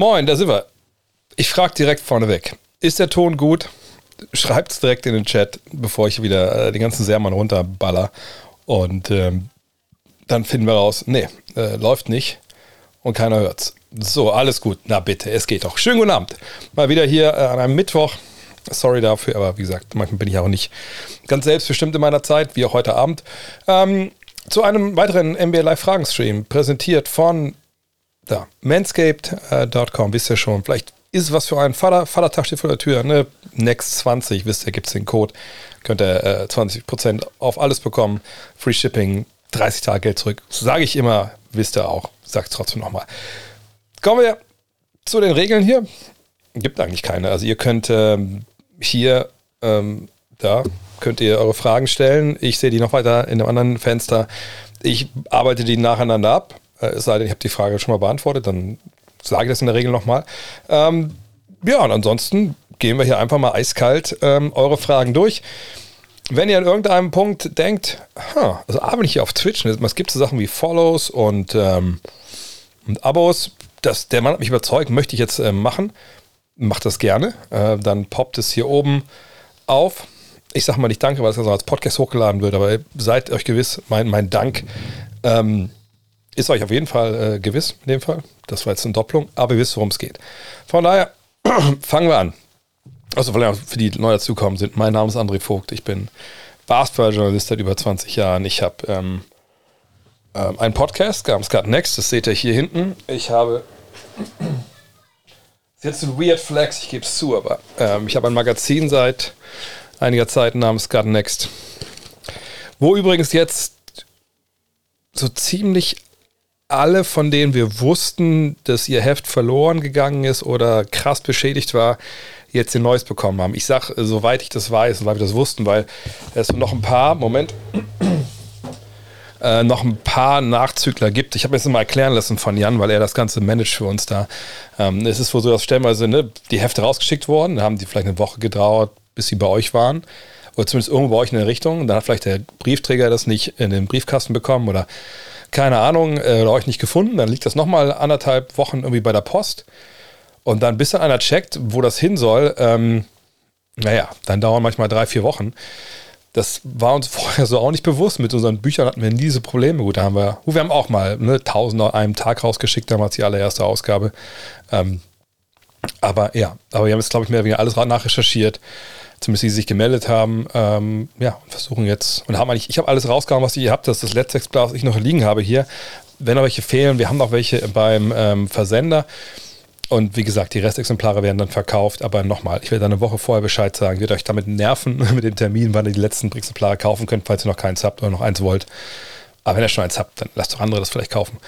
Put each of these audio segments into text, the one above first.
Moin, da sind wir. Ich frage direkt vorneweg. Ist der Ton gut? Schreibt es direkt in den Chat, bevor ich wieder äh, den ganzen Sermon runterballer. Und ähm, dann finden wir raus, nee, äh, läuft nicht und keiner hört's. So, alles gut. Na bitte, es geht doch. Schönen guten Abend. Mal wieder hier äh, an einem Mittwoch. Sorry dafür, aber wie gesagt, manchmal bin ich auch nicht ganz selbstbestimmt in meiner Zeit, wie auch heute Abend. Ähm, zu einem weiteren NBA Live Fragen-Stream, präsentiert von da, manscaped.com, wisst ihr schon. Vielleicht ist es was für einen Vater. Vatertag steht vor der Tür. Ne? Next 20, wisst ihr, gibt es den Code. Könnt ihr äh, 20% auf alles bekommen. Free Shipping, 30 Tage Geld zurück. Sage ich immer, wisst ihr auch. Sag es trotzdem nochmal. Kommen wir zu den Regeln hier. Gibt eigentlich keine. Also ihr könnt ähm, hier, ähm, da könnt ihr eure Fragen stellen. Ich sehe die noch weiter in einem anderen Fenster. Ich arbeite die nacheinander ab. Äh, es sei denn, ich habe die Frage schon mal beantwortet, dann sage ich das in der Regel nochmal. Ähm, ja, und ansonsten gehen wir hier einfach mal eiskalt ähm, eure Fragen durch. Wenn ihr an irgendeinem Punkt denkt, huh, also A, wenn ich hier auf Twitch, es gibt so Sachen wie Follows und, ähm, und Abos, das, der Mann hat mich überzeugt, möchte ich jetzt äh, machen, macht das gerne. Äh, dann poppt es hier oben auf. Ich sage mal nicht Danke, weil es also als Podcast hochgeladen wird, aber seid euch gewiss, mein, mein Dank ähm, ist euch auf jeden Fall äh, gewiss in dem Fall. Das war jetzt eine Doppelung, aber ihr wisst, worum es geht. Von daher fangen wir an. Also für die neu dazukommen sind, mein Name ist André Vogt. Ich bin Basketball-Journalist seit über 20 Jahren. Ich habe ähm, ähm, einen Podcast Cut Next, das seht ihr hier hinten. Ich habe ist jetzt ein Weird Flex, ich gebe es zu, aber ähm, ich habe ein Magazin seit einiger Zeit namens Cut Next, wo übrigens jetzt so ziemlich alle, von denen wir wussten, dass ihr Heft verloren gegangen ist oder krass beschädigt war, jetzt ein neues bekommen haben. Ich sage, soweit ich das weiß und weil wir das wussten, weil es noch ein paar, Moment, äh, noch ein paar Nachzügler gibt. Ich habe das mal erklären lassen von Jan, weil er das Ganze managt für uns da. Ähm, es ist wohl so, dass stellenweise ne, die Hefte rausgeschickt worden, dann haben die vielleicht eine Woche gedauert, bis sie bei euch waren. Oder zumindest irgendwo bei euch in der Richtung. Dann hat vielleicht der Briefträger das nicht in den Briefkasten bekommen oder keine Ahnung, äh, oder euch nicht gefunden, dann liegt das nochmal anderthalb Wochen irgendwie bei der Post. Und dann, bis dann einer checkt, wo das hin soll, ähm, naja, dann dauern manchmal drei, vier Wochen. Das war uns vorher so auch nicht bewusst. Mit unseren Büchern hatten wir nie diese Probleme. Gut, da haben wir, wir haben auch mal ne, Tausende an einem Tag rausgeschickt, damals die allererste Ausgabe. Ähm, aber ja, aber wir haben jetzt, glaube ich, mehr oder weniger alles nachrecherchiert zumindest die sich gemeldet haben, ähm, ja, und versuchen jetzt, und haben eigentlich, ich habe alles rausgehauen, was ihr habt, das ist das letzte Exemplar, was ich noch liegen habe hier. Wenn noch welche fehlen, wir haben noch welche beim ähm, Versender. Und wie gesagt, die Restexemplare werden dann verkauft. Aber nochmal, ich werde eine Woche vorher Bescheid sagen. Werde euch damit nerven mit dem Termin, wann ihr die letzten Exemplare kaufen könnt, falls ihr noch keins habt oder noch eins wollt. Aber wenn ihr schon eins habt, dann lasst doch andere das vielleicht kaufen.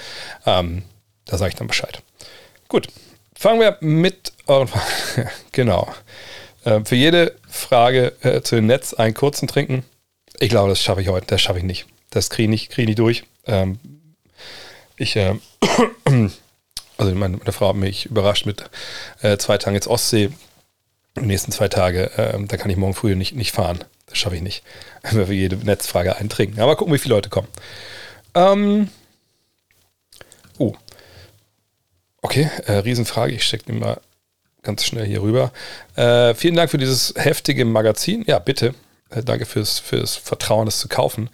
Ähm, da sage ich dann Bescheid. Gut, fangen wir mit euren genau. Ähm, für jede Frage äh, zu dem Netz einen kurzen trinken. Ich glaube, das schaffe ich heute. Das schaffe ich nicht. Das kriege ich, krieg ich nicht durch. Ähm, ich, äh, also meine, meine, Frau hat mich überrascht mit äh, zwei Tagen jetzt Ostsee. Die nächsten zwei Tage, äh, da kann ich morgen früh nicht, nicht fahren. Das schaffe ich nicht. Wenn wir für jede Netzfrage eintrinken. Aber gucken, wie viele Leute kommen. Ähm, oh. Okay, äh, Riesenfrage. Ich stecke mal ganz schnell hier rüber. Äh, vielen Dank für dieses heftige Magazin. Ja, bitte. Äh, danke fürs, fürs Vertrauen, das zu kaufen.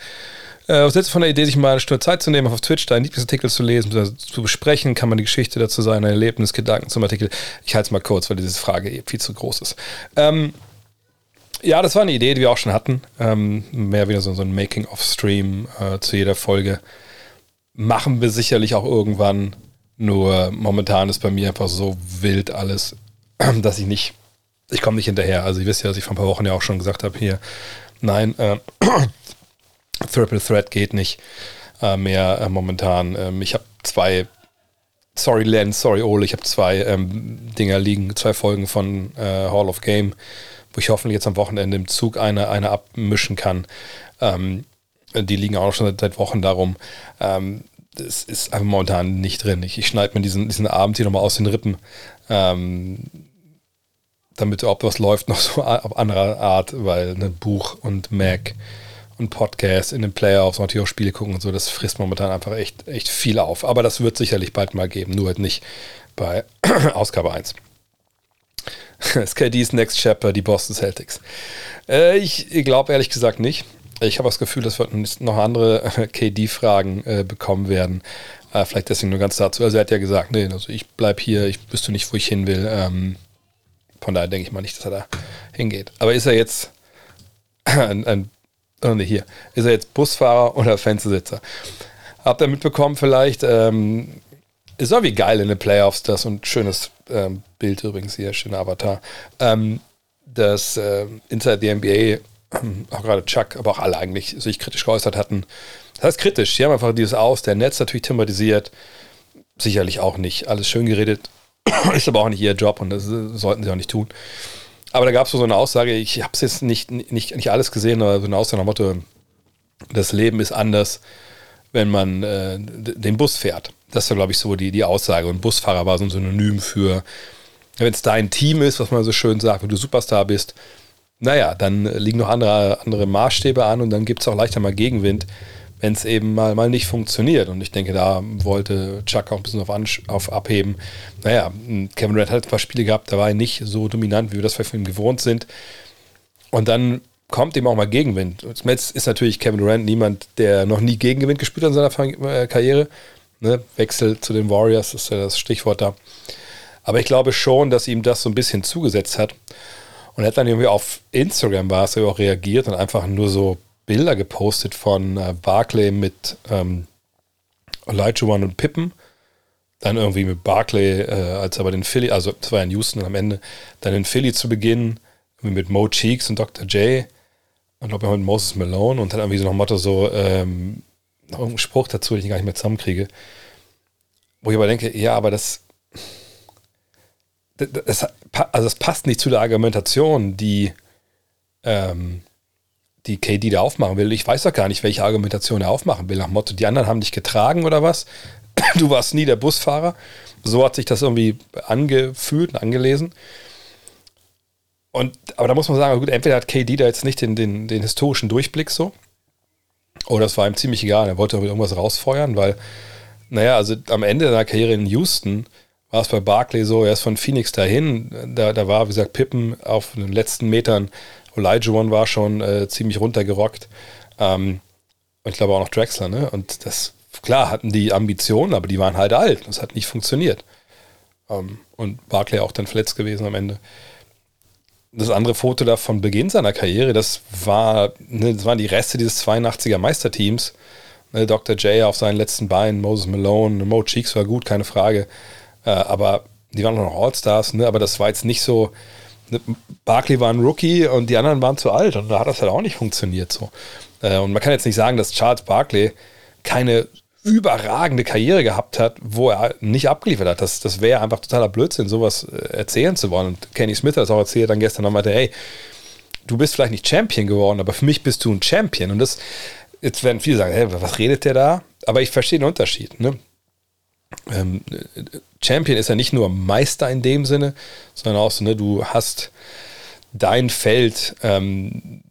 Äh, was hältst von der Idee, sich mal eine Stunde Zeit zu nehmen, auf Twitch deinen Lieblingsartikel zu lesen, zu besprechen? Kann man die Geschichte dazu sein, ein Erlebnis, Gedanken zum Artikel? Ich halte es mal kurz, weil diese Frage viel zu groß ist. Ähm, ja, das war eine Idee, die wir auch schon hatten. Ähm, mehr wieder so, so ein Making-of-Stream äh, zu jeder Folge. Machen wir sicherlich auch irgendwann. Nur momentan ist bei mir einfach so wild alles. dass ich nicht, ich komme nicht hinterher. Also, ihr wisst ja, dass ich vor ein paar Wochen ja auch schon gesagt habe, hier, nein, äh, Triple Threat geht nicht äh, mehr äh, momentan. Ähm, ich habe zwei, sorry Len, sorry Ole, ich habe zwei ähm, Dinger liegen, zwei Folgen von äh, Hall of Game, wo ich hoffentlich jetzt am Wochenende im Zug eine, eine abmischen kann. Ähm, die liegen auch schon seit, seit Wochen darum. Ähm, das ist einfach momentan nicht drin. Ich, ich schneide mir diesen, diesen Abend hier nochmal aus den Rippen. Ähm, damit ob was läuft, noch so auf andere Art, weil ein ne, Buch und Mac und Podcasts in den Playoffs und natürlich auch Spiele gucken und so, das frisst momentan einfach echt, echt viel auf. Aber das wird sicherlich bald mal geben, nur halt nicht bei Ausgabe 1. SKD's Next Chapter, die Boston Celtics. Äh, ich glaube ehrlich gesagt nicht. Ich habe das Gefühl, dass wir noch andere KD-Fragen äh, bekommen werden. Äh, vielleicht deswegen nur ganz dazu. Also er hat ja gesagt, nee, also ich bleibe hier, ich wüsste nicht, wo ich hin will. Ähm, von daher denke ich mal nicht, dass er da hingeht. Aber ist er jetzt ein, ein oh nee, hier, ist er jetzt Busfahrer oder Fenstersitzer? Habt ihr mitbekommen vielleicht, ähm, ist auch wie geil in den Playoffs das und schönes ähm, Bild übrigens hier, schöner Avatar. Ähm, dass äh, Inside the NBA, auch gerade Chuck, aber auch alle eigentlich sich kritisch geäußert hatten. Das heißt kritisch, sie haben einfach dieses Aus, der Netz natürlich thematisiert, sicherlich auch nicht alles schön geredet, ist aber auch nicht ihr Job und das sollten sie auch nicht tun. Aber da gab es so eine Aussage, ich habe es jetzt nicht, nicht, nicht alles gesehen, aber so eine Aussage nach Motto, das Leben ist anders, wenn man äh, den Bus fährt. Das war, glaube ich, so die, die Aussage. Und Busfahrer war so ein Synonym für wenn es dein Team ist, was man so schön sagt, wenn du Superstar bist, naja, dann liegen noch andere, andere Maßstäbe an und dann gibt es auch leichter mal Gegenwind, wenn es eben mal, mal nicht funktioniert. Und ich denke, da wollte Chuck auch ein bisschen auf, auf abheben. Naja, Kevin Durant hat ein paar Spiele gehabt, da war er nicht so dominant, wie wir das von ihm gewohnt sind. Und dann kommt eben auch mal Gegenwind. Jetzt ist natürlich Kevin Durant niemand, der noch nie Gegenwind gespielt hat in seiner äh, Karriere. Ne? Wechsel zu den Warriors ist ja das Stichwort da. Aber ich glaube schon, dass ihm das so ein bisschen zugesetzt hat. Und er hat dann irgendwie auf Instagram war es auch reagiert und einfach nur so Bilder gepostet von äh, Barclay mit ähm, One und Pippen. Dann irgendwie mit Barclay, äh, als aber den Philly, also das war in Houston am Ende, dann in Philly zu Beginn, mit Mo Cheeks und Dr. J. Und glaube ich mit Moses Malone und dann irgendwie so noch Motto so, ähm, noch irgendeinen Spruch dazu, den ich gar nicht mehr zusammenkriege. Wo ich aber denke, ja, aber das, das, also es passt nicht zu der Argumentation, die, ähm, die KD da aufmachen will. Ich weiß doch gar nicht, welche Argumentation er aufmachen will. Nach Motto, die anderen haben dich getragen oder was? Du warst nie der Busfahrer. So hat sich das irgendwie angefühlt und angelesen. Und, aber da muss man sagen, gut, entweder hat KD da jetzt nicht den, den, den historischen Durchblick so, oder es war ihm ziemlich egal, er wollte irgendwas rausfeuern, weil, naja, also am Ende seiner Karriere in Houston war es bei Barclay so, er ist von Phoenix dahin, da, da war, wie gesagt, Pippen auf den letzten Metern, One war schon äh, ziemlich runtergerockt. Ähm, und ich glaube auch noch Drexler, ne? Und das, klar, hatten die Ambitionen, aber die waren halt alt. Das hat nicht funktioniert. Ähm, und Barclay auch dann verletzt gewesen am Ende. Das andere Foto da von Beginn seiner Karriere, das war, ne, das waren die Reste dieses 82er Meisterteams. Ne, Dr. J auf seinen letzten Beinen, Moses Malone, Mo Cheeks war gut, keine Frage. Äh, aber die waren noch All-Stars, ne? aber das war jetzt nicht so. Ne? Barkley war ein Rookie und die anderen waren zu alt und da hat das halt auch nicht funktioniert so. Äh, und man kann jetzt nicht sagen, dass Charles Barkley keine überragende Karriere gehabt hat, wo er nicht abgeliefert hat. Das, das wäre einfach totaler Blödsinn, sowas äh, erzählen zu wollen. Und Kenny Smith hat das auch erzählt dann gestern und meinte, hey, du bist vielleicht nicht Champion geworden, aber für mich bist du ein Champion. Und das, jetzt werden viele sagen, hey, was redet der da? Aber ich verstehe den Unterschied. Ne? Ähm, Champion ist ja nicht nur Meister in dem Sinne, sondern auch so, ne, du hast dein Feld, ähm,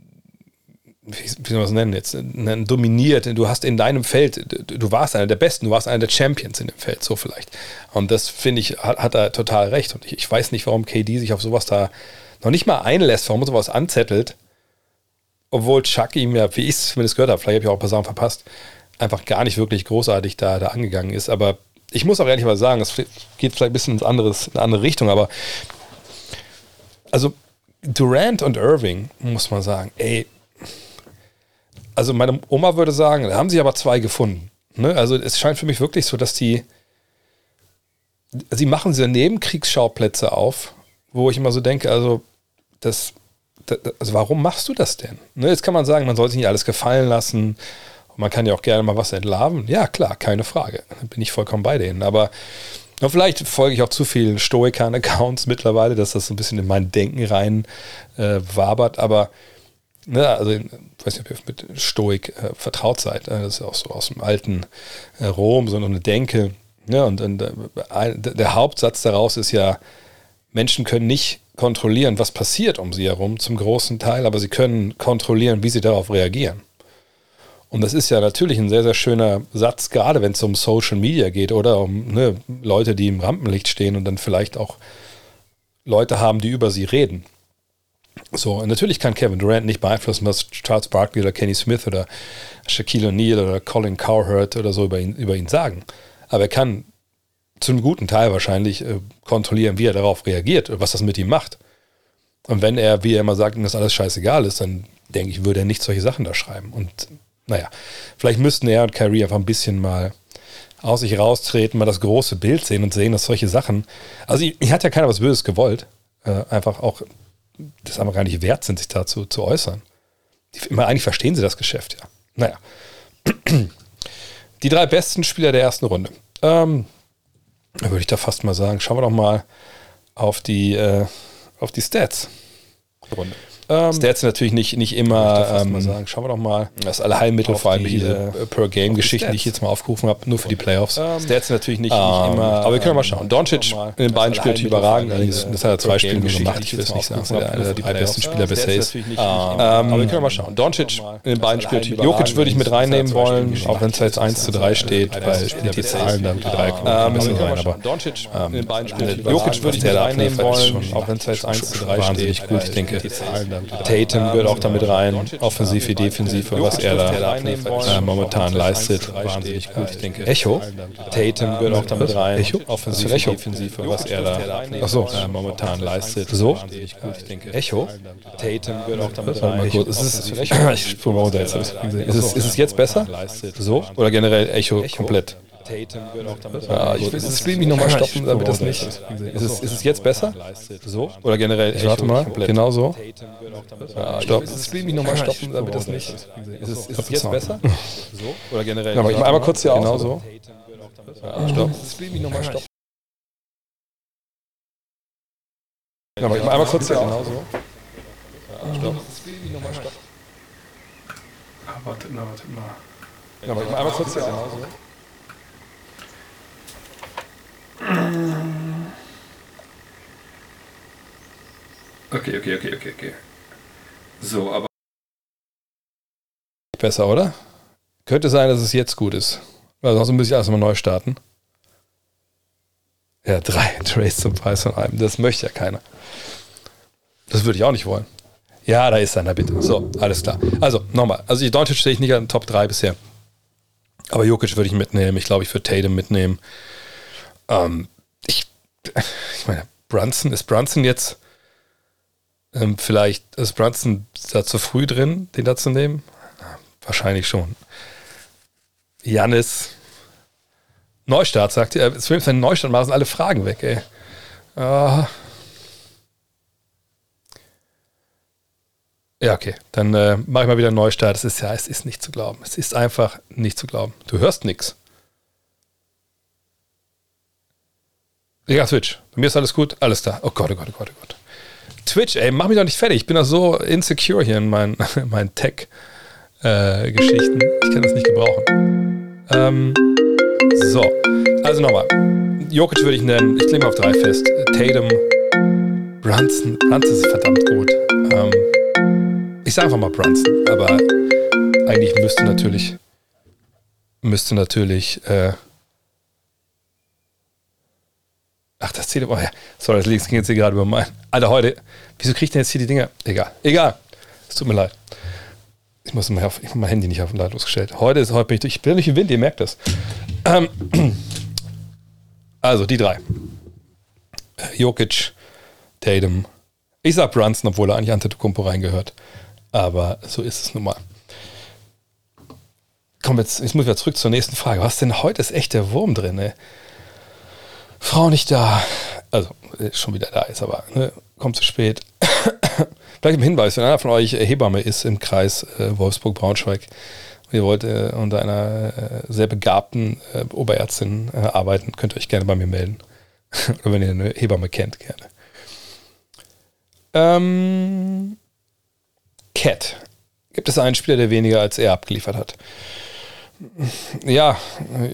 wie, wie soll man es nennen jetzt, ne, dominiert, du hast in deinem Feld, du warst einer der Besten, du warst einer der Champions in dem Feld, so vielleicht. Und das finde ich, hat, hat, er total recht. Und ich, ich, weiß nicht, warum KD sich auf sowas da noch nicht mal einlässt, warum sowas anzettelt, obwohl Chuck ihm ja, wie ich es zumindest gehört habe, vielleicht habe ich auch ein paar Sachen verpasst, einfach gar nicht wirklich großartig da, da angegangen ist. Aber ich muss auch ehrlich mal sagen, es geht vielleicht ein bisschen ins anderes, in eine andere Richtung, aber also Durant und Irving, muss man sagen, ey, also meine Oma würde sagen, da haben sie aber zwei gefunden. Ne? Also es scheint für mich wirklich so, dass die, sie machen diese Nebenkriegsschauplätze auf, wo ich immer so denke, also das, das also warum machst du das denn? Ne? Jetzt kann man sagen, man soll sich nicht alles gefallen lassen man kann ja auch gerne mal was entlarven. Ja, klar, keine Frage. Da bin ich vollkommen bei denen. Aber ja, vielleicht folge ich auch zu vielen Stoikern-Accounts mittlerweile, dass das so ein bisschen in mein Denken rein äh, wabert. Aber ne, also ich weiß nicht, ob ihr mit Stoik äh, vertraut seid. Ne? Das ist auch so aus dem alten äh, Rom, so eine Denke. Ne? Und, und äh, der Hauptsatz daraus ist ja, Menschen können nicht kontrollieren, was passiert um sie herum, zum großen Teil, aber sie können kontrollieren, wie sie darauf reagieren. Und das ist ja natürlich ein sehr, sehr schöner Satz, gerade wenn es um Social Media geht oder um ne, Leute, die im Rampenlicht stehen und dann vielleicht auch Leute haben, die über sie reden. So, natürlich kann Kevin Durant nicht beeinflussen, was Charles Barkley oder Kenny Smith oder Shaquille O'Neal oder Colin Cowherd oder so über ihn, über ihn sagen. Aber er kann zu einem guten Teil wahrscheinlich äh, kontrollieren, wie er darauf reagiert und was das mit ihm macht. Und wenn er, wie er immer sagt, ihm das alles scheißegal ist, dann denke ich, würde er nicht solche Sachen da schreiben. Und naja, vielleicht müssten er und Kyrie einfach ein bisschen mal aus sich raustreten, mal das große Bild sehen und sehen, dass solche Sachen, also ich, hat ja keiner was Böses gewollt, äh, einfach auch, das einfach gar nicht wert sind, sich dazu zu äußern. Die, immer, eigentlich verstehen sie das Geschäft, ja. Naja. Die drei besten Spieler der ersten Runde. Ähm, würde ich da fast mal sagen, schauen wir doch mal auf die, äh, auf die Stats. Runde. Ähm, Stats natürlich nicht, nicht immer, ähm, sagen. schauen wir doch mal, das Allheilmittel, vor allem die, diese äh, Per-Game-Geschichten, die ich jetzt mal aufgerufen habe, nur für die Playoffs. Ähm, Stats natürlich nicht, nicht ähm, immer, aber wir können mal schauen. Doncic in den beiden Spielen überragend, das hat er zwei Spiele gemacht, ich will es nicht sagen, dass er einer der drei besten Spieler bisher ist. Aber wir können mal schauen. Doncic in den beiden Spielen, Jokic würde ich mit reinnehmen wollen, auch wenn es jetzt 1 zu 3 steht, weil die Zahlen dann die drei kommen müssen rein, aber Jokic würde ich mit reinnehmen wollen, auch wenn es jetzt 1 zu 3 steht, gut, ich denke, Tatum gehört auch damit rein, offensiv wie defensiv, was er da äh, momentan leistet. Wahnsinnig gut, ich denke. Echo? Tatum gehört auch damit rein, Echo? offensiv wie defensiv, was er da. Äh, momentan leistet. So? Wahnsinnig gut, ich denke. Echo? Tatum gehört auch damit rein. Gut. Ist es, ich spule mal runter jetzt. Ist es, ist es jetzt besser? So? Oder generell Echo komplett? Tatum gehört auch damit ja, ich will das Streaming nochmal stoppen, damit das nicht. Ist es, ist es jetzt besser? So? Oder generell? Ich warte mal, genau so. Ja, Stopp. Das Streaming nochmal stoppen, damit das nicht. Ist es, ist es jetzt besser? So? Oder generell? Ja, aber ich mal einmal kurz hier Genau so. Stopp. Das Streaming nochmal stoppen. Ja, aber ich mal einmal kurz hier genau so. Stopp. Das Streaming nochmal stoppen. Ah, warte mal, warte mal. Ja, aber ich mal einmal kurz hier genau so. Okay, okay, okay, okay, okay. So, aber. Besser, oder? Könnte sein, dass es jetzt gut ist. Also sonst muss ich erstmal neu starten. Ja, drei Trades zum Preis von einem. Das möchte ja keiner. Das würde ich auch nicht wollen. Ja, da ist einer, bitte. So, alles klar. Also, nochmal. Also, die Deutsche stehe ich nicht an den Top 3 bisher. Aber Jokic würde ich mitnehmen. Ich glaube, ich würde Tatum mitnehmen. Ähm, ich, ich meine, Brunson, ist Brunson jetzt ähm, vielleicht, ist Brunson da zu früh drin, den da zu nehmen? wahrscheinlich schon. Janis, Neustart, sagt er. Es will einen Neustart machen, sind alle Fragen weg, ey. Uh, ja, okay. Dann äh, mache ich mal wieder einen Neustart. Es ist ja, es ist nicht zu glauben. Es ist einfach nicht zu glauben. Du hörst nichts. Ja, Twitch. Bei mir ist alles gut. Alles da. Oh Gott, oh Gott, oh Gott, oh Gott. Twitch, ey, mach mich doch nicht fertig. Ich bin doch so insecure hier in meinen, meinen Tech-Geschichten. Äh, ich kann das nicht gebrauchen. Ähm, so. Also nochmal. Jokic würde ich nennen. Ich mal auf drei fest. Tatum. Brunson. Brunson ist verdammt gut. Ähm, ich sage einfach mal Brunson. Aber eigentlich müsste natürlich müsste natürlich äh, Ach, das zählt. Oh ja. Sorry, das ging jetzt hier gerade über mein. Alter, heute. Wieso kriege ich denn jetzt hier die Dinger? Egal. Egal. Es tut mir leid. Ich muss mal auf, ich mein Handy nicht auf den lautlos gestellt. Heute ist heute bin ich, ich bin nicht im Wind, ihr merkt das. Ähm, also die drei. Jokic, Tatum. Ich sag Brunson, obwohl er eigentlich Antetokounmpo reingehört. Aber so ist es nun mal. Komm, jetzt, jetzt muss ich wieder zurück zur nächsten Frage. Was denn heute ist echt der Wurm drin, ey? Frau nicht da. Also, schon wieder da ist, aber ne, kommt zu spät. Vielleicht im Hinweis, wenn einer von euch Hebamme ist im Kreis äh, Wolfsburg-Braunschweig und ihr wollt äh, unter einer äh, sehr begabten äh, Oberärztin äh, arbeiten, könnt ihr euch gerne bei mir melden. Oder wenn ihr eine Hebamme kennt, gerne. Ähm, Cat. Gibt es einen Spieler, der weniger als er abgeliefert hat? Ja,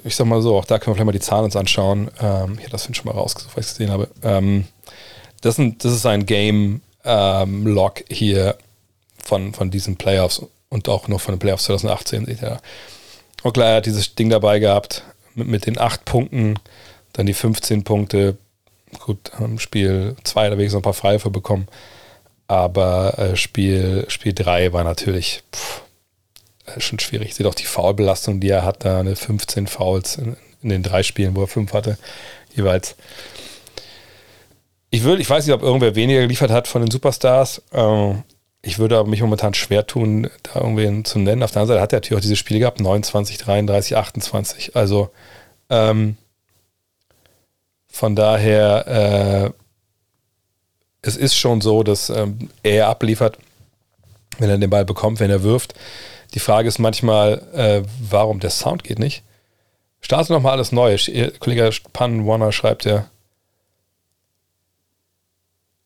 ich sag mal so, auch da können wir vielleicht mal die Zahlen uns anschauen. Ähm, ich habe das schon mal rausgesucht, was ich gesehen habe. Ähm, das, sind, das, ist ein Game-Log ähm, hier von, von diesen Playoffs. Und auch noch von den Playoffs 2018 seht ihr. Und klar, er hat dieses Ding dabei gehabt mit, mit den acht Punkten, dann die 15 Punkte. Gut, im Spiel 2 da wenigstens noch ein paar Freiwürfe bekommen. Aber äh, Spiel 3 Spiel war natürlich pff, schon schwierig. Seht auch die Foulbelastung, die er hat, da eine 15 Fouls in, in den drei Spielen, wo er fünf hatte, jeweils. Ich, würde, ich weiß nicht, ob irgendwer weniger geliefert hat von den Superstars. Äh, ich würde aber mich momentan schwer tun, da irgendwen zu nennen. Auf der anderen Seite hat er natürlich auch diese Spiele gehabt, 29, 33, 28. Also ähm, von daher, äh, es ist schon so, dass ähm, er abliefert, wenn er den Ball bekommt, wenn er wirft. Die Frage ist manchmal, äh, warum der Sound geht nicht. Starte nochmal alles neu. Kollege Pan Warner schreibt ja,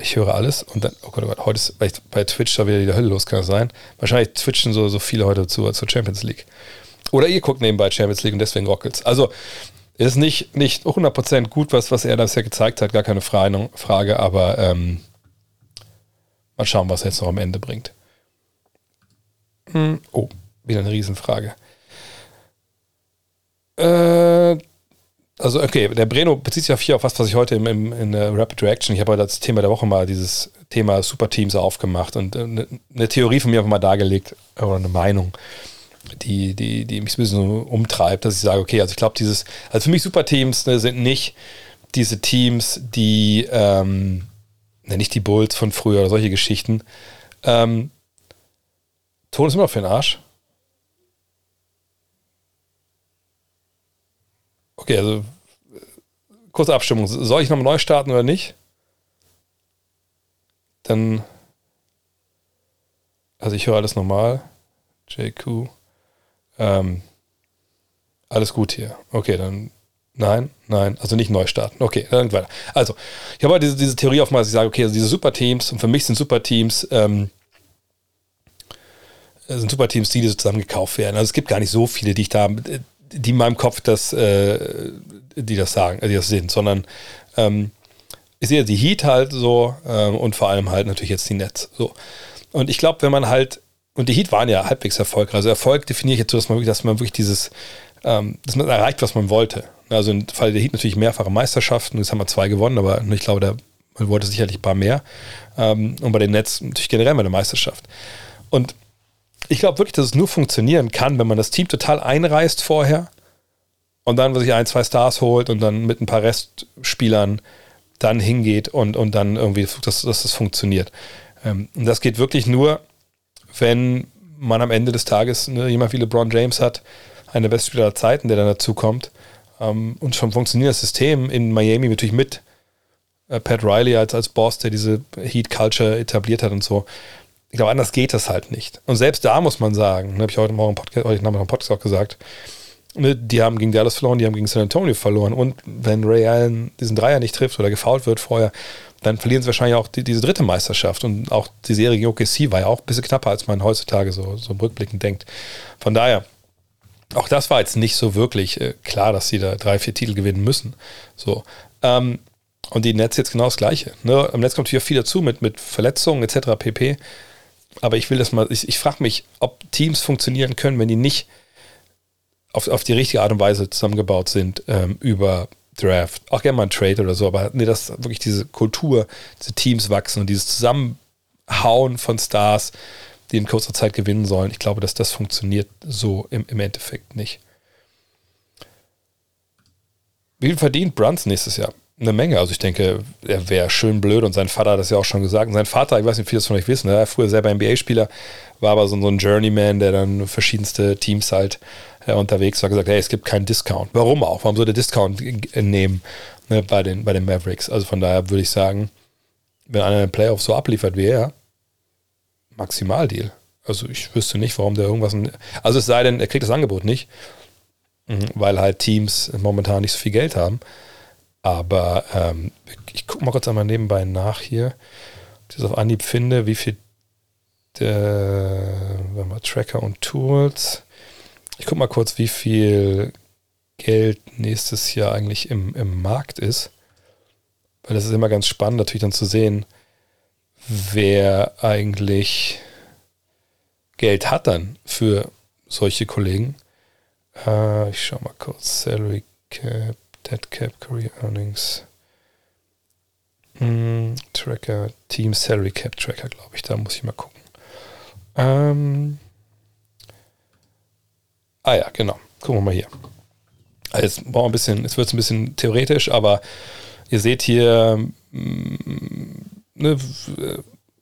ich höre alles und dann, oh Gott, oh Gott heute ist bei, bei Twitch da wieder die Hölle los, kann das sein? Wahrscheinlich twitchen so, so viele heute zu, zur Champions League. Oder ihr guckt nebenbei Champions League und deswegen rockelt's. Also, ist nicht, nicht 100% gut, was, was er das ja gezeigt hat, gar keine Frage, aber ähm, mal schauen, was er jetzt noch am Ende bringt. Hm, oh, wieder eine Riesenfrage. Äh, also okay, der Breno bezieht sich auf hier auf was, was ich heute im, im, in der Rapid Reaction, ich habe heute das Thema der Woche mal dieses Thema Superteams aufgemacht und eine, äh, eine Theorie von mir einfach mal dargelegt, oder eine Meinung, die, die, die mich ein bisschen umtreibt, dass ich sage, okay, also ich glaube, dieses, also für mich Superteams ne, sind nicht diese Teams, die, ähm, ne, nicht die Bulls von früher oder solche Geschichten. Ähm, Ton ist immer für den Arsch. Okay, also kurze Abstimmung. Soll ich nochmal neu starten oder nicht? Dann. Also ich höre alles normal. JQ. Ähm, alles gut hier. Okay, dann. Nein, nein, also nicht neu starten. Okay, dann weiter. Also, ich habe halt diese, diese Theorie dass ich sage, okay, also diese Superteams, und für mich sind Superteams, ähm, sind Superteams, die, die zusammen gekauft werden. Also es gibt gar nicht so viele, die ich da die in meinem Kopf das, äh, die das sagen, die das sind, sondern ähm, ich sehe die Heat halt so ähm, und vor allem halt natürlich jetzt die Nets. So. Und ich glaube, wenn man halt, und die Heat waren ja halbwegs erfolgreich. Also Erfolg definiere ich jetzt so, dass man wirklich, dass man wirklich dieses, ähm, dass man erreicht, was man wollte. Also im Fall der Heat natürlich mehrfache Meisterschaften, jetzt haben wir zwei gewonnen, aber ich glaube, der, man wollte sicherlich ein paar mehr. Ähm, und bei den Nets natürlich generell mal eine Meisterschaft. Und ich glaube wirklich, dass es nur funktionieren kann, wenn man das Team total einreißt vorher und dann sich ein, zwei Stars holt und dann mit ein paar Restspielern dann hingeht und, und dann irgendwie, dass, dass das funktioniert. Ähm, und das geht wirklich nur, wenn man am Ende des Tages ne, jemand wie LeBron James hat, einer der besten Spieler der Zeiten, der dann dazu kommt. Ähm, und schon funktionierendes System in Miami natürlich mit äh, Pat Riley als, als Boss, der diese Heat Culture etabliert hat und so ich glaube, anders geht das halt nicht. Und selbst da muss man sagen, ne, habe ich heute Morgen im Podcast, heute Nachmittag im Podcast auch gesagt, ne, die haben gegen Dallas verloren, die haben gegen San Antonio verloren. Und wenn Ray Allen diesen Dreier nicht trifft oder gefault wird vorher, dann verlieren sie wahrscheinlich auch die, diese dritte Meisterschaft. Und auch die Serie gegen OKC war ja auch ein bisschen knapper, als man heutzutage so, so rückblickend denkt. Von daher, auch das war jetzt nicht so wirklich äh, klar, dass sie da drei, vier Titel gewinnen müssen. So. Ähm, und die Netz jetzt genau das Gleiche. Ne? Am Netz kommt natürlich viel dazu mit, mit Verletzungen etc. pp aber ich will das mal, ich, ich frage mich, ob Teams funktionieren können, wenn die nicht auf, auf die richtige Art und Weise zusammengebaut sind ähm, über Draft. Auch gerne mal ein Trade oder so, aber nee, dass wirklich diese Kultur, diese Teams wachsen und dieses Zusammenhauen von Stars, die in kurzer Zeit gewinnen sollen. Ich glaube, dass das funktioniert so im, im Endeffekt nicht. Wie viel verdient Brunson nächstes Jahr? Eine Menge. Also ich denke, er wäre schön blöd und sein Vater hat das ja auch schon gesagt. Und sein Vater, ich weiß nicht, wie viele das von euch wissen, er war früher selber NBA-Spieler, war aber so, ein Journeyman, der dann verschiedenste Teams halt äh, unterwegs war, gesagt, hey, es gibt keinen Discount. Warum auch? Warum soll der Discount nehmen ne, bei, den, bei den Mavericks? Also von daher würde ich sagen, wenn einer in den Playoffs so abliefert wie er, Maximaldeal. Also ich wüsste nicht, warum der irgendwas... Also es sei denn, er kriegt das Angebot nicht, mhm, weil halt Teams momentan nicht so viel Geld haben. Aber ähm, ich gucke mal kurz einmal nebenbei nach hier, ob ich das auf Anhieb finde, wie viel der, mal, Tracker und Tools. Ich gucke mal kurz, wie viel Geld nächstes Jahr eigentlich im, im Markt ist. Weil das ist immer ganz spannend, natürlich dann zu sehen, wer eigentlich Geld hat dann für solche Kollegen. Äh, ich schau mal kurz. Salary Cap, Dead Cap, Career Earnings. Hm, Tracker, Team Salary Cap Tracker, glaube ich. Da muss ich mal gucken. Ähm, ah ja, genau. Gucken wir mal hier. Also jetzt jetzt wird es ein bisschen theoretisch, aber ihr seht hier mm, ne,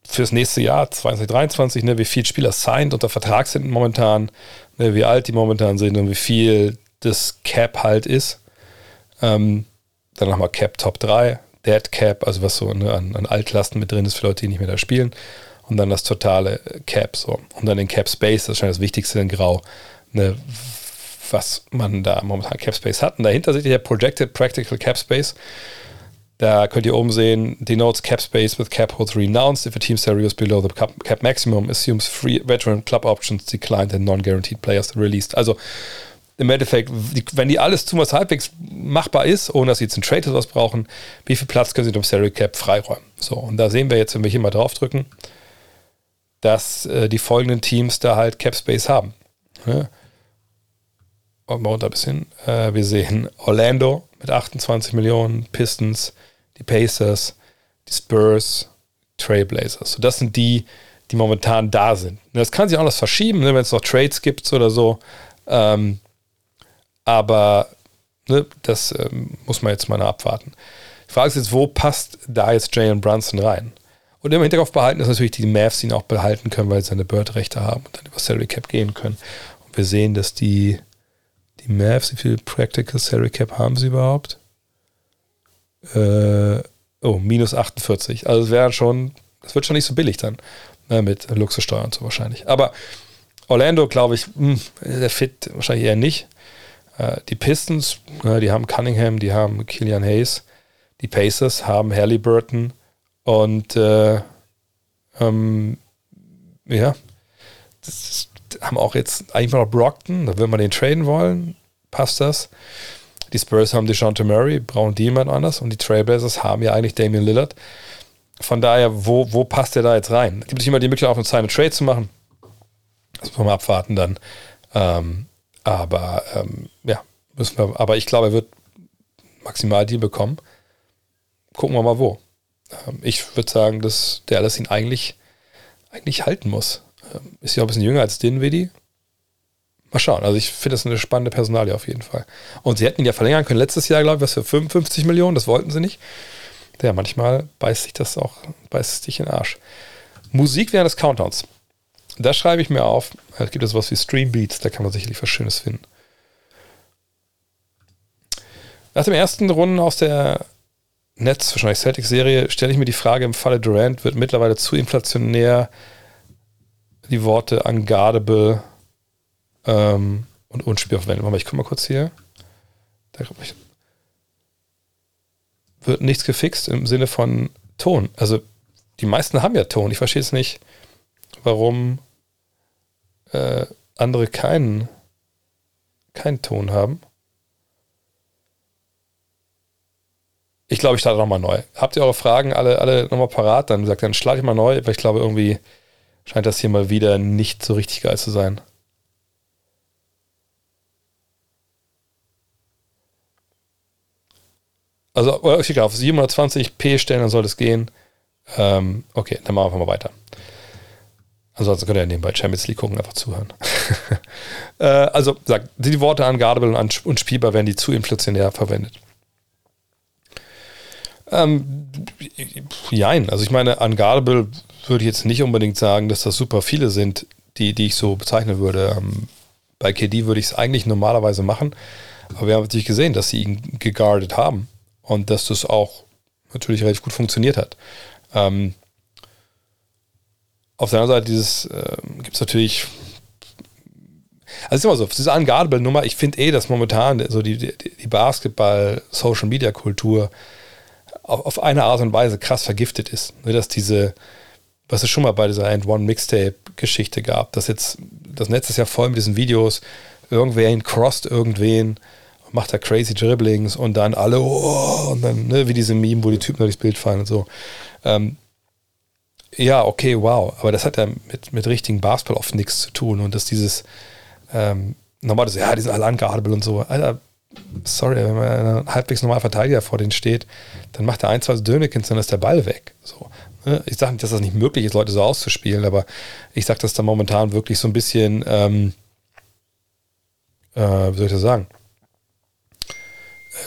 fürs nächste Jahr 2023, ne, wie viele Spieler signed unter Vertrag sind momentan, ne, wie alt die momentan sind und wie viel das Cap halt ist. Ähm, dann nochmal Cap Top 3, Dead Cap, also was so ne, an, an, Altlasten mit drin ist für Leute, die nicht mehr da spielen. Und dann das totale Cap so. Und dann den Cap Space, das ist schon das Wichtigste in Grau. Ne, was man da momentan Cap Space hat. Und dahinter seht ihr ja Projected Practical Cap Space. Da könnt ihr oben sehen, denotes cap space with cap holds renounced if a team salary is below the cap, cap maximum, assumes free veteran club options declined and non-guaranteed players released. Also im Endeffekt, wenn die alles tun, was halbwegs machbar ist, ohne dass sie jetzt einen Trade oder was brauchen, wie viel Platz können sie dem Salary Cap freiräumen? So, und da sehen wir jetzt, wenn wir hier mal draufdrücken, dass äh, die folgenden Teams da halt Cap Space haben. Ja? mal runter ein bisschen. Äh, wir sehen Orlando mit 28 Millionen, Pistons, die Pacers, die Spurs, Trailblazers. So, das sind die, die momentan da sind. Das kann sich auch noch verschieben, ne, wenn es noch Trades gibt oder so. Ähm, aber ne, das ähm, muss man jetzt mal abwarten. Die Frage ist jetzt, wo passt da jetzt Jalen Brunson rein? Und im Hinterkopf behalten ist natürlich die Mavs ihn auch behalten können, weil sie seine Bird-Rechte haben und dann über Salary Cap gehen können. Und wir sehen, dass die die Mavs, wie viel Practical Salary Cap haben sie überhaupt? Äh, oh, minus 48. Also es wäre schon, das wird schon nicht so billig dann. Ne, mit Luxussteuern so wahrscheinlich. Aber Orlando, glaube ich, mh, hm, der fit wahrscheinlich eher nicht. Äh, die Pistons, die haben Cunningham, die haben Killian Hayes. Die Pacers haben Halliburton und äh, ähm, ja, das haben auch jetzt eigentlich noch Brockton, da will man den traden wollen, passt das. Die Spurs haben DeJounte Murray, brauchen die jemand anders und die Trailblazers haben ja eigentlich Damian Lillard. Von daher, wo, wo passt der da jetzt rein? Gibt es immer die Möglichkeit, auch eine Zeit Trade zu machen? Das muss man mal abwarten dann. Ähm, aber ähm, ja, müssen wir, aber ich glaube, er wird maximal die bekommen. Gucken wir mal wo. Ähm, ich würde sagen, dass der alles ihn eigentlich, eigentlich halten muss. Ähm, ist ja ein bisschen jünger als Dinwiddie. Mal schauen. Also ich finde das eine spannende Personalie auf jeden Fall. Und sie hätten ihn ja verlängern können letztes Jahr, glaube ich, was für 55 Millionen. Das wollten sie nicht. Ja, manchmal beißt sich das auch, beißt es dich in den Arsch. Musik während des Countdowns. Da schreibe ich mir auf. Es gibt es was wie Stream Beats, da kann man sicherlich was Schönes finden. Nach dem ersten Runden aus der Netz, wahrscheinlich Celtics-Serie, stelle ich mir die Frage, im Falle Durant wird mittlerweile zu inflationär die Worte unguardable ähm, und unspiel verwenden. Warte mal, ich gucke mal kurz hier. Da ich, wird nichts gefixt im Sinne von Ton. Also die meisten haben ja Ton. Ich verstehe es nicht, warum äh, andere keinen, keinen Ton haben. Ich glaube, ich starte nochmal neu. Habt ihr eure Fragen alle, alle nochmal parat? Dann sagt dann schlage ich mal neu, weil ich glaube, irgendwie scheint das hier mal wieder nicht so richtig geil zu sein. Also, okay, auf 720p stellen, dann soll es gehen. Ähm, okay, dann machen wir mal weiter. Ansonsten könnt ihr ja nebenbei Champions League gucken, einfach zuhören. äh, also, sagt, die Worte unguardable und unspielbar werden die zu inflationär verwendet. Ähm, jein, also ich meine, unguardable würde ich jetzt nicht unbedingt sagen, dass das super viele sind, die, die ich so bezeichnen würde. Ähm, bei KD würde ich es eigentlich normalerweise machen, aber wir haben natürlich gesehen, dass sie ihn geguardet haben und dass das auch natürlich relativ gut funktioniert hat. Ähm, auf der anderen Seite dieses äh, gibt es natürlich also ist immer so, diese Unguardable-Nummer, ich finde eh, dass momentan so die, die, die Basketball-Social-Media-Kultur auf, auf eine Art und Weise krass vergiftet ist. Ne, dass diese, was es schon mal bei dieser End One Mixtape-Geschichte gab, dass jetzt das Netz ist ja voll mit diesen Videos, irgendwer crossed irgendwen, macht da crazy Dribblings und dann alle, oh, und dann, ne, wie diese Meme, wo die Typen durchs Bild fallen und so. Ähm, ja, okay, wow. Aber das hat ja mit, mit richtigen Basketball oft nichts zu tun. Und dass dieses, ähm, normal, ja, die sind alle unguardable und so. Alter, sorry, wenn man ein halbwegs normal Verteidiger vor denen steht, dann macht er ein, zwei Dönekins, dann ist der Ball weg. So. Ne? Ich sage nicht, dass das nicht möglich ist, Leute so auszuspielen, aber ich sage das da momentan wirklich so ein bisschen, ähm, äh, wie soll ich das sagen?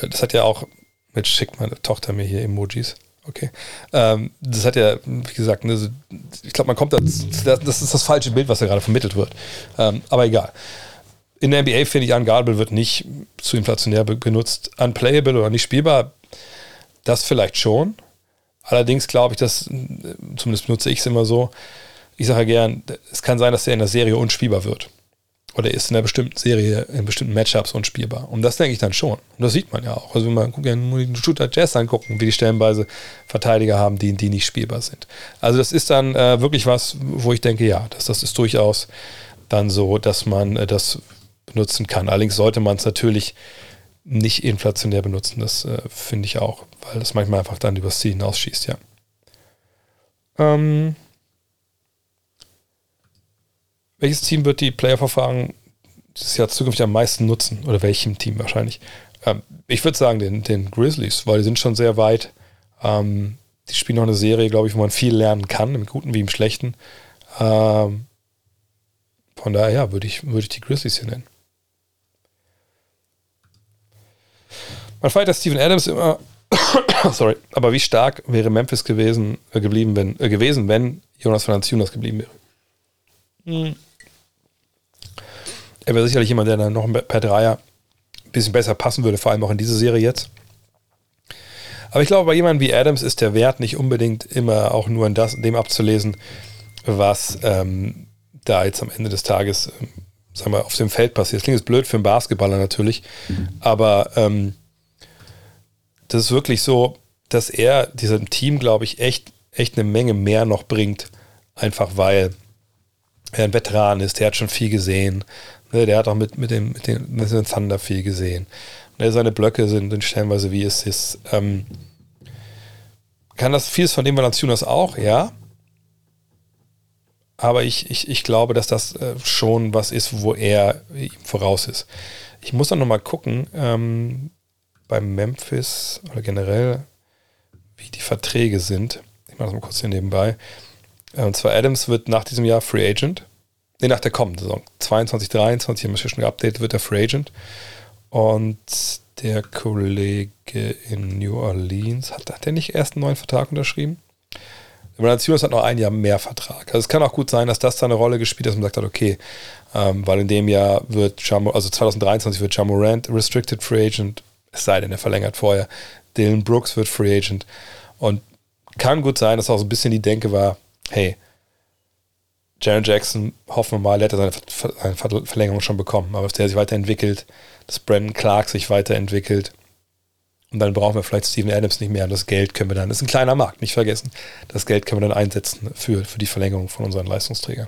Äh, das hat ja auch, mit schickt meine Tochter mir hier Emojis. Okay. Ähm, das hat ja, wie gesagt, ne, ich glaube, man kommt da, das ist das falsche Bild, was da gerade vermittelt wird. Ähm, aber egal. In der NBA finde ich, Unguardable wird nicht zu inflationär benutzt. Unplayable oder nicht spielbar, das vielleicht schon. Allerdings glaube ich, dass, zumindest benutze ich es immer so, ich sage ja gern, es kann sein, dass der in der Serie unspielbar wird. Oder ist in einer bestimmten Serie, in bestimmten Matchups unspielbar. Und das denke ich dann schon. Und das sieht man ja auch. Also wenn man guckt, nur den Shooter Jazz angucken, wie die stellenweise Verteidiger haben, die, die nicht spielbar sind. Also das ist dann äh, wirklich was, wo ich denke, ja, das, das ist durchaus dann so, dass man äh, das benutzen kann. Allerdings sollte man es natürlich nicht inflationär benutzen. Das äh, finde ich auch, weil das manchmal einfach dann übers Ziel hinausschießt, ja. Ähm, welches Team wird die Player-Verfahren dieses Jahr zukünftig am meisten nutzen? Oder welchem Team wahrscheinlich? Ähm, ich würde sagen den, den Grizzlies, weil die sind schon sehr weit. Ähm, die spielen noch eine Serie, glaube ich, wo man viel lernen kann, im Guten wie im Schlechten. Ähm, von daher, ja, würde ich, würd ich die Grizzlies hier nennen. Man feiert Steven Adams immer. sorry, aber wie stark wäre Memphis gewesen, äh, geblieben, wenn, äh, gewesen, wenn Jonas Valanciunas geblieben wäre? Hm. Er wäre sicherlich jemand, der dann noch per Dreier ein bisschen besser passen würde, vor allem auch in diese Serie jetzt. Aber ich glaube, bei jemandem wie Adams ist der Wert nicht unbedingt immer auch nur in das, dem abzulesen, was ähm, da jetzt am Ende des Tages, ähm, sagen wir, auf dem Feld passiert. Das klingt jetzt blöd für einen Basketballer natürlich, mhm. aber ähm, das ist wirklich so, dass er diesem Team, glaube ich, echt, echt eine Menge mehr noch bringt. Einfach weil er ein Veteran ist, der hat schon viel gesehen. Ne, der hat auch mit, mit, dem, mit, dem, mit dem Thunder viel gesehen. Ne, seine Blöcke sind, sind stellenweise wie es ist. Ähm, kann das vieles von dem Valanciunas auch, ja. Aber ich, ich, ich glaube, dass das äh, schon was ist, wo er ihm voraus ist. Ich muss dann nochmal gucken, ähm, beim Memphis oder generell, wie die Verträge sind. Ich mache das mal kurz hier nebenbei. Äh, und zwar Adams wird nach diesem Jahr Free Agent. Ne, nach der kommenden Saison. 22, 23 haben wir schon geupdatet, wird er Free Agent. Und der Kollege in New Orleans, hat, hat der nicht erst einen neuen Vertrag unterschrieben? Valanciunas hat noch ein Jahr mehr Vertrag. Also es kann auch gut sein, dass das da eine Rolle gespielt hat, dass man sagt hat, okay, ähm, weil in dem Jahr wird Jamo, also 2023 wird Jamorant Restricted Free Agent, es sei denn, er verlängert vorher. Dylan Brooks wird Free Agent. Und kann gut sein, dass auch so ein bisschen die Denke war, hey, Jaron Jackson, hoffen wir mal, er hat seine, seine Verlängerung schon bekommen, aber dass der sich weiterentwickelt, dass Brandon Clark sich weiterentwickelt. Und dann brauchen wir vielleicht Steven Adams nicht mehr. Und das Geld können wir dann, das ist ein kleiner Markt, nicht vergessen. Das Geld können wir dann einsetzen für, für die Verlängerung von unseren Leistungsträgern.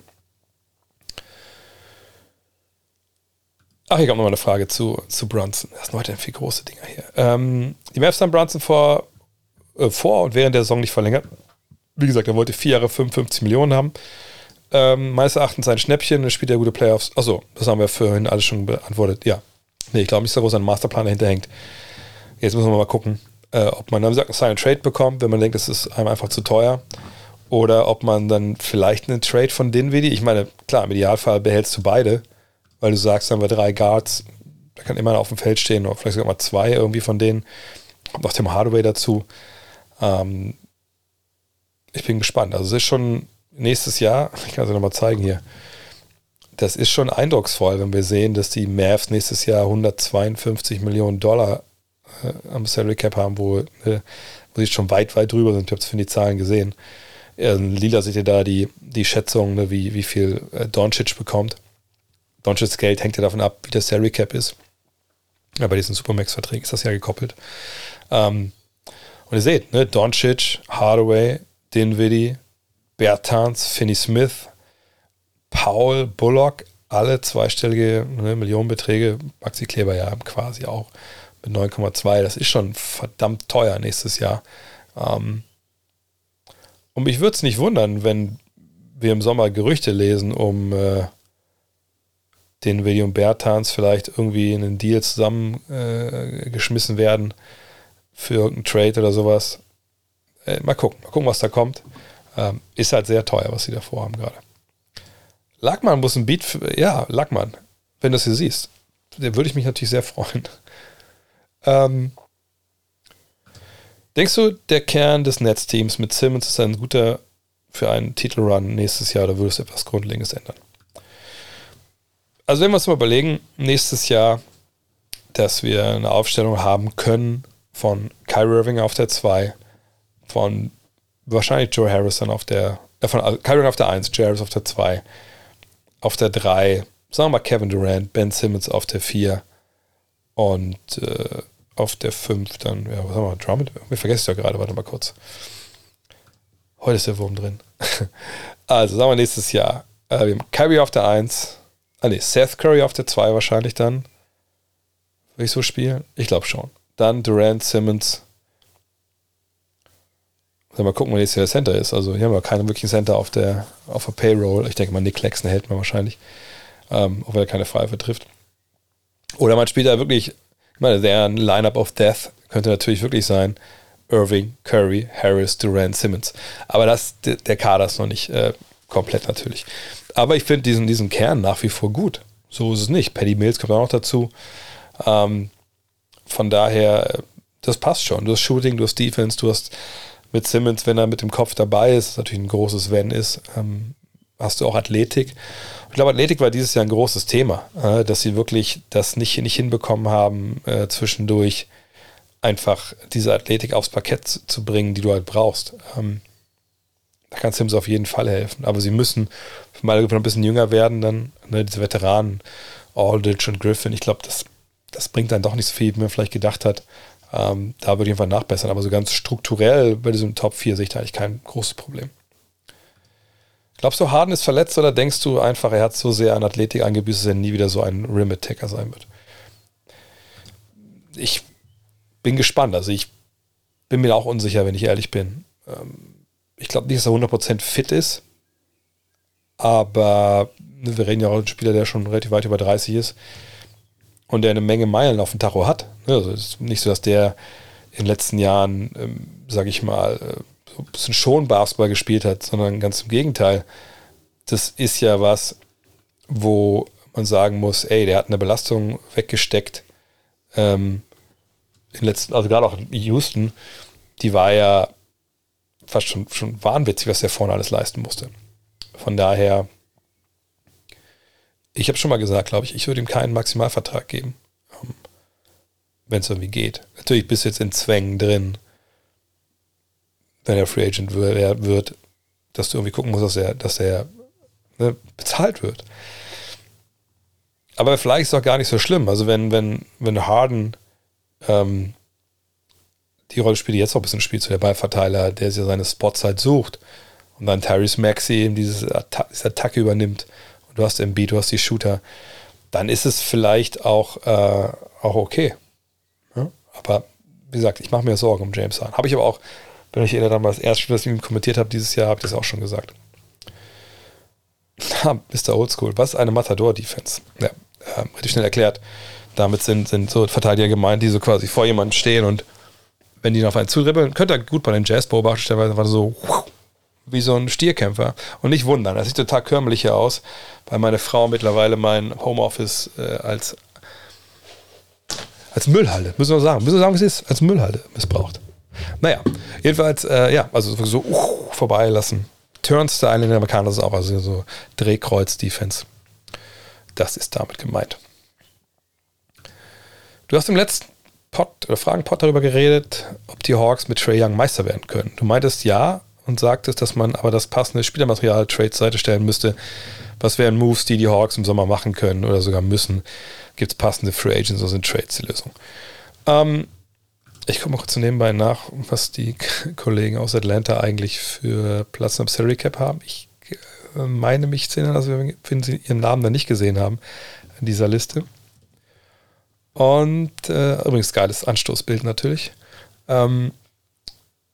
Ach, hier kommt nochmal eine Frage zu, zu Brunson. Das sind heute viel große Dinger hier. Ähm, die Mavs haben Brunson vor, äh, vor und während der Saison nicht verlängert. Wie gesagt, er wollte vier Jahre 55 Millionen haben. Ähm, meines Erachtens ein Schnäppchen, er spielt ja gute Playoffs. Achso, das haben wir vorhin alles schon beantwortet. Ja. Nee, ich glaube nicht, dass da groß ein Masterplan dahinter hängt. Jetzt müssen wir mal gucken, äh, ob man dann sagt, einen Trade bekommt, wenn man denkt, es ist einem einfach zu teuer. Oder ob man dann vielleicht einen Trade von Dinwiddie, ich meine, klar, im Idealfall behältst du beide, weil du sagst, dann haben wir drei Guards, da kann immer auf dem Feld stehen, oder vielleicht sogar mal zwei irgendwie von denen. Kommt noch Tim Hardaway dazu. Ähm, ich bin gespannt. Also es ist schon nächstes Jahr, ich kann es nochmal zeigen hier, das ist schon eindrucksvoll, wenn wir sehen, dass die Mavs nächstes Jahr 152 Millionen Dollar äh, am Salary Cap haben, wo, äh, wo sie schon weit, weit drüber sind. Ich habe es für die Zahlen gesehen. In Lila seht ihr da die, die Schätzung, ne, wie, wie viel äh, Doncic bekommt. Doncic's Geld hängt ja davon ab, wie der Salary Cap ist. Ja, bei diesen Supermax-Verträgen ist das ja gekoppelt. Ähm, und ihr seht, ne, Doncic, Hardaway, Dinwiddie, Bertans, Finney Smith, Paul, Bullock, alle zweistellige ne, Millionenbeträge, Maxi Kleber ja quasi auch mit 9,2. Das ist schon verdammt teuer nächstes Jahr. Ähm, Und mich würde es nicht wundern, wenn wir im Sommer Gerüchte lesen, um äh, den William Bertans vielleicht irgendwie in einen Deal zusammengeschmissen äh, werden für irgendeinen Trade oder sowas. Äh, mal gucken, mal gucken, was da kommt. Ähm, ist halt sehr teuer, was sie da vorhaben gerade. Lackmann muss ein Beat, für, ja, Lackmann, wenn du es hier siehst, der würde ich mich natürlich sehr freuen. Ähm, denkst du, der Kern des Netzteams mit Simmons ist ein guter für einen Titelrun nächstes Jahr oder würdest du etwas Grundlegendes ändern? Also wenn wir uns mal überlegen, nächstes Jahr, dass wir eine Aufstellung haben können von Kyrie Irving auf der 2, von wahrscheinlich Joe Harrison auf der, äh, also Kyrie auf der 1, Joe Harris auf der 2, auf der 3, sagen wir mal Kevin Durant, Ben Simmons auf der 4 und äh, auf der 5 dann, ja, was haben wir, Drummond? Mir vergesse ich ja gerade, warte mal kurz. Heute ist der Wurm drin. also, sagen wir nächstes Jahr. Äh, wir haben Kyrie auf der 1. Ah, nee, Seth Curry auf der 2 wahrscheinlich dann. Will ich so spielen? Ich glaube schon. Dann Durant, Simmons. Mal gucken, wer jetzt hier der Center ist. Also hier haben wir keinen wirklichen Center auf der, auf der Payroll. Ich denke mal, Nick Claxton hält man wahrscheinlich. Ähm, auch wenn er keine Freiwürfe trifft. Oder man spielt da wirklich, ich meine, der Lineup of Death könnte natürlich wirklich sein. Irving, Curry, Harris, Durant, Simmons. Aber das, der Kader ist noch nicht äh, komplett natürlich. Aber ich finde diesen, diesen Kern nach wie vor gut. So ist es nicht. Paddy Mills kommt auch noch dazu. Ähm, von daher, das passt schon. Du hast Shooting, du hast Defense, du hast mit Simmons, wenn er mit dem Kopf dabei ist, natürlich ein großes Wenn ist, ähm, hast du auch Athletik. Ich glaube, Athletik war dieses Jahr ein großes Thema, äh, dass sie wirklich das nicht, nicht hinbekommen haben, äh, zwischendurch einfach diese Athletik aufs Parkett zu bringen, die du halt brauchst. Ähm, da kann Sims auf jeden Fall helfen. Aber sie müssen mal ein bisschen jünger werden, dann ne, diese Veteranen, Aldridge und Griffin. Ich glaube, das, das bringt dann doch nicht so viel, wie man vielleicht gedacht hat. Ähm, da würde ich einfach nachbessern. Aber so ganz strukturell bei diesem Top 4 sehe ich da eigentlich kein großes Problem. Glaubst du, Harden ist verletzt oder denkst du einfach, er hat so sehr an Athletik angebüßt, dass er nie wieder so ein Rim-Attacker sein wird? Ich bin gespannt. Also ich bin mir auch unsicher, wenn ich ehrlich bin. Ähm, ich glaube nicht, dass er 100% fit ist. Aber wir reden ja auch über einen Spieler, der schon relativ weit über 30 ist und der eine Menge Meilen auf dem Tacho hat. Ne, also es ist nicht so, dass der in den letzten Jahren, ähm, sage ich mal, äh, ein bisschen schon Basketball gespielt hat, sondern ganz im Gegenteil. Das ist ja was, wo man sagen muss, ey, der hat eine Belastung weggesteckt. Ähm, in letzten, also gerade auch in Houston, die war ja fast schon, schon wahnwitzig, was der vorne alles leisten musste. Von daher, ich habe schon mal gesagt, glaube ich, ich würde ihm keinen Maximalvertrag geben, ähm, wenn es irgendwie geht. Natürlich bist du jetzt in Zwängen drin, wenn er Free Agent wird, dass du irgendwie gucken musst, dass er, dass er ne, bezahlt wird. Aber vielleicht ist es auch gar nicht so schlimm. Also wenn, wenn, wenn Harden ähm, die Rolle spielt, die jetzt auch ein bisschen spielt, so der Ballverteiler, der sich seine Spots halt sucht. Und dann Tyrese Maxey eben diese Attacke übernimmt. Du hast Embiid, du hast die Shooter. Dann ist es vielleicht auch, äh, auch okay. Ja? Aber wie gesagt, ich mache mir Sorgen um James Harden. Habe ich aber auch, wenn ich erinnere, das erste Spiel, das ich ihm kommentiert habe dieses Jahr, habe ich das auch schon gesagt. Mr. Oldschool, was ist eine Matador-Defense? Ja, äh, relativ schnell erklärt. Damit sind, sind so Verteidiger gemeint, die so quasi vor jemandem stehen und wenn die noch auf einen zudribbeln, könnt ihr gut bei den Jazz beobachten, stellenweise war so wie so ein Stierkämpfer. Und nicht wundern, das sieht total körperlich hier aus, weil meine Frau mittlerweile mein Homeoffice äh, als, als Müllhalde, müssen wir sagen, müssen wir sagen, wie es ist, als Müllhalde missbraucht. Naja, jedenfalls, äh, ja, also so uh, vorbeilassen. Turnstyle in den Amerikanern ist auch, also so Drehkreuz-Defense. Das ist damit gemeint. Du hast im letzten Pod oder Fragenpod darüber geredet, ob die Hawks mit Trey Young Meister werden können. Du meintest ja und sagtest, dass man aber das passende Spielermaterial Trade Seite stellen müsste. Was wären Moves, die die Hawks im Sommer machen können oder sogar müssen? Gibt es passende Free Agents oder sind Trades die Lösung? Ähm, ich komme mal kurz nebenbei nach, was die Kollegen aus Atlanta eigentlich für Platz am Salary Cap haben. Ich äh, meine mich zu erinnern, dass wir, wenn sie ihren Namen da nicht gesehen haben in dieser Liste. Und äh, übrigens geiles Anstoßbild natürlich. Ähm,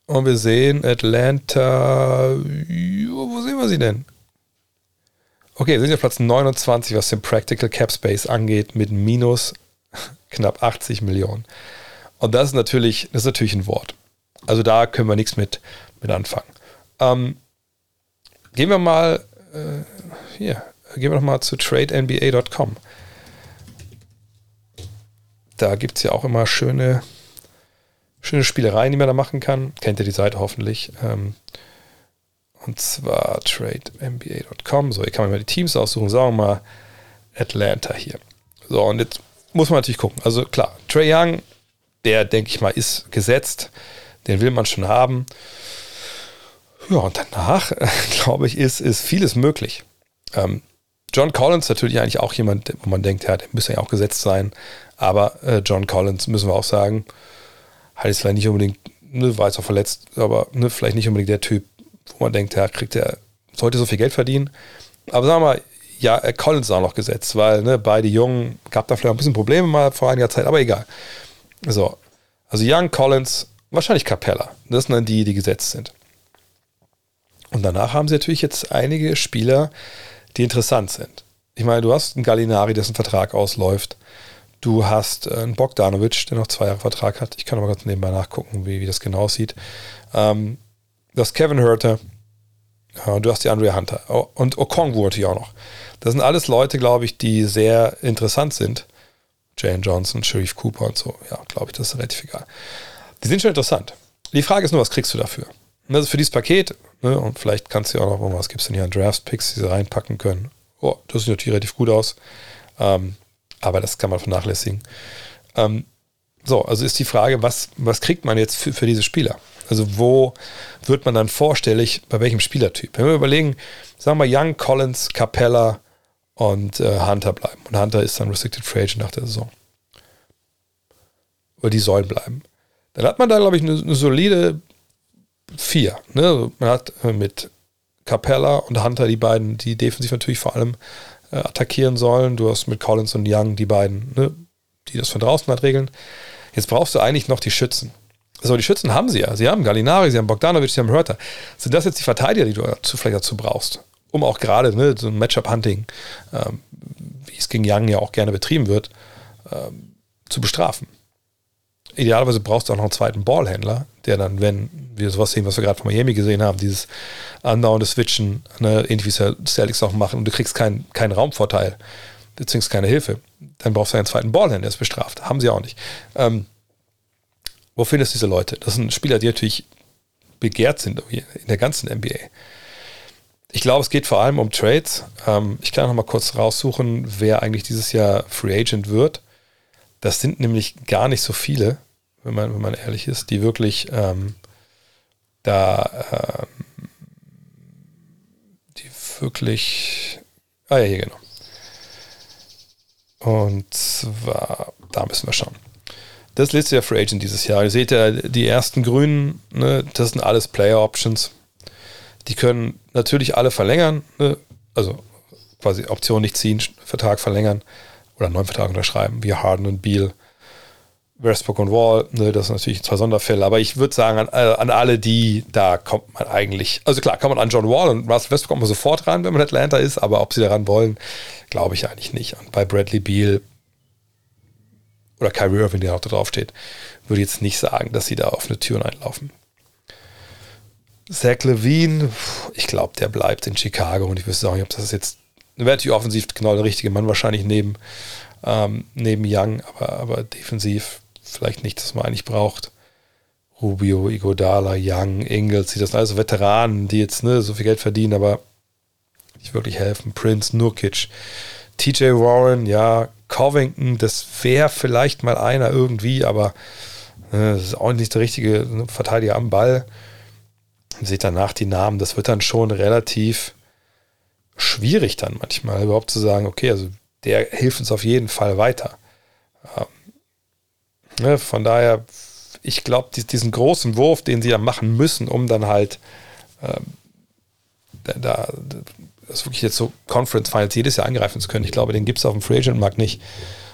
Und wir sehen Atlanta. Wo sehen wir sie denn? Okay, wir sind auf Platz 29, was den Practical Cap Space angeht, mit minus knapp 80 Millionen. Und das ist natürlich, das ist natürlich ein Wort. Also da können wir nichts mit, mit anfangen. Ähm, gehen wir mal äh, hier, gehen wir noch mal zu tradenba.com. Da gibt es ja auch immer schöne, schöne Spielereien, die man da machen kann. Kennt ihr die Seite hoffentlich. Ähm, und zwar trademba.com. So, hier kann man mal die Teams aussuchen. Sagen wir mal Atlanta hier. So, und jetzt muss man natürlich gucken. Also klar, Trey Young, der denke ich mal ist gesetzt. Den will man schon haben. Ja, und danach, glaube ich, ist, ist vieles möglich. Ähm, John Collins natürlich eigentlich auch jemand, wo man denkt, ja, der müsste ja auch gesetzt sein. Aber äh, John Collins, müssen wir auch sagen, halt ist vielleicht nicht unbedingt, ne, war jetzt auch verletzt, aber ne, vielleicht nicht unbedingt der Typ, wo man denkt, ja, kriegt er, sollte so viel Geld verdienen. Aber sagen wir mal, ja, Collins ist auch noch gesetzt, weil ne, beide Jungen gab da vielleicht ein bisschen Probleme mal vor einiger Zeit, aber egal. So, also Young, Collins, wahrscheinlich Capella. Das sind dann die, die gesetzt sind. Und danach haben sie natürlich jetzt einige Spieler, die interessant sind. Ich meine, du hast einen Gallinari, dessen Vertrag ausläuft. Du hast einen Bogdanovic, der noch zwei Jahre Vertrag hat. Ich kann aber ganz nebenbei nachgucken, wie, wie das genau aussieht. Ähm, du hast Kevin Hurter. Ja, du hast die Andrea Hunter. Und Okongwu natürlich auch noch. Das sind alles Leute, glaube ich, die sehr interessant sind. Jane Johnson, Sharif Cooper und so. Ja, glaube ich, das ist relativ egal. Die sind schon interessant. Die Frage ist nur, was kriegst du dafür? Also für dieses Paket, ne, und vielleicht kannst du ja auch noch, was gibt es denn hier an Draft-Picks, die sie reinpacken können. Oh, das sieht natürlich relativ gut aus. Ähm, aber das kann man vernachlässigen. Ähm, so, also ist die Frage, was, was kriegt man jetzt für, für diese Spieler? Also wo wird man dann vorstellig, bei welchem Spielertyp? Wenn wir überlegen, sagen wir Young, Collins, Capella und äh, Hunter bleiben. Und Hunter ist dann Restricted Free Agent nach der Saison. Oder die sollen bleiben. Dann hat man da, glaube ich, eine, eine solide vier. Ne? Man hat äh, mit Capella und Hunter die beiden, die defensiv natürlich vor allem äh, attackieren sollen. Du hast mit Collins und Young die beiden, ne? die das von draußen halt regeln. Jetzt brauchst du eigentlich noch die Schützen. So, die Schützen haben sie ja. Sie haben Gallinari, sie haben Bogdanovic, sie haben Hörter. Sind das jetzt die Verteidiger, die du dazu, vielleicht dazu brauchst? Um auch gerade ne, so ein Matchup-Hunting, ähm, wie es gegen Young ja auch gerne betrieben wird, ähm, zu bestrafen idealerweise brauchst du auch noch einen zweiten Ballhändler, der dann, wenn wir sowas sehen, was wir gerade von Miami gesehen haben, dieses andauernde Switchen, ne, ähnlich wie es Celtics auch machen, und du kriegst keinen kein Raumvorteil, beziehungsweise keine Hilfe, dann brauchst du einen zweiten Ballhändler, der ist bestraft. Haben sie auch nicht. Ähm, wo findest du diese Leute? Das sind Spieler, die natürlich begehrt sind in der ganzen NBA. Ich glaube, es geht vor allem um Trades. Ähm, ich kann noch mal kurz raussuchen, wer eigentlich dieses Jahr Free Agent wird. Das sind nämlich gar nicht so viele wenn man, wenn man ehrlich ist, die wirklich ähm, da ähm, die wirklich ah ja, hier genau. Und zwar, da müssen wir schauen. Das letzte Jahr Free Agent dieses Jahr. Ihr seht ja, die ersten Grünen, ne, das sind alles Player Options. Die können natürlich alle verlängern, ne? also quasi Option nicht ziehen, Vertrag verlängern oder einen neuen Vertrag unterschreiben, wie Harden und Beal. Westbrook und Wall, ne, das sind natürlich zwei Sonderfälle, aber ich würde sagen, an, äh, an, alle die, da kommt man eigentlich, also klar, kann man an John Wall und Russell Westbrook kommt man sofort ran, wenn man Atlanta ist, aber ob sie daran wollen, glaube ich eigentlich nicht. Und bei Bradley Beal oder Kyrie Irving, der auch da drauf steht, würde ich jetzt nicht sagen, dass sie da offene Türen einlaufen. Zach Levine, ich glaube, der bleibt in Chicago und ich wüsste auch nicht, ob das jetzt, natürlich offensiv genau der richtige Mann wahrscheinlich neben, ähm, neben Young, aber, aber defensiv vielleicht nicht, das man eigentlich braucht. Rubio, Igodala, Young, Ingles, das sind alles Veteranen, die jetzt ne, so viel Geld verdienen, aber nicht wirklich helfen. Prince, Nurkic, TJ Warren, ja, Covington, das wäre vielleicht mal einer irgendwie, aber ne, das ist auch nicht der richtige ne, Verteidiger am Ball. Seht danach die Namen, das wird dann schon relativ schwierig dann manchmal überhaupt zu sagen, okay, also der hilft uns auf jeden Fall weiter. Ne, von daher, ich glaube, diesen großen Wurf, den sie ja machen müssen, um dann halt ähm, da, das wirklich jetzt so Conference Finals jedes Jahr angreifen zu können, ich glaube, den gibt es auf dem Free Agent Markt nicht.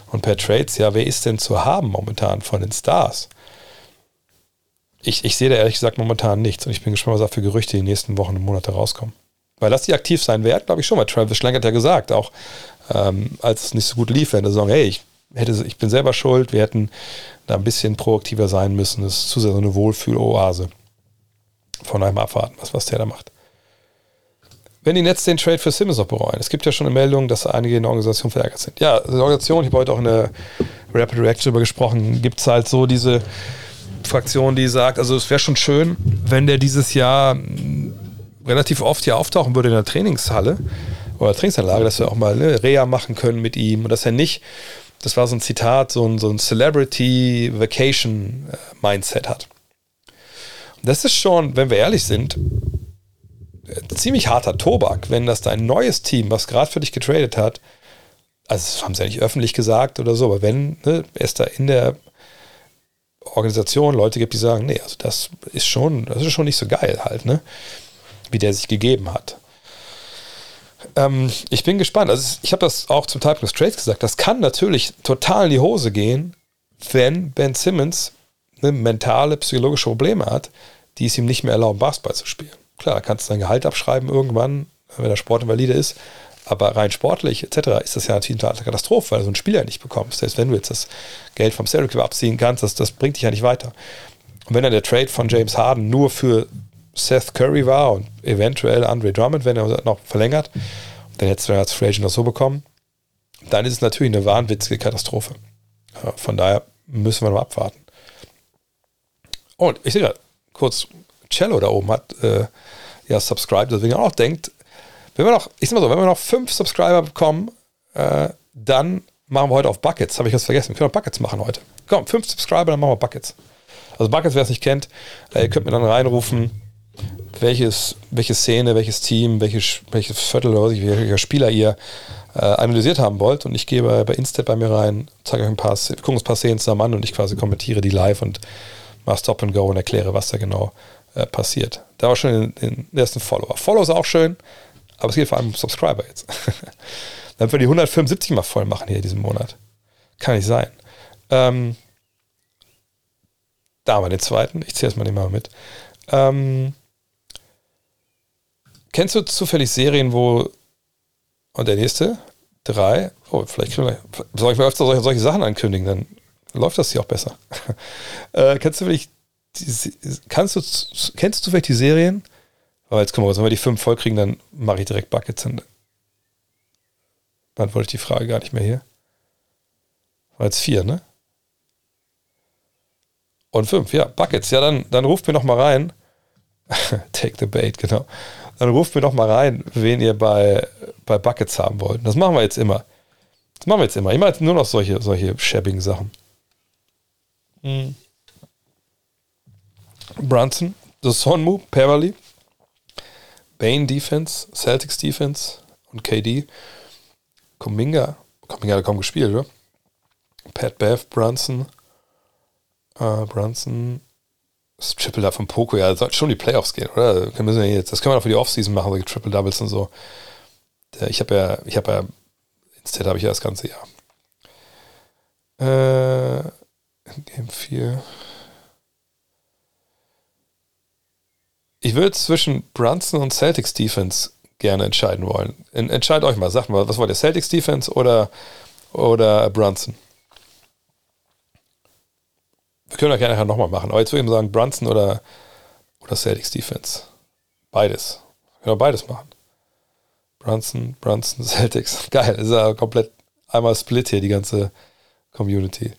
Und per Trades, ja, wer ist denn zu haben momentan von den Stars? ich, ich sehe da ehrlich gesagt momentan nichts und ich bin gespannt, was da für Gerüchte die nächsten Wochen und Monate rauskommen. Weil dass die aktiv sein werden, glaube ich schon, weil Travis Schlenk hat ja gesagt, auch ähm, als es nicht so gut lief, wenn er sagen, hey, ich, hätte, ich bin selber schuld, wir hätten da ein bisschen proaktiver sein müssen. Das ist zu sehr so eine Wohlfühloase. Von einem abwarten, was, was der da macht. Wenn die Nets den Trade für Simmons noch bereuen, es gibt ja schon eine Meldung, dass einige in der Organisation verärgert sind. Ja, die Organisation, ich habe heute auch in der Rapid Reaction darüber gesprochen, gibt es halt so diese Fraktion, die sagt, also es wäre schon schön, wenn der dieses Jahr relativ oft hier auftauchen würde in der Trainingshalle oder Trainingsanlage, dass wir auch mal eine Reha machen können mit ihm und dass er nicht, das war so ein Zitat, so ein, so ein Celebrity Vacation äh, Mindset hat. Und das ist schon, wenn wir ehrlich sind, äh, ziemlich harter Tobak, wenn das dein neues Team, was gerade für dich getradet hat, also das haben sie ja nicht öffentlich gesagt oder so, aber wenn ne, es da in der Organisation Leute gibt, die sagen, nee, also das ist schon, das ist schon nicht so geil halt, ne? Wie der sich gegeben hat. Ähm, ich bin gespannt. Also ich habe das auch zum Teil des Trades gesagt. Das kann natürlich total in die Hose gehen, wenn Ben Simmons eine mentale, psychologische Probleme hat, die es ihm nicht mehr erlauben, Basketball zu spielen. Klar, kannst du dein Gehalt abschreiben irgendwann, wenn der Sportinvalide ist. Aber rein sportlich etc. ist das ja natürlich eine Katastrophe, weil du so einen Spieler nicht bekommst. Selbst wenn du jetzt das Geld vom Salary Club abziehen kannst, das, das bringt dich ja nicht weiter. Und wenn dann der Trade von James Harden nur für Seth Curry war und eventuell Andre Drummond, wenn er noch verlängert, dann hättest du als Free Agent noch so bekommen, dann ist es natürlich eine wahnwitzige Katastrophe. Von daher müssen wir noch abwarten. Und ich sehe gerade, kurz, Cello da oben hat äh, ja subscribed, deswegen auch denkt, wenn wir noch, ich sag mal so, wenn wir noch fünf Subscriber bekommen, äh, dann machen wir heute auf Buckets. Habe ich was vergessen. Wir können auch Buckets machen heute. Komm, fünf Subscriber, dann machen wir Buckets. Also Buckets, wer es nicht kennt, äh, ihr könnt mir dann reinrufen, welches, welche Szene, welches Team, welches, welches Viertel oder welcher Spieler ihr äh, analysiert haben wollt. Und ich gehe bei, bei Instead bei mir rein, zeige euch ein paar, gucken uns ein paar Szenen zusammen an und ich quasi kommentiere die live und mache Stop and Go und erkläre, was da genau äh, passiert. Da war schon den, den ersten Follower. Follow ist auch schön, aber es geht vor allem um Subscriber jetzt. Dann wir die 175 mal voll machen hier diesen Monat. Kann nicht sein. Ähm, da haben wir den zweiten. Ich zähle mal nicht mal mit. Ähm, kennst du zufällig Serien, wo. Und der nächste? Drei. Oh, vielleicht können wir. Soll ich mal öfter solche, solche Sachen ankündigen? Dann läuft das hier auch besser. äh, kennst du vielleicht. Die, kannst du, kennst du vielleicht die Serien, aber jetzt gucken wir, wenn wir die fünf voll kriegen, dann mache ich direkt Buckets hin. Beantworte ich die Frage gar nicht mehr hier. War jetzt vier, ne? Und fünf, ja, Buckets. Ja, dann, dann ruft mir noch mal rein. Take the bait, genau. Dann ruft mir noch mal rein, wen ihr bei, bei Buckets haben wollt. Das machen wir jetzt immer. Das machen wir jetzt immer. Immer nur noch solche, solche schäbigen Sachen. Mhm. Brunson, The Sonmu, Peverly, Bane Defense, Celtics Defense und KD. Kuminga, Kuminga hat kaum gespielt, oder? Pat Bev, Brunson, äh, Brunson, das Triple da von Poco, ja, sollte schon die Playoffs gehen, oder? Das können wir jetzt, auch für die Offseason machen, solche Triple Doubles und so. Ich habe ja, ich habe ja, instead habe ich ja das ganze Jahr. Äh, Game 4. Ich würde zwischen Brunson und Celtics Defense gerne entscheiden wollen. Entscheidet euch mal, sagt mal, was wollt ihr, Celtics Defense oder, oder Brunson? Wir können auch gerne nachher nochmal machen, aber jetzt würde ich mal sagen, Brunson oder, oder Celtics Defense. Beides. Wir können auch beides machen. Brunson, Brunson, Celtics. Geil, ist ja komplett einmal Split hier, die ganze Community.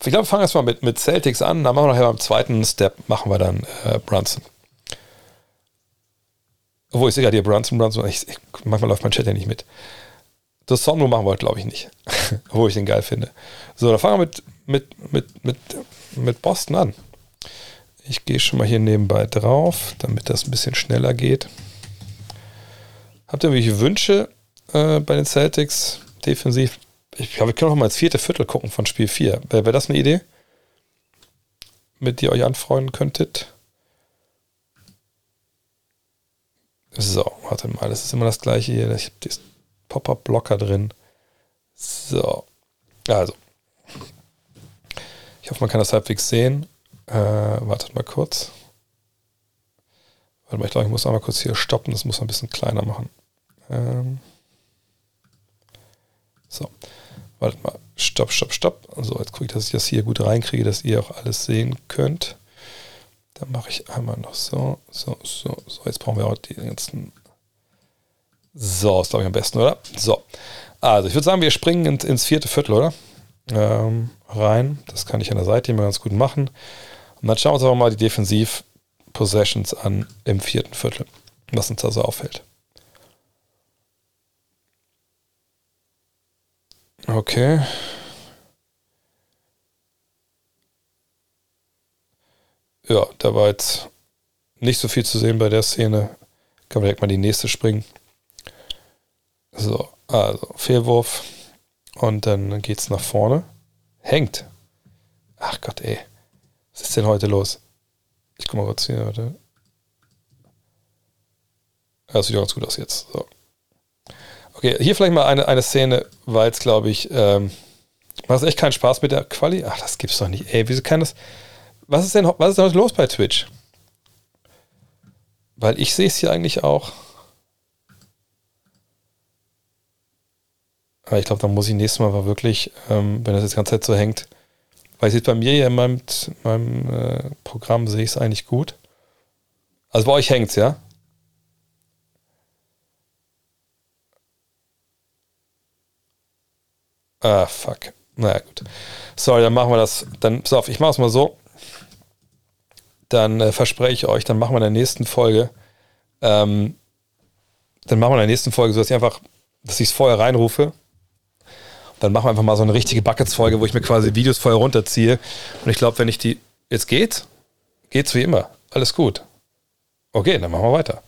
Ich glaube, wir fangen erstmal mit, mit Celtics an, dann machen wir nachher beim zweiten Step, machen wir dann äh, Brunson. Obwohl, ich sehe gerade hier Brunson, Brunson, ich, ich, manchmal läuft mein Chat ja nicht mit. Das Songlo machen heute, glaube ich, nicht. Obwohl ich den geil finde. So, dann fangen wir mit, mit, mit, mit, mit Boston an. Ich gehe schon mal hier nebenbei drauf, damit das ein bisschen schneller geht. Habt ihr irgendwelche Wünsche äh, bei den Celtics defensiv? ich glaube, wir können auch mal ins vierte Viertel gucken von Spiel 4. Wäre wär das eine Idee? Mit die ihr euch anfreunden könntet? So, warte mal, das ist immer das gleiche hier. Ich habe Pop-Up-Blocker drin. So, also. Ich hoffe, man kann das halbwegs sehen. Äh, wartet mal kurz. Warte mal, ich glaube, ich muss einmal kurz hier stoppen. Das muss man ein bisschen kleiner machen. Ähm so. Wartet mal. Stopp, stopp, stopp. So, jetzt gucke ich, dass ich das hier gut reinkriege, dass ihr auch alles sehen könnt. Dann mache ich einmal noch so, so, so, so. Jetzt brauchen wir auch die ganzen. So, ist glaube ich am besten, oder? So. Also, ich würde sagen, wir springen ins, ins vierte Viertel, oder? Ähm, rein. Das kann ich an der Seite immer ganz gut machen. Und dann schauen wir uns aber mal die Defensiv-Possessions an im vierten Viertel, was uns da so auffällt. Okay. Ja, da war jetzt nicht so viel zu sehen bei der Szene. Kann man direkt mal die nächste springen. So, also Fehlwurf. Und dann geht's nach vorne. Hängt. Ach Gott, ey. Was ist denn heute los? Ich guck mal kurz hier, warte. Das sieht ganz gut aus jetzt. So. Okay, hier vielleicht mal eine, eine Szene, weil es, glaube ich, ähm, macht echt keinen Spaß mit der Quali. Ach, das gibt's doch nicht. Ey, wieso kann das. Was ist denn, was ist denn los bei Twitch? Weil ich sehe es hier eigentlich auch. Aber ich glaube, da muss ich nächstes Mal mal wirklich, ähm, wenn das jetzt die ganze Zeit so hängt, weil es bei mir hier in meinem, meinem äh, Programm sehe ich es eigentlich gut. Also bei euch hängt es, ja? Ah, fuck. Naja, gut. Sorry, dann machen wir das. Dann, pass auf, ich mache es mal so. Dann äh, verspreche ich euch, dann machen wir in der nächsten Folge, ähm, dann machen wir in der nächsten Folge so, dass ich einfach, dass ich es vorher reinrufe. Dann machen wir einfach mal so eine richtige Buckets-Folge, wo ich mir quasi Videos vorher runterziehe. Und ich glaube, wenn ich die. Jetzt geht, geht's wie immer. Alles gut. Okay, dann machen wir weiter.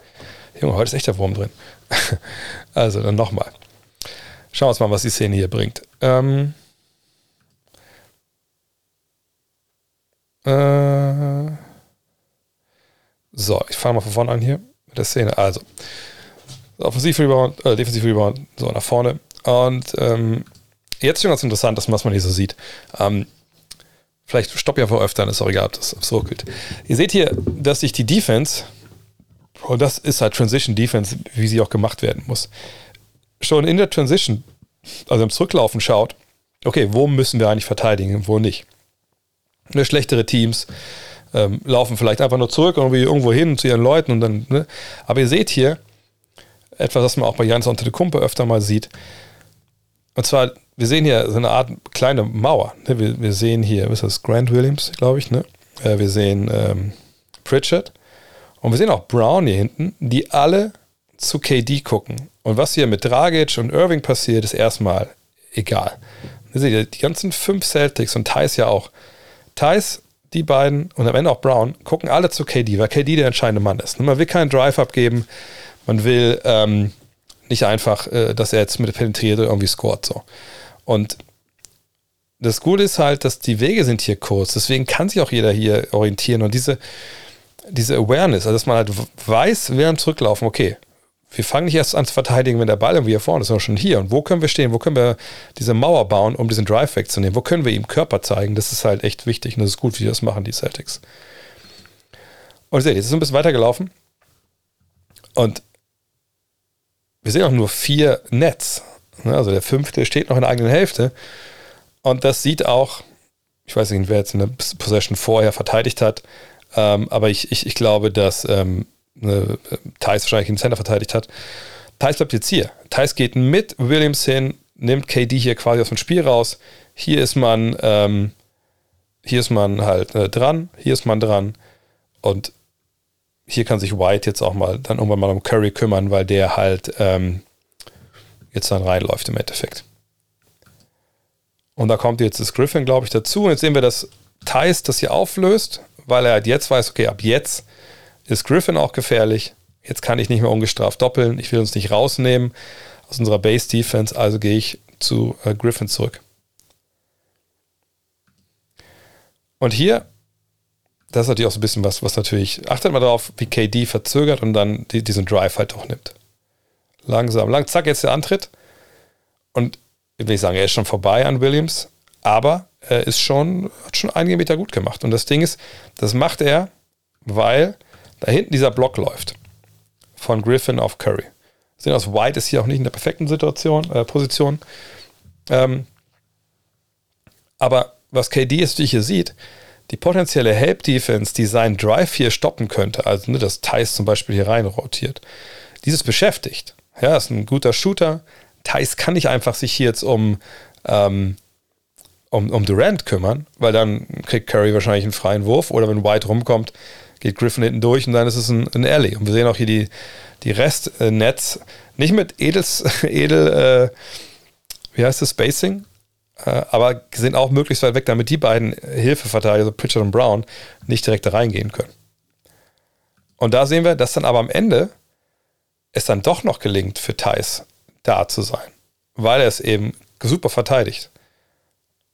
Junge, heute ist echt der Wurm drin. also, dann nochmal. Schauen wir uns mal, was die Szene hier bringt. Ähm, äh, so, ich fange mal von vorne an hier mit der Szene. Also, Offensiv-Rebound, äh, Defensiv-Rebound, so nach vorne. Und ähm, jetzt schon ganz interessant, das, was man hier so sieht. Ähm, vielleicht stopp ja vor öfter, ist auch egal, ob das so ruckelt. Ihr seht hier, dass sich die Defense, und das ist halt Transition Defense, wie sie auch gemacht werden muss, schon in der Transition also im Zurücklaufen schaut, okay, wo müssen wir eigentlich verteidigen, wo nicht. Ne, schlechtere Teams ähm, laufen vielleicht einfach nur zurück irgendwie irgendwo hin zu ihren Leuten und dann, ne? aber ihr seht hier etwas, was man auch bei Jans Kumpe öfter mal sieht. Und zwar, wir sehen hier so eine Art kleine Mauer. Ne? Wir, wir, sehen hier, was ist das, Grant Williams, glaube ich, ne? Äh, wir sehen ähm, Pritchard und wir sehen auch Brown hier hinten, die alle zu KD gucken. Und was hier mit Dragic und Irving passiert, ist erstmal egal. Die ganzen fünf Celtics und Thais ja auch. Thais, die beiden und am Ende auch Brown gucken alle zu KD, weil KD der entscheidende Mann ist. Man will keinen Drive abgeben, man will ähm, nicht einfach, äh, dass er jetzt mit penetriert oder irgendwie scoret. So. Und das Gute ist halt, dass die Wege sind hier kurz, deswegen kann sich auch jeder hier orientieren und diese, diese Awareness, also dass man halt weiß, während zurücklaufen, okay, wir fangen nicht erst an zu verteidigen, wenn der Ball irgendwie hier vorne ist, sondern schon hier. Und wo können wir stehen? Wo können wir diese Mauer bauen, um diesen Drive wegzunehmen? Wo können wir ihm Körper zeigen? Das ist halt echt wichtig und das ist gut, wie das machen, die Celtics. Und seht, jetzt ist ein bisschen weitergelaufen. Und wir sehen auch nur vier Nets. Ne, also der fünfte steht noch in der eigenen Hälfte. Und das sieht auch, ich weiß nicht, wer jetzt eine Possession vorher verteidigt hat, ähm, aber ich, ich, ich glaube, dass ähm, äh, Thais wahrscheinlich im Center verteidigt hat. Thais bleibt jetzt hier. Thais geht mit Williams hin, nimmt KD hier quasi aus dem Spiel raus. Hier ist man, ähm, hier ist man halt äh, dran, hier ist man dran und hier kann sich White jetzt auch mal dann irgendwann mal um Curry kümmern, weil der halt ähm, jetzt dann reinläuft im Endeffekt. Und da kommt jetzt das Griffin, glaube ich, dazu. Und jetzt sehen wir, dass Thais das hier auflöst, weil er halt jetzt weiß, okay, ab jetzt ist Griffin auch gefährlich. Jetzt kann ich nicht mehr ungestraft doppeln. Ich will uns nicht rausnehmen aus unserer Base Defense, also gehe ich zu äh, Griffin zurück. Und hier, das ist natürlich auch so ein bisschen was, was natürlich, achtet mal darauf, wie KD verzögert und dann die, diesen Drive halt auch nimmt. Langsam, lang, zack, jetzt der Antritt. Und ich will nicht sagen, er ist schon vorbei an Williams, aber er ist schon, hat schon einige Meter gut gemacht. Und das Ding ist, das macht er, weil da hinten dieser Block läuft. Von Griffin auf Curry. Sehen aus, White ist hier auch nicht in der perfekten Situation, äh, Position. Ähm, aber was KD jetzt hier sieht, die potenzielle Help-Defense, die seinen Drive hier stoppen könnte, also ne, dass Thais zum Beispiel hier rein rotiert, dieses beschäftigt. Ja, ist ein guter Shooter. Thais kann nicht einfach sich hier jetzt um, ähm, um, um Durant kümmern, weil dann kriegt Curry wahrscheinlich einen freien Wurf oder wenn White rumkommt, geht Griffin hinten durch und dann ist es ein, ein Alley. Und wir sehen auch hier die, die Rest-Nets, nicht mit Edels, Edel, äh, wie heißt das, Spacing, äh, aber sind auch möglichst weit weg, damit die beiden Hilfeverteidiger, also Pritchard und Brown, nicht direkt da reingehen können. Und da sehen wir, dass dann aber am Ende es dann doch noch gelingt, für Thais da zu sein, weil er es eben super verteidigt.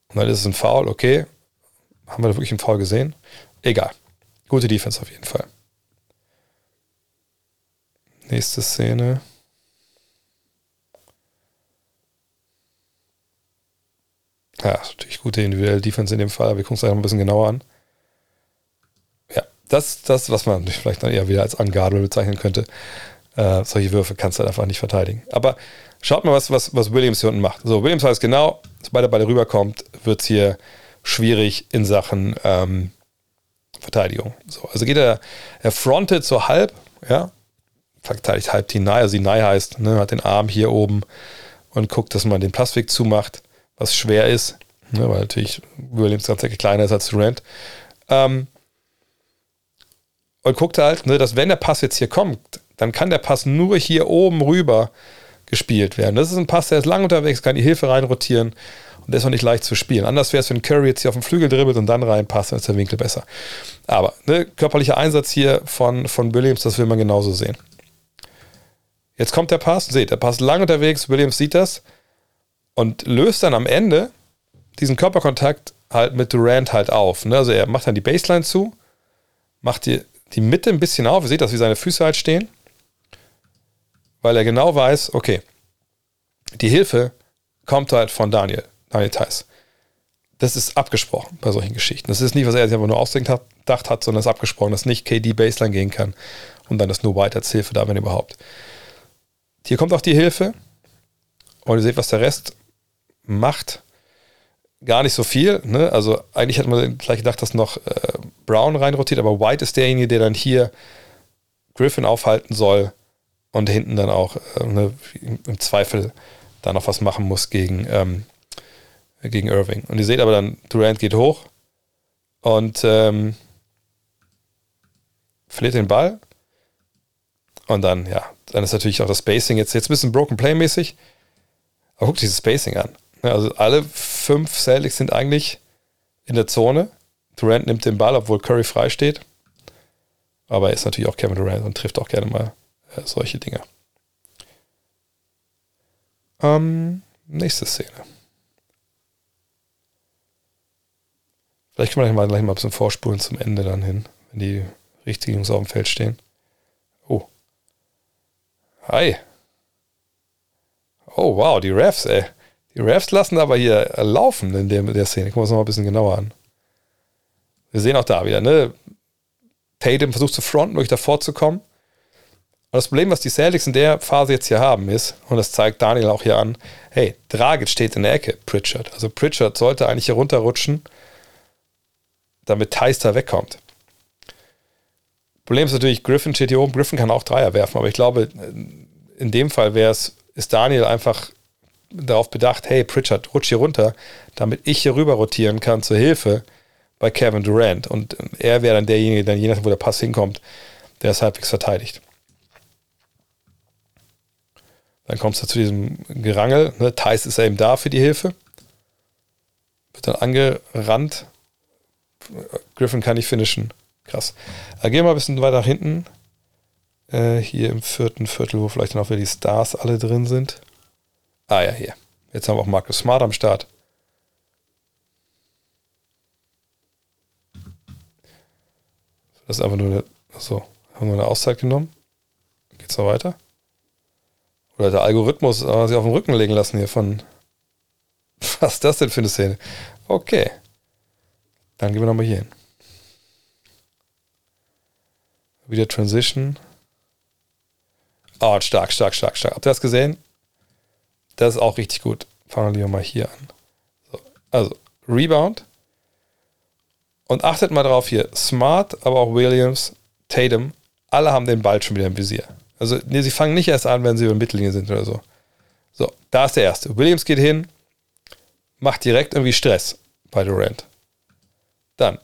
Und dann ist es ein Foul, okay. Haben wir da wirklich einen Foul gesehen? Egal. Gute Defense auf jeden Fall. Nächste Szene. Ja, natürlich gute individuelle Defense in dem Fall, aber wir gucken es einfach ein bisschen genauer an. Ja, das, das, was man vielleicht dann eher wieder als Unguardable bezeichnen könnte. Äh, solche Würfe kannst du halt einfach nicht verteidigen. Aber schaut mal, was, was, was Williams hier unten macht. So, Williams weiß genau, sobald der Ball rüberkommt, wird es hier schwierig in Sachen ähm, Verteidigung. So, also geht er, er frontet so halb, ja, verteidigt halb Tinai, also Tinai heißt, ne, hat den Arm hier oben und guckt, dass man den Passweg zumacht, was schwer ist, ne, weil natürlich Williams tatsächlich kleiner ist als Durant. Ähm, und guckt halt, ne, dass wenn der Pass jetzt hier kommt, dann kann der Pass nur hier oben rüber gespielt werden. Das ist ein Pass, der ist lang unterwegs, kann die Hilfe reinrotieren und der ist auch nicht leicht zu spielen. Anders wäre es, wenn Curry jetzt hier auf den Flügel dribbelt und dann reinpasst, dann ist der Winkel besser. Aber ne, körperlicher Einsatz hier von, von Williams, das will man genauso sehen. Jetzt kommt der Pass, seht, der Pass lang unterwegs, Williams sieht das und löst dann am Ende diesen Körperkontakt halt mit Durant halt auf. Ne? Also er macht dann die Baseline zu, macht die, die Mitte ein bisschen auf, ihr seht das, wie seine Füße halt stehen weil er genau weiß, okay, die Hilfe kommt halt von Daniel, Daniel Theiss. Das ist abgesprochen bei solchen Geschichten. Das ist nicht, was er sich einfach nur ausgedacht hat, sondern es ist abgesprochen, dass nicht KD Baseline gehen kann und dann ist nur White als Hilfe da, wenn überhaupt. Hier kommt auch die Hilfe und ihr seht, was der Rest macht. Gar nicht so viel. Ne? Also eigentlich hätte man vielleicht gedacht, dass noch äh, Brown reinrotiert, aber White ist derjenige, der dann hier Griffin aufhalten soll und hinten dann auch äh, ne, im Zweifel da noch was machen muss gegen, ähm, gegen Irving. Und ihr seht aber dann, Durant geht hoch und ähm, verliert den Ball. Und dann, ja, dann ist natürlich auch das Spacing jetzt, jetzt ein bisschen Broken Play-mäßig. Aber guckt dieses Spacing an. Also alle fünf Celtics sind eigentlich in der Zone. Durant nimmt den Ball, obwohl Curry frei steht. Aber er ist natürlich auch Kevin Durant und trifft auch gerne mal solche Dinge. Ähm, nächste Szene. Vielleicht können wir gleich mal, gleich mal ein bisschen vorspulen zum Ende dann hin, wenn die richtigen Jungs auf dem Feld stehen. Oh. Hi. Oh, wow, die Refs, ey. Die Refs lassen aber hier laufen in der, der Szene. Gucken wir uns noch mal ein bisschen genauer an. Wir sehen auch da wieder, ne? Tatum versucht zu fronten, durch davor zu kommen. Und das Problem, was die Celtics in der Phase jetzt hier haben, ist, und das zeigt Daniel auch hier an, hey, Dragic steht in der Ecke, Pritchard. Also Pritchard sollte eigentlich hier runterrutschen, damit da wegkommt. Problem ist natürlich, Griffin steht hier oben. Griffin kann auch Dreier werfen, aber ich glaube, in dem Fall wäre es, ist Daniel einfach darauf bedacht, hey, Pritchard, rutsch hier runter, damit ich hier rüber rotieren kann zur Hilfe bei Kevin Durant. Und er wäre dann derjenige, dann je nachdem, wo der Pass hinkommt, der es halbwegs verteidigt. Dann kommst du zu diesem Gerangel. Ne? Thais ist ja eben da für die Hilfe. Wird dann angerannt. Griffin kann nicht finishen. Krass. Äh, gehen wir mal ein bisschen weiter nach hinten. Äh, hier im vierten Viertel, wo vielleicht noch wieder die Stars alle drin sind. Ah ja, hier. Jetzt haben wir auch Marcus Smart am Start. Das ist einfach nur eine. Achso, haben wir eine Auszeit genommen? Geht's noch weiter? Oder der Algorithmus äh, sich auf den Rücken legen lassen hier von. Was ist das denn für eine Szene? Okay. Dann gehen wir nochmal hier hin. Wieder Transition. Oh, stark, stark, stark, stark. Habt ihr das gesehen? Das ist auch richtig gut. Fangen wir mal hier an. So, also, Rebound. Und achtet mal drauf hier. Smart, aber auch Williams, Tatum, alle haben den Ball schon wieder im Visier. Also, nee, sie fangen nicht erst an, wenn sie über Mittellinie sind oder so. So, da ist der erste. Williams geht hin, macht direkt irgendwie Stress bei Durant. Dann,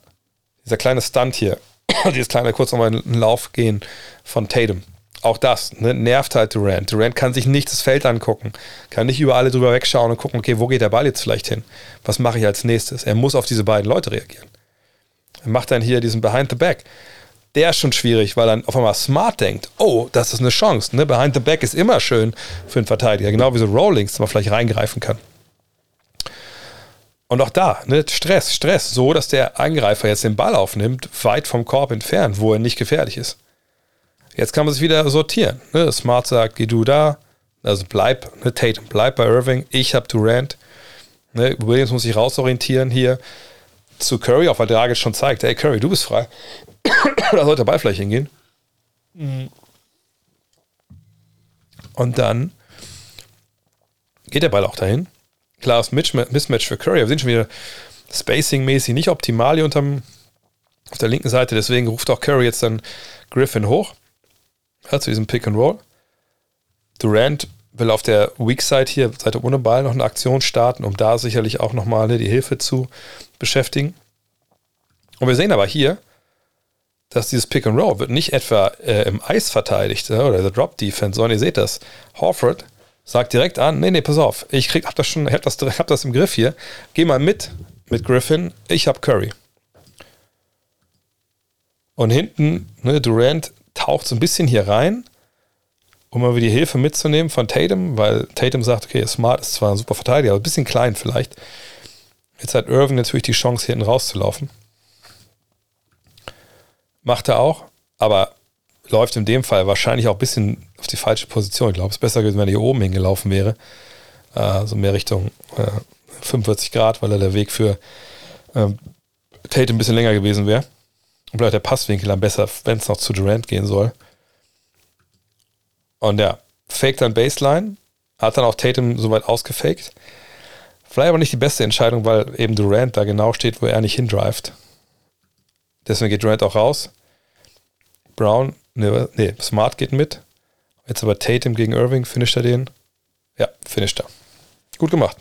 dieser kleine Stunt hier, dieses kleine kurz nochmal in den Lauf gehen von Tatum. Auch das ne, nervt halt Durant. Durant kann sich nicht das Feld angucken, kann nicht über alle drüber wegschauen und gucken, okay, wo geht der Ball jetzt vielleicht hin? Was mache ich als nächstes? Er muss auf diese beiden Leute reagieren. Er macht dann hier diesen Behind the Back. Der ist schon schwierig, weil dann auf einmal smart denkt, oh, das ist eine Chance. Ne? Behind the Back ist immer schön für einen Verteidiger, genau wie so Rollings, dass man vielleicht reingreifen kann. Und auch da, ne, Stress, Stress, so dass der Angreifer jetzt den Ball aufnimmt, weit vom Korb entfernt, wo er nicht gefährlich ist. Jetzt kann man sich wieder sortieren. Ne? Smart sagt, geh du da, also bleib, ne, Tatum, bleib bei Irving, ich habe Durant. Ne? Williams muss sich rausorientieren hier zu Curry, auch weil Dragic schon zeigt, hey Curry, du bist frei. da sollte der Ball vielleicht hingehen. Und dann geht der Ball auch dahin klares Mismatch für Curry. Wir sind schon wieder spacing-mäßig nicht optimal hier unterm, auf der linken Seite. Deswegen ruft auch Curry jetzt dann Griffin hoch ja, zu diesem Pick and Roll. Durant will auf der Weak Side hier, Seite ohne Ball, noch eine Aktion starten, um da sicherlich auch nochmal ne, die Hilfe zu beschäftigen. Und wir sehen aber hier, dass dieses Pick and Roll wird nicht etwa äh, im Eis verteidigt äh, oder der Drop Defense, sondern ihr seht das. Horford sagt direkt an, nee, nee, pass auf, ich krieg, hab das schon, hab das, hab das im Griff hier. Geh mal mit mit Griffin, ich hab Curry. Und hinten, ne, Durant taucht so ein bisschen hier rein, um mal die Hilfe mitzunehmen von Tatum, weil Tatum sagt, okay, Smart ist zwar ein super Verteidiger, aber ein bisschen klein vielleicht. Jetzt hat Irving natürlich die Chance, hinten rauszulaufen. Macht er auch, aber läuft in dem Fall wahrscheinlich auch ein bisschen auf die falsche Position. Ich glaube, es ist besser gewesen, wenn er hier oben hingelaufen wäre. Äh, so mehr Richtung äh, 45 Grad, weil er der Weg für ähm, Tate ein bisschen länger gewesen wäre. Und bleibt der Passwinkel dann besser, wenn es noch zu Durant gehen soll. Und ja, faked dann Baseline, hat dann auch Tatum soweit ausgefaked. Vielleicht aber nicht die beste Entscheidung, weil eben Durant da genau steht, wo er nicht hindrivet. Deswegen geht Durant auch raus. Brown Ne, nee, Smart geht mit. Jetzt aber Tatum gegen Irving, finisht er den? Ja, finisht er. Gut gemacht.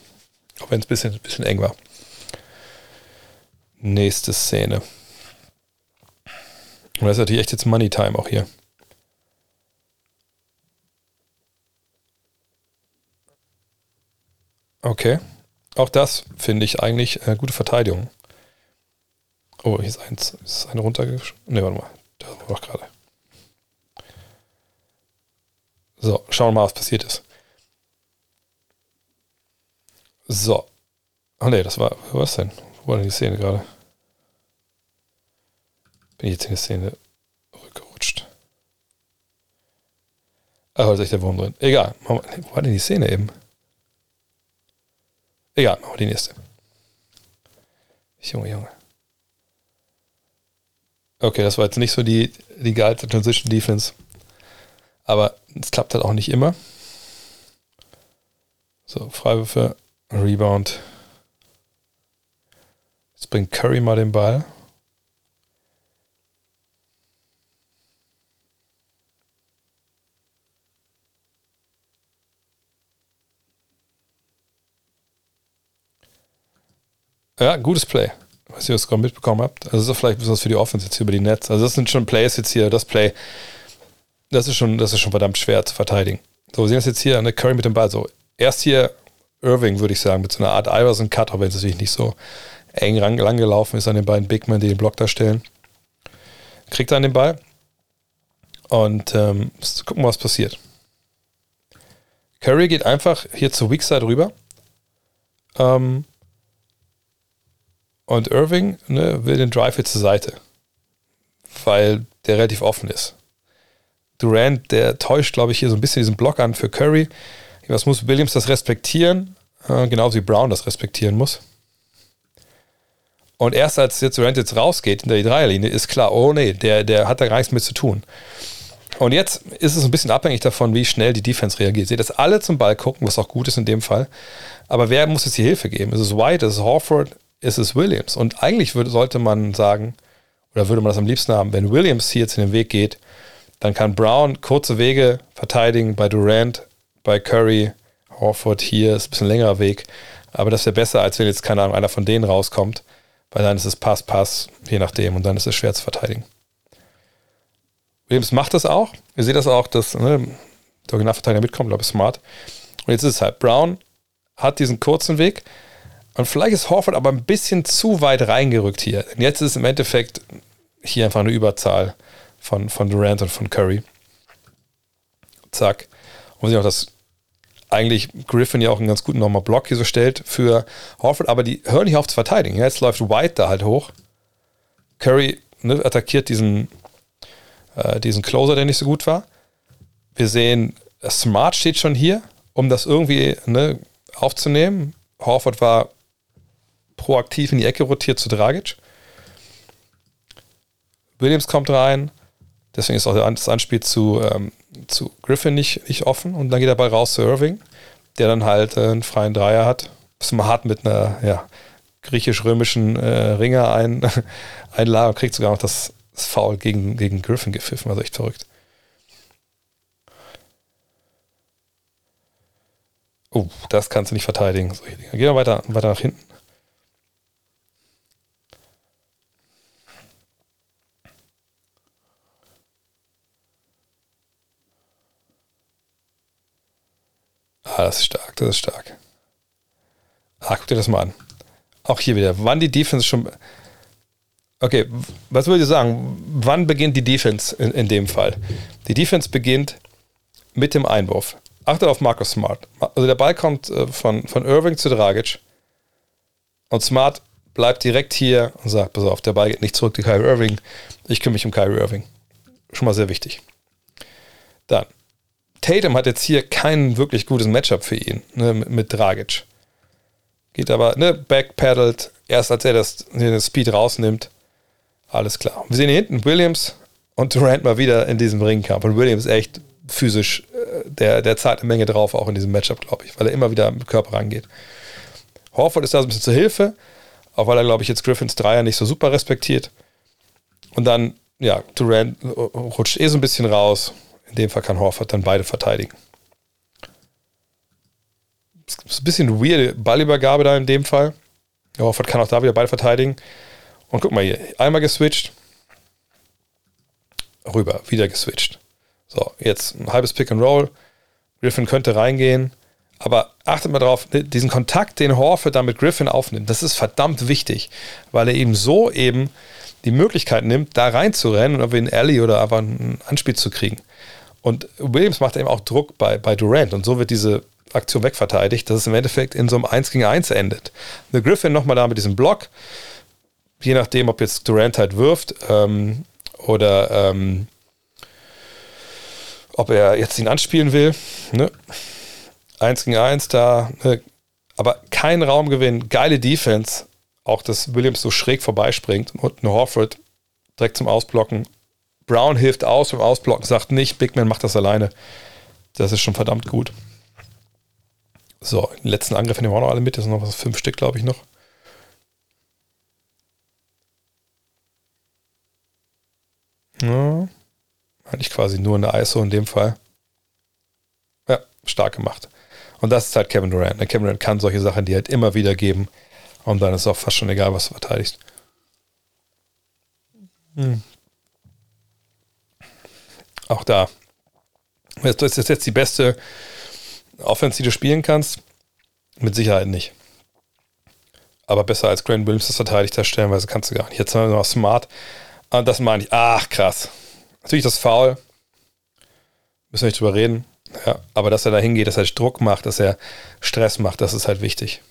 Auch wenn es ein bisschen, bisschen eng war. Nächste Szene. Und das ist natürlich echt jetzt Money Time auch hier. Okay. Auch das finde ich eigentlich eine gute Verteidigung. Oh, hier ist eins. Ist eine runtergeschrieben? Ne, warte mal. Da war auch gerade. So, schauen wir mal, was passiert ist. So. Oh ne, das war, was denn? Wo war denn die Szene gerade? Bin ich jetzt in die Szene rückgerutscht? Ah, da ist echt der Wurm drin. Egal. Wo war denn die Szene eben? Egal, machen wir die nächste. Junge, Junge. Okay, das war jetzt nicht so die, die geilste Transition Defense. Aber es klappt halt auch nicht immer. So, Freiwürfe, Rebound. Jetzt bringt Curry mal den Ball. Ja, gutes Play. Was ihr das gerade mitbekommen habt. Also, das ist vielleicht besonders für die Offense jetzt hier über die Netz. Also, das sind schon Plays jetzt hier. Das Play das ist schon, das ist schon verdammt schwer zu verteidigen. So, wir sehen das jetzt hier, eine Curry mit dem Ball. So, erst hier Irving, würde ich sagen, mit so einer Art Iverson-Cut, auch wenn es natürlich nicht so eng lang gelaufen ist an den beiden Big Men, die den Block darstellen. Kriegt dann den Ball und ähm, gucken, was passiert. Curry geht einfach hier zur Weakside rüber. Ähm, und Irving ne, will den Drive hier zur Seite, weil der relativ offen ist. Durant, der täuscht, glaube ich, hier so ein bisschen diesen Block an für Curry. Was muss Williams das respektieren? Äh, genauso wie Brown das respektieren muss. Und erst als jetzt Durant jetzt rausgeht in der Dreierlinie, ist klar, oh nee, der, der hat da gar nichts mit zu tun. Und jetzt ist es ein bisschen abhängig davon, wie schnell die Defense reagiert. Seht, dass alle zum Ball gucken, was auch gut ist in dem Fall. Aber wer muss jetzt die Hilfe geben? Ist es White, ist es Horford, ist es Williams? Und eigentlich würde, sollte man sagen, oder würde man das am liebsten haben, wenn Williams hier jetzt in den Weg geht, dann kann Brown kurze Wege verteidigen bei Durant, bei Curry, Horford hier ist ein bisschen längerer Weg. Aber das wäre besser, als wenn jetzt, keine Ahnung, einer von denen rauskommt, weil dann ist es Pass, Pass, je nachdem, und dann ist es schwer zu verteidigen. Williams macht das auch. Ihr seht das auch, dass ne, der Originalverteidiger mitkommt, glaube ich, smart. Und jetzt ist es halt, Brown hat diesen kurzen Weg. Und vielleicht ist Horford aber ein bisschen zu weit reingerückt hier. Und jetzt ist es im Endeffekt hier einfach eine Überzahl von, von Durant und von Curry. Zack. Und sehen auch, dass eigentlich Griffin ja auch einen ganz guten nochmal Block hier so stellt für Horford, aber die hören nicht auf zu verteidigen. Jetzt läuft White da halt hoch. Curry ne, attackiert diesen, äh, diesen Closer, der nicht so gut war. Wir sehen, Smart steht schon hier, um das irgendwie ne, aufzunehmen. Horford war proaktiv in die Ecke rotiert zu Dragic. Williams kommt rein. Deswegen ist auch das Anspiel zu, ähm, zu Griffin nicht, nicht offen. Und dann geht er bei raus zu Irving, der dann halt äh, einen freien Dreier hat. Bisschen mal hart mit einer ja, griechisch-römischen äh, Ringer ein, einladen und kriegt sogar noch das, das Foul gegen, gegen Griffin gepfiffen. Also echt verrückt. Oh, das kannst du nicht verteidigen. So, gehen wir weiter, weiter nach hinten. Ah, das ist stark, das ist stark. Ah, guck dir das mal an. Auch hier wieder. Wann die Defense schon. Okay, was würde ich sagen? Wann beginnt die Defense in, in dem Fall? Die Defense beginnt mit dem Einwurf. Achtet auf Marcus Smart. Also der Ball kommt äh, von, von Irving zu Dragic. Und Smart bleibt direkt hier und sagt: Pass auf, der Ball geht nicht zurück zu Kyrie Irving. Ich kümmere mich um Kyrie Irving. Schon mal sehr wichtig. Dann. Tatum hat jetzt hier kein wirklich gutes Matchup für ihn ne, mit, Dragic. Geht aber, ne, backpedalt, erst als er das, den Speed rausnimmt. Alles klar. Wir sehen hier hinten Williams und Durant mal wieder in diesem Ringkampf. Und Williams echt physisch, äh, der, der zahlt eine Menge drauf, auch in diesem Matchup, glaube ich, weil er immer wieder mit Körper rangeht. Horford ist da so ein bisschen zur Hilfe, auch weil er, glaube ich, jetzt Griffins Dreier nicht so super respektiert. Und dann, ja, Durant rutscht eh so ein bisschen raus. In dem Fall kann Horford dann beide verteidigen. Das ist ein bisschen weird Ballübergabe da in dem Fall. Horford kann auch da wieder beide verteidigen. Und guck mal hier, einmal geswitcht, rüber, wieder geswitcht. So, jetzt ein halbes Pick and Roll. Griffin könnte reingehen. Aber achtet mal drauf, diesen Kontakt, den Horford da mit Griffin aufnimmt, das ist verdammt wichtig, weil er eben so eben die Möglichkeit nimmt, da reinzurennen und irgendwie einen Alley oder einfach ein Anspiel zu kriegen. Und Williams macht eben auch Druck bei, bei Durant und so wird diese Aktion wegverteidigt, dass es im Endeffekt in so einem 1 gegen 1 endet. The Griffin nochmal da mit diesem Block, je nachdem, ob jetzt Durant halt wirft ähm, oder ähm, ob er jetzt ihn anspielen will. Ne? 1 gegen 1 da, ne? aber kein Raumgewinn, geile Defense. Auch dass Williams so schräg vorbeispringt und Horford direkt zum Ausblocken. Brown hilft aus beim Ausblocken, sagt nicht, Big Man macht das alleine. Das ist schon verdammt gut. So, den letzten Angriff nehmen wir auch noch alle mit. Das sind noch was, fünf Stück, glaube ich, noch. Ja, eigentlich quasi nur eine ISO in dem Fall. Ja, stark gemacht. Und das ist halt Kevin Durant. Der Kevin Durant kann solche Sachen, die halt immer wieder geben. Und dann ist auch fast schon egal, was du verteidigst. Hm. Auch da. Ist das jetzt die beste Offense, die du spielen kannst? Mit Sicherheit nicht. Aber besser als Grant Williams das verteidigt hat, stellenweise kannst du gar nicht. Jetzt haben wir noch Smart. Und das meine ich. Ach, krass. Natürlich das Foul. Müssen wir nicht drüber reden. Ja, aber dass er da hingeht, dass er Druck macht, dass er Stress macht, das ist halt wichtig.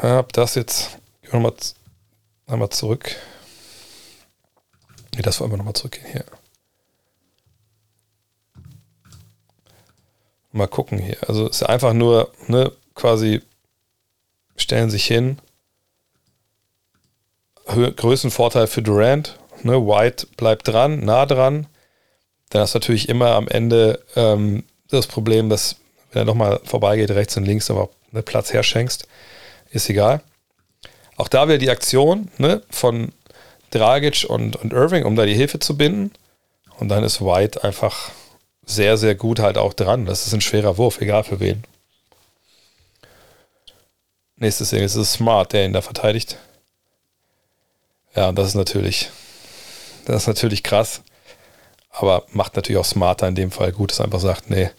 Hab das jetzt nochmal noch mal zurück. Nee, das wollen wir nochmal zurückgehen hier. Mal gucken hier. Also es ist einfach nur ne, quasi stellen sich hin. Größenvorteil für Durant. Ne? White bleibt dran, nah dran. Dann hast du natürlich immer am Ende ähm, das Problem, dass, wenn er nochmal vorbeigeht, rechts und links, aber einen Platz herschenkst. Ist egal. Auch da wäre die Aktion ne, von Dragic und, und Irving, um da die Hilfe zu binden. Und dann ist White einfach sehr, sehr gut halt auch dran. Das ist ein schwerer Wurf, egal für wen. Nächstes Ding ist es Smart, der ihn da verteidigt. Ja, und das ist natürlich, das ist natürlich krass. Aber macht natürlich auch smarter in dem Fall gut, dass er einfach sagt, nee,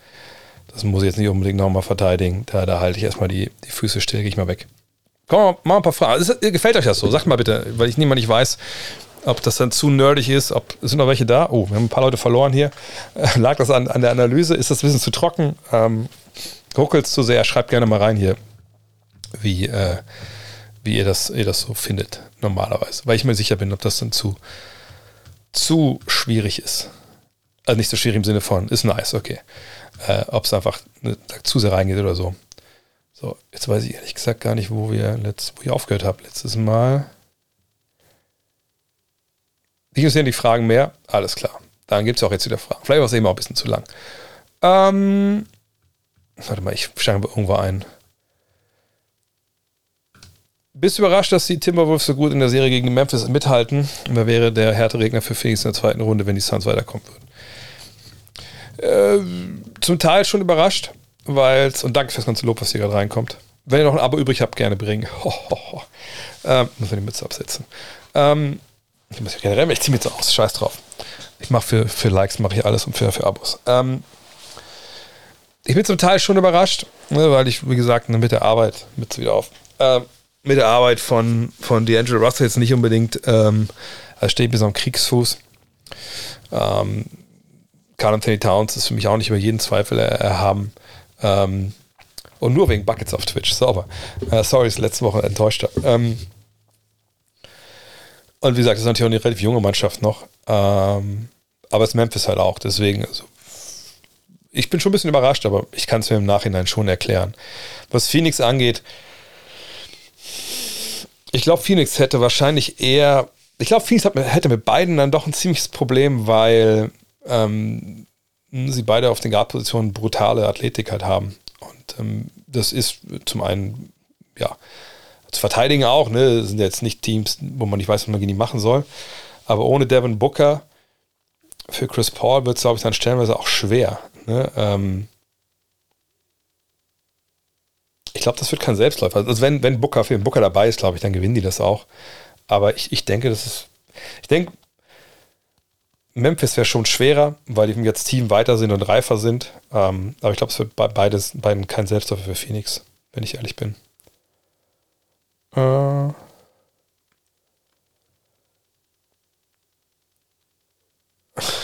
das muss ich jetzt nicht unbedingt nochmal verteidigen. Da, da halte ich erstmal die, die Füße still, gehe ich mal weg. Komm, mal ein paar Fragen. Ist, gefällt euch das so? Sagt mal bitte, weil ich niemand nicht weiß, ob das dann zu nerdig ist. Ob, sind noch welche da? Oh, wir haben ein paar Leute verloren hier. Lag das an, an der Analyse? Ist das bisschen zu trocken? Ähm, Ruckelt es zu sehr? Schreibt gerne mal rein hier, wie, äh, wie ihr, das, ihr das so findet, normalerweise. Weil ich mir sicher bin, ob das dann zu, zu schwierig ist. Also nicht so schwierig im Sinne von, ist nice, okay. Äh, ob es einfach ne, zu sehr reingeht oder so. So, jetzt weiß ich ehrlich gesagt gar nicht, wo wir letzt, wo ich aufgehört habe. Letztes Mal. Die interessieren die Fragen mehr. Alles klar. Dann gibt es auch jetzt wieder Fragen. Vielleicht war es eben auch ein bisschen zu lang. Ähm, warte mal, ich steige irgendwo ein. Bist du überrascht, dass die Timberwolves so gut in der Serie gegen Memphis mithalten? Wer wäre der Härteregner für Phoenix in der zweiten Runde, wenn die Suns weiterkommen würden? Äh, zum Teil schon überrascht weil und danke fürs ganze Lob, was hier gerade reinkommt. Wenn ihr noch ein Abo übrig habt, gerne bringen. Ho, ho, ho. Ähm, muss man die Mütze absetzen. Ähm, ich muss ja generell, ich ziehe mir jetzt aus, scheiß drauf. Ich mache für, für Likes, mache ich alles und für, für Abos. Ähm, ich bin zum Teil schon überrascht, ne, weil ich, wie gesagt, mit der Arbeit, mit wieder auf, äh, mit der Arbeit von, von D'Angelo Russell jetzt nicht unbedingt, ähm, er steht bis am Kriegsfuß. Ähm, Carl Anthony Towns ist für mich auch nicht über jeden Zweifel erhaben. Ähm, und nur wegen Buckets auf Twitch. Sauber. Äh, sorry, ist letzte Woche enttäuscht. Ähm, und wie gesagt, das ist natürlich auch eine relativ junge Mannschaft noch. Ähm, aber es ist Memphis halt auch. Deswegen, also, ich bin schon ein bisschen überrascht, aber ich kann es mir im Nachhinein schon erklären. Was Phoenix angeht, ich glaube, Phoenix hätte wahrscheinlich eher. Ich glaube, Phoenix hat, hätte mit beiden dann doch ein ziemliches Problem, weil ähm, sie beide auf den Guard-Positionen brutale Athletik halt haben. Und ähm, das ist zum einen, ja, zu verteidigen auch, ne, das sind jetzt nicht Teams, wo man nicht weiß, was man gegen die machen soll. Aber ohne Devin Booker für Chris Paul wird es, glaube ich, dann stellenweise auch schwer. Ne? Ähm ich glaube, das wird kein Selbstläufer. Also wenn, wenn Booker für den Booker dabei ist, glaube ich, dann gewinnen die das auch. Aber ich, ich denke, das ist. Ich denke, Memphis wäre schon schwerer, weil die jetzt Team weiter sind und reifer sind. Ähm, aber ich glaube, es wird bei beides, beiden kein Selbstläufer für Phoenix, wenn ich ehrlich bin. Äh.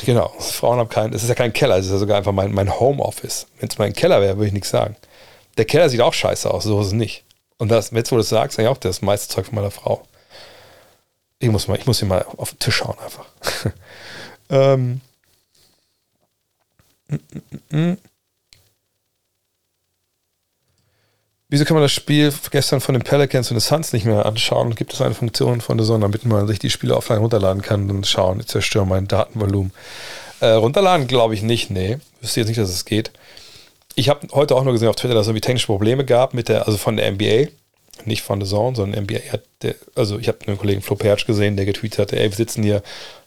Genau, Frauen haben keinen, es ist ja kein Keller, es ist ja sogar einfach mein, mein Homeoffice. Wenn es mein Keller wäre, würde ich nichts sagen. Der Keller sieht auch scheiße aus, so ist es nicht. Und das, jetzt wo du es sagst, eigentlich auch das meiste Zeug von meiner Frau. Ich muss mal, ich muss hier mal auf den Tisch schauen einfach. Ähm. Wieso kann man das Spiel gestern von den Pelicans und den Suns nicht mehr anschauen? Gibt es eine Funktion von der Sonne, damit man sich die Spiele offline runterladen kann und schauen? Ich zerstöre mein Datenvolumen. Äh, runterladen glaube ich nicht, nee. Wüsste jetzt nicht, dass es geht. Ich habe heute auch nur gesehen auf Twitter, dass es irgendwie technische Probleme gab mit der, also von der NBA, nicht von der Zone, sondern NBA hat, der, also ich habe einen Kollegen Flo Perch gesehen, der getweetet hat, ey, wir sitzen hier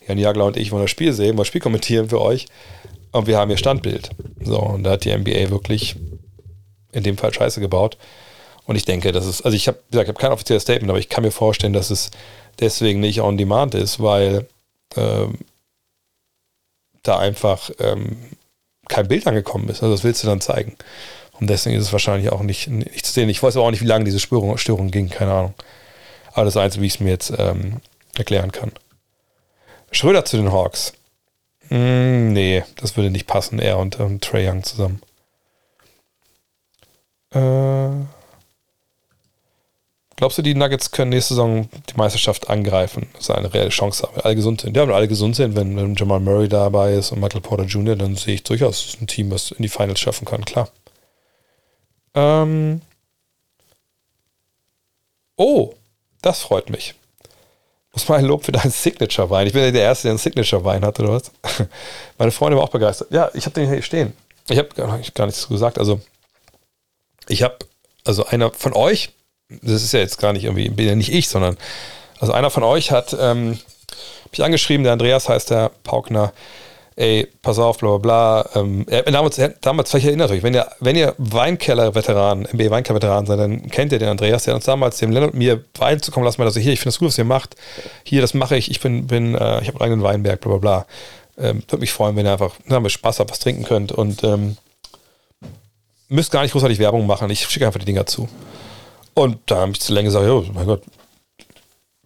Jan Jagler und ich wollen das Spiel sehen, wollen das Spiel kommentieren für euch. Und wir haben hier Standbild. So, und da hat die NBA wirklich in dem Fall Scheiße gebaut. Und ich denke, das ist, also ich habe gesagt, ich habe kein offizielles Statement, aber ich kann mir vorstellen, dass es deswegen nicht on demand ist, weil ähm, da einfach ähm, kein Bild angekommen ist. Also das willst du dann zeigen. Und deswegen ist es wahrscheinlich auch nicht, nicht zu sehen. Ich weiß aber auch nicht, wie lange diese Störung, Störung ging, keine Ahnung. Aber das ist eins, wie ich es mir jetzt ähm, erklären kann. Schröder zu den Hawks. Mm, nee, das würde nicht passen. Er und, ähm, Trey Young zusammen. Äh, glaubst du, die Nuggets können nächste Saison die Meisterschaft angreifen? Das ist eine reelle Chance, alle gesund sind. Ja, wenn alle gesund sind, wenn, wenn Jamal Murray dabei ist und Michael Porter Jr., dann sehe ich durchaus ein Team, was in die Finals schaffen kann, klar. Ähm, Oh, das freut mich. Muss mal ein Lob für deinen Signature-Wein. Ich bin ja der Erste, der einen Signature-Wein hat, oder was? Meine Freundin war auch begeistert. Ja, ich habe den hier stehen. Ich habe gar nichts gesagt. Also, ich habe, also einer von euch, das ist ja jetzt gar nicht irgendwie, bin ja nicht ich, sondern, also einer von euch hat ähm, mich angeschrieben, der Andreas heißt der Paukner, ey, pass auf, bla bla bla. Ähm, damals, damals, vielleicht erinnert euch, wenn ihr, wenn ihr Weinkeller-Veteran, MB Weinkeller-Veteran seid, dann kennt ihr den Andreas, der uns damals dem Lennart mir Wein zukommen lassen, also hier, ich finde das gut, was ihr macht. Hier, das mache ich, ich bin, bin, äh, ich habe einen eigenen Weinberg, bla bla bla. Ähm, Würde mich freuen, wenn ihr einfach na, mit Spaß habt, was trinken könnt und ähm, müsst gar nicht großartig Werbung machen. Ich schicke einfach die Dinger zu. Und da habe ich zu lange gesagt, oh mein Gott,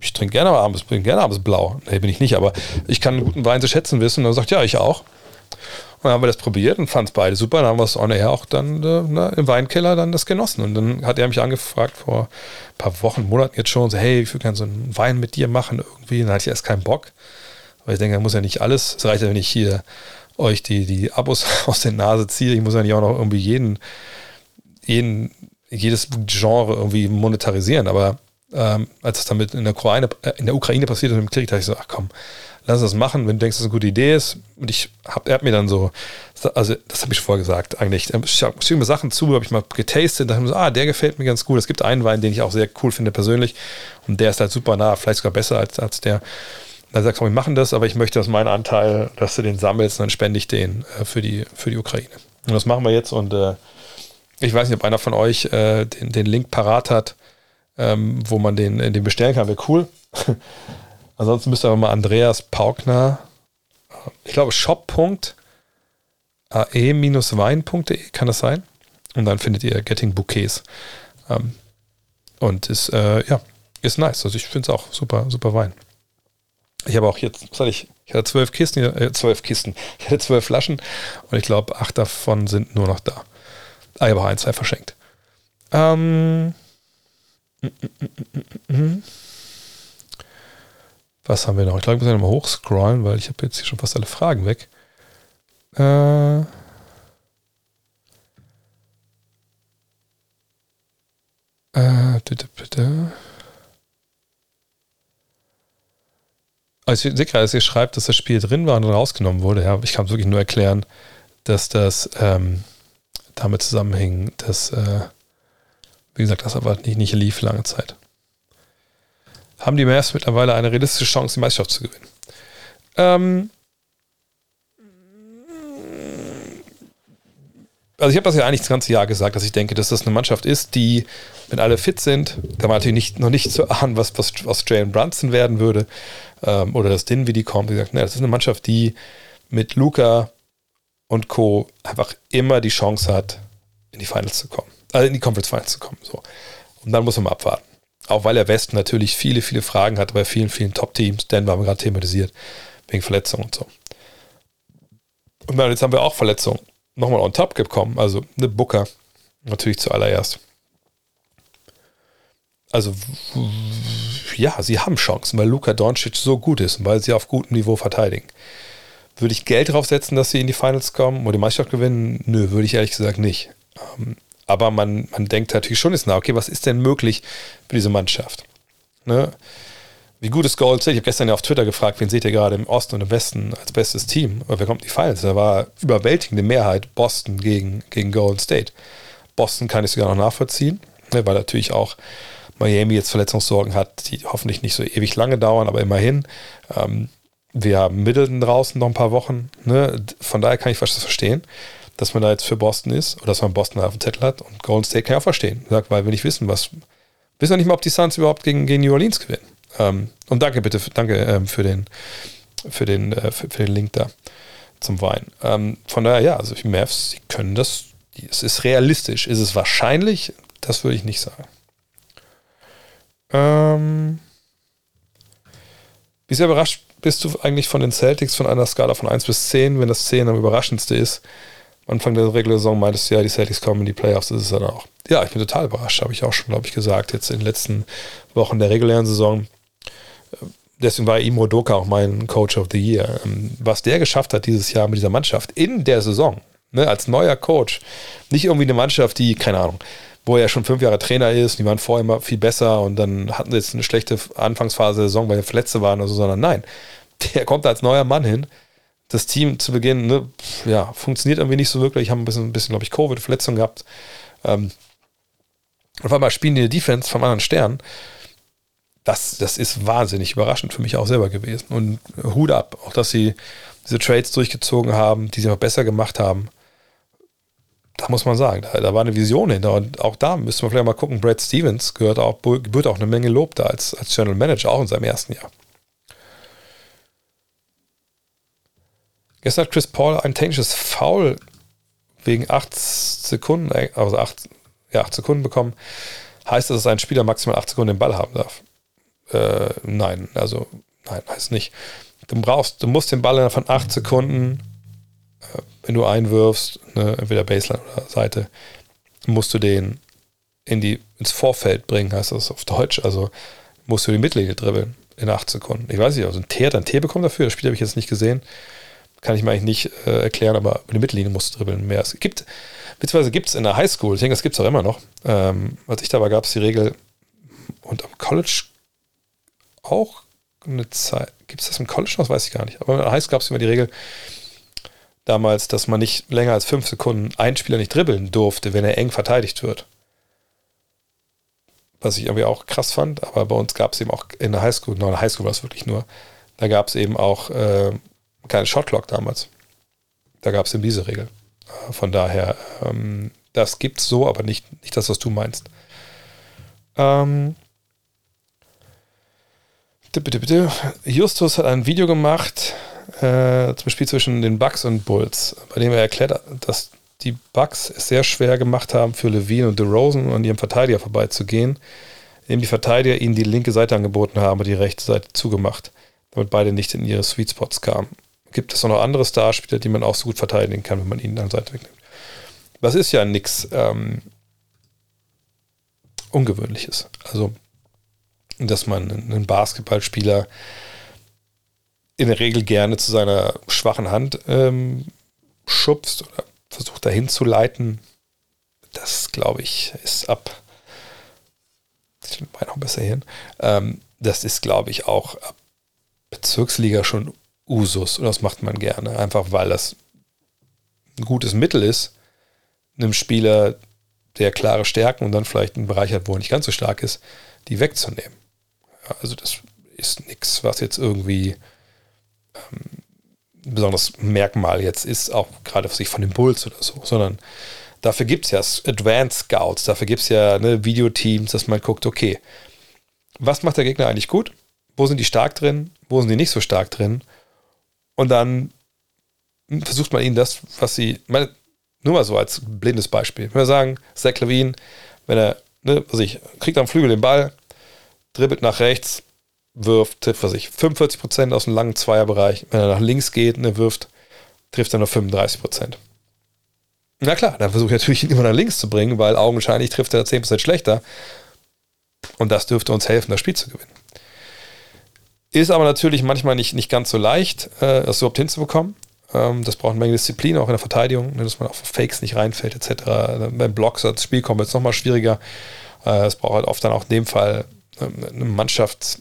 ich trinke gerne abends, bin gerne abends blau. Nee, bin ich nicht, aber ich kann einen guten Wein zu schätzen wissen. Und er sagt, ja, ich auch. Und dann haben wir das probiert und fanden es beide super. Dann haben wir es on air auch dann äh, na, im Weinkeller dann das genossen. Und dann hat er mich angefragt vor ein paar Wochen, Monaten jetzt schon, so, hey, ich würde gerne so einen Wein mit dir machen irgendwie. Dann hatte ich erst keinen Bock. Weil ich denke, da muss ja nicht alles. Es reicht ja, wenn ich hier euch die, die Abos aus der Nase ziehe. Ich muss ja nicht auch noch irgendwie jeden, jeden, jedes Genre irgendwie monetarisieren. Aber ähm, als es damit in der, Ukraine, äh, in der Ukraine passiert ist mit dem Krieg, dachte ich so, ach komm, lass uns das machen, wenn du denkst, dass es eine gute Idee ist. Und ich hab, er hat mir dann so, also das habe ich vorher gesagt eigentlich, ich habe mir Sachen zu, habe ich mal getastet, dachte mir so, ah, der gefällt mir ganz gut. Es gibt einen Wein, den ich auch sehr cool finde persönlich und der ist halt super nah, vielleicht sogar besser als, als der. Dann sagst du, wir machen das, aber ich möchte, dass mein Anteil, dass du den sammelst und dann spende ich den äh, für, die, für die Ukraine. Und das machen wir jetzt und äh, ich weiß nicht, ob einer von euch äh, den, den Link parat hat ähm, wo man den, den bestellen kann, wäre cool. Ansonsten müsst ihr aber mal Andreas Paukner, ich glaube shop.ae-wein.de, kann das sein? Und dann findet ihr Getting Bouquets. Ähm, und ist, äh, ja, ist nice. Also ich finde es auch super, super Wein. Ich habe auch jetzt, was hatte ich? Ich hatte zwölf Kisten, äh, zwölf Kisten. Ich hatte zwölf Flaschen und ich glaube, acht davon sind nur noch da. Ah, ich habe auch ein, zwei verschenkt. Ähm, was haben wir noch? Ich glaube, wir müssen nochmal hochscrollen, weil ich habe jetzt hier schon fast alle Fragen weg. Äh, äh, bitte. Also ich sehe gerade, dass ihr schreibt, dass das Spiel drin war und rausgenommen wurde. Ja, ich kann es wirklich nur erklären, dass das ähm, damit zusammenhing, dass äh, wie gesagt, das aber nicht, nicht lief lange Zeit. Haben die Mavs mittlerweile eine realistische Chance, die Meisterschaft zu gewinnen? Ähm, also ich habe das ja eigentlich das ganze Jahr gesagt, dass ich denke, dass das eine Mannschaft ist, die, wenn alle fit sind, da war natürlich nicht, noch nicht zu ahnen, was, was aus Jalen Brunson werden würde ähm, oder das Din, wie die kommt. Wie gesagt, ne, das ist eine Mannschaft, die mit Luca und Co. einfach immer die Chance hat, in die Finals zu kommen also in die Conference Finals zu kommen. So. Und dann muss man mal abwarten. Auch weil der Westen natürlich viele, viele Fragen hat bei vielen, vielen Top-Teams. Denver haben wir gerade thematisiert, wegen Verletzungen und so. Und dann, jetzt haben wir auch Verletzungen nochmal on top gekommen. Also eine Booker natürlich zuallererst. Also ja, sie haben Chancen, weil Luka Doncic so gut ist und weil sie auf gutem Niveau verteidigen. Würde ich Geld draufsetzen, dass sie in die Finals kommen oder die Meisterschaft gewinnen? Nö, würde ich ehrlich gesagt nicht. Aber man, man denkt natürlich schon ist, na, okay, was ist denn möglich für diese Mannschaft? Ne? Wie gut ist Gold State? Ich habe gestern ja auf Twitter gefragt, wen seht ihr gerade im Osten und im Westen als bestes Team? Aber wer kommt die Finals? Da war überwältigende Mehrheit Boston gegen, gegen Golden State. Boston kann ich sogar noch nachvollziehen, ne, weil natürlich auch Miami jetzt Verletzungssorgen hat, die hoffentlich nicht so ewig lange dauern, aber immerhin. Ähm, wir haben Middleton draußen noch ein paar Wochen. Ne? Von daher kann ich was verstehen dass man da jetzt für Boston ist oder dass man Boston auf dem Zettel hat. Und Golden State kann ich auch verstehen. Sagt, weil wir nicht wissen, was. Wissen wir nicht mal, ob die Suns überhaupt gegen, gegen New Orleans gewinnen. Ähm, und danke bitte, danke ähm, für, den, für, den, äh, für, für, den Link da zum Wein. Ähm, von daher, ja, also die Mavs, sie können das. Es ist realistisch. Ist es wahrscheinlich? Das würde ich nicht sagen. Ähm, wie sehr überrascht bist du eigentlich von den Celtics von einer Skala von 1 bis 10, wenn das 10 am überraschendste ist? Anfang der Regular-Saison meintest du ja, die Celtics kommen in die Playoffs, das ist dann auch. Ja, ich bin total überrascht, habe ich auch schon, glaube ich, gesagt, jetzt in den letzten Wochen der regulären Saison. Deswegen war Imro Doka auch mein Coach of the Year. Ähm, was der geschafft hat dieses Jahr mit dieser Mannschaft in der Saison, ne, als neuer Coach, nicht irgendwie eine Mannschaft, die, keine Ahnung, wo er schon fünf Jahre Trainer ist, die waren vorher immer viel besser und dann hatten sie jetzt eine schlechte Anfangsphase der Saison, weil sie Verletzte waren oder so, sondern nein, der kommt als neuer Mann hin. Das Team zu Beginn, ne, ja, funktioniert irgendwie nicht so wirklich, haben ein bisschen, ein bisschen glaube ich, Covid-Verletzungen gehabt. Ähm, auf einmal spielen die eine Defense vom anderen Stern. Das, das ist wahnsinnig überraschend für mich auch selber gewesen. Und Hut ab, auch dass sie diese Trades durchgezogen haben, die sie noch besser gemacht haben da muss man sagen, da, da, war eine Vision hinter. Und auch da müssen wir vielleicht mal gucken. Brad Stevens gehört auch, gebührt auch eine Menge Lob da als, als General Manager, auch in seinem ersten Jahr. Gestern hat Chris Paul ein technisches Foul wegen 8 Sekunden, also 8, ja, 8 Sekunden bekommen. Heißt das, dass ein Spieler maximal 8 Sekunden den Ball haben darf? Äh, nein, also nein, heißt nicht. Du brauchst, du musst den Ball von 8 Sekunden wenn du einwirfst, ne, entweder Baseline oder Seite, musst du den in die, ins Vorfeld bringen, heißt das auf Deutsch. Also musst du die Mittellinie dribbeln in acht Sekunden. Ich weiß nicht, also ein T hat ein T bekommen dafür, das Spiel habe ich jetzt nicht gesehen. Kann ich mir eigentlich nicht äh, erklären, aber die Mittellinie musst du dribbeln mehr. Es gibt, beziehungsweise gibt es in der Highschool, ich denke, das gibt es auch immer noch. Ähm, als ich da war, gab es die Regel und am College auch eine Zeit. Gibt es das im College noch? Das weiß ich gar nicht. Aber in der Highschool gab es immer die Regel, damals, dass man nicht länger als fünf Sekunden einen Spieler nicht dribbeln durfte, wenn er eng verteidigt wird. Was ich irgendwie auch krass fand, aber bei uns gab es eben auch in der Highschool, in der Highschool war es wirklich nur, da gab es eben auch äh, keine Shotclock damals. Da gab es eben diese Regel. Äh, von daher, ähm, das es so, aber nicht, nicht das, was du meinst. Ähm, bitte, bitte. Justus hat ein Video gemacht, äh, zum Spiel zwischen den Bucks und Bulls, bei dem er erklärt, dass die Bucks es sehr schwer gemacht haben, für Levine und DeRozan an ihrem Verteidiger vorbeizugehen, indem die Verteidiger ihnen die linke Seite angeboten haben und die rechte Seite zugemacht, damit beide nicht in ihre Sweet Spots kamen. Gibt es auch noch andere Starspieler, die man auch so gut verteidigen kann, wenn man ihnen dann Seite wegnimmt. Das ist ja nichts ähm, Ungewöhnliches. Also, dass man einen Basketballspieler in der Regel gerne zu seiner schwachen Hand ähm, schubst oder versucht dahin zu leiten. Das, glaube ich, ist ab. Ich meine auch besser hin. Ähm, das ist, glaube ich, auch ab Bezirksliga schon Usus und das macht man gerne, einfach weil das ein gutes Mittel ist, einem Spieler, der klare Stärken und dann vielleicht einen Bereich hat, wo er nicht ganz so stark ist, die wegzunehmen. Ja, also das ist nichts, was jetzt irgendwie ähm, besonderes Merkmal jetzt ist, auch gerade sich von Bulls oder so, sondern dafür gibt es ja Advanced Scouts, dafür gibt es ja ne, Videoteams, dass man guckt, okay, was macht der Gegner eigentlich gut? Wo sind die stark drin? Wo sind die nicht so stark drin? Und dann versucht man ihnen das, was sie, meine, nur mal so als blindes Beispiel. Wenn wir sagen, Zach Levine, wenn er, ne, was ich, kriegt am Flügel den Ball, dribbelt nach rechts, wirft, trifft was ich, 45% aus dem langen Zweierbereich. Wenn er nach links geht er wirft, trifft er nur 35%. Na klar, dann versuche ich natürlich ihn immer nach links zu bringen, weil augenscheinlich trifft er 10% schlechter. Und das dürfte uns helfen, das Spiel zu gewinnen. Ist aber natürlich manchmal nicht, nicht ganz so leicht, äh, das überhaupt hinzubekommen. Ähm, das braucht eine Menge Disziplin, auch in der Verteidigung, ne, dass man auf Fakes nicht reinfällt, etc. Beim Blocks als Spiel kommt es nochmal schwieriger. Äh, es braucht halt oft dann auch in dem Fall ähm, eine Mannschafts-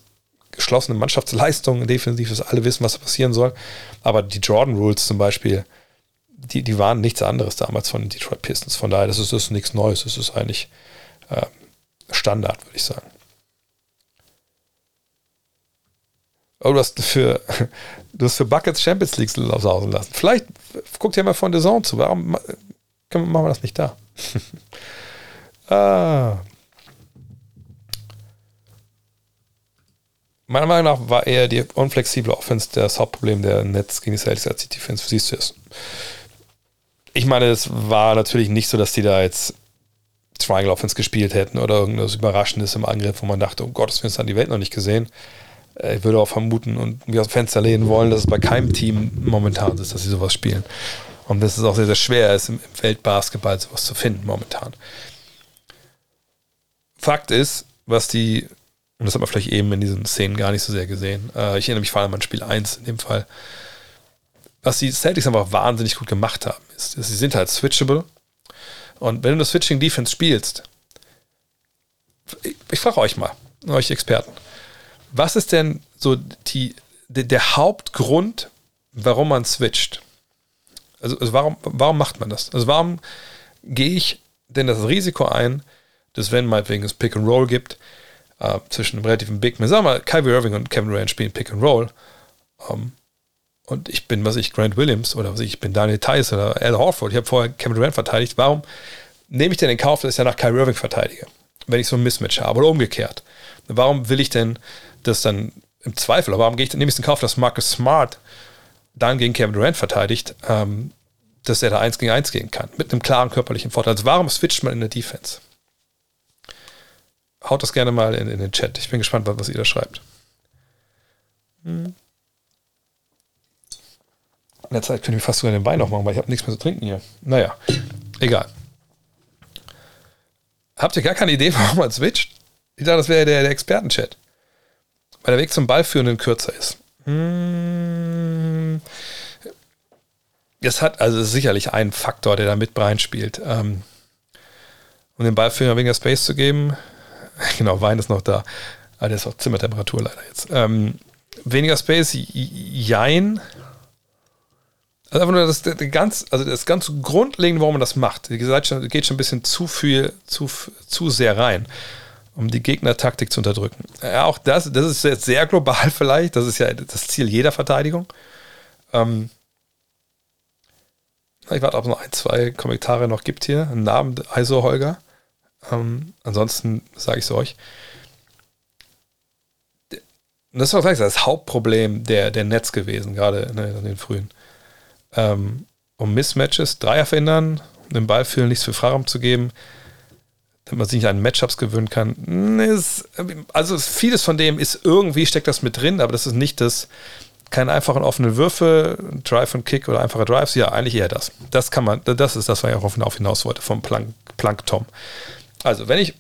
geschlossene Mannschaftsleistung defensiv, dass alle wissen, was passieren soll. Aber die Jordan Rules zum Beispiel, die, die waren nichts anderes damals von den Detroit Pistons. Von daher, das ist, das ist nichts Neues. Das ist eigentlich äh, Standard, würde ich sagen. Oh, du hast für, du hast für Buckets Champions League sausen lassen. Vielleicht guckt ja mal von der Zone zu. Warum machen wir das nicht da? ah, meiner Meinung nach war eher die unflexible Offense das Hauptproblem der Nets gegen die Celtics als die Defense. Wie siehst du es? Ich meine, es war natürlich nicht so, dass die da jetzt Triangle Offense gespielt hätten oder irgendwas Überraschendes im Angriff, wo man dachte, oh Gott, das wir uns an die Welt noch nicht gesehen. Äh, ich würde auch vermuten und mir aus dem Fenster lehnen wollen, dass es bei keinem Team momentan ist, dass sie sowas spielen. Und dass es auch sehr, sehr schwer ist, im Weltbasketball sowas zu finden momentan. Fakt ist, was die und das hat man vielleicht eben in diesen Szenen gar nicht so sehr gesehen. Äh, ich erinnere mich vor allem an Spiel 1 in dem Fall. Was die Celtics einfach wahnsinnig gut gemacht haben, ist, sie sind halt switchable. Und wenn du das Switching Defense spielst, ich, ich frage euch mal, euch Experten, was ist denn so die, der, der Hauptgrund, warum man switcht? Also, also warum, warum macht man das? Also warum gehe ich denn das Risiko ein, dass wenn meinetwegen es Pick and Roll gibt, äh, zwischen einem relativen Big Man, sagen wir mal, Kyrie Irving und Kevin Durant spielen Pick and Roll, ähm, und ich bin, was ich, Grant Williams oder was ich, ich bin Daniel Tice oder Al Horford, ich habe vorher Kevin Durant verteidigt, warum nehme ich denn in Kauf, dass ich danach Kyrie Irving verteidige, wenn ich so ein Mismatch habe oder umgekehrt? Warum will ich denn das dann im Zweifel, aber warum gehe ich, nehme ich es in Kauf, dass Marcus Smart dann gegen Kevin Durant verteidigt, ähm, dass er da 1 gegen 1 gehen kann, mit einem klaren körperlichen Vorteil. Also warum switcht man in der Defense? Haut das gerne mal in, in den Chat. Ich bin gespannt, was ihr da schreibt. Hm. In der Zeit könnte ich fast sogar den Wein noch machen, weil ich habe nichts mehr zu trinken hier. Naja, egal. Habt ihr gar keine Idee, warum man switcht? Ich dachte, das wäre der, der Experten-Chat. Weil der Weg zum Ballführenden kürzer ist. Hm. Es hat also sicherlich einen Faktor, der da mit reinspielt. Ähm, um den Ballführer weniger Space zu geben. Genau, Wein ist noch da. Aber der ist auch Zimmertemperatur leider jetzt. Ähm, weniger Space, jein. Also einfach nur das, das, ganz, also das ganz Grundlegende, warum man das macht. Wie gesagt, geht schon ein bisschen zu viel, zu, zu sehr rein, um die Gegnertaktik zu unterdrücken. Ja, auch das, das ist jetzt sehr global vielleicht. Das ist ja das Ziel jeder Verteidigung. Ähm, ich warte, ob es noch ein, zwei Kommentare noch gibt hier. Ein Namen, ISO Holger. Ähm, ansonsten sage ich es euch. Das ist gleich das Hauptproblem der, der Netz gewesen, gerade in den frühen. Ähm, um Mismatches, Dreier verhindern, den Ball fühlen, nichts für Freiraum zu geben, damit man sich nicht an Matchups gewöhnen kann. Ist, also vieles von dem ist irgendwie, steckt das mit drin, aber das ist nicht das, keine einfachen offenen Würfe, Drive und Kick oder einfache Drives, ja, eigentlich eher das. Das kann man, das ist das, was ich auch auf hinaus wollte, vom Plank, Plankton. Also, wenn ich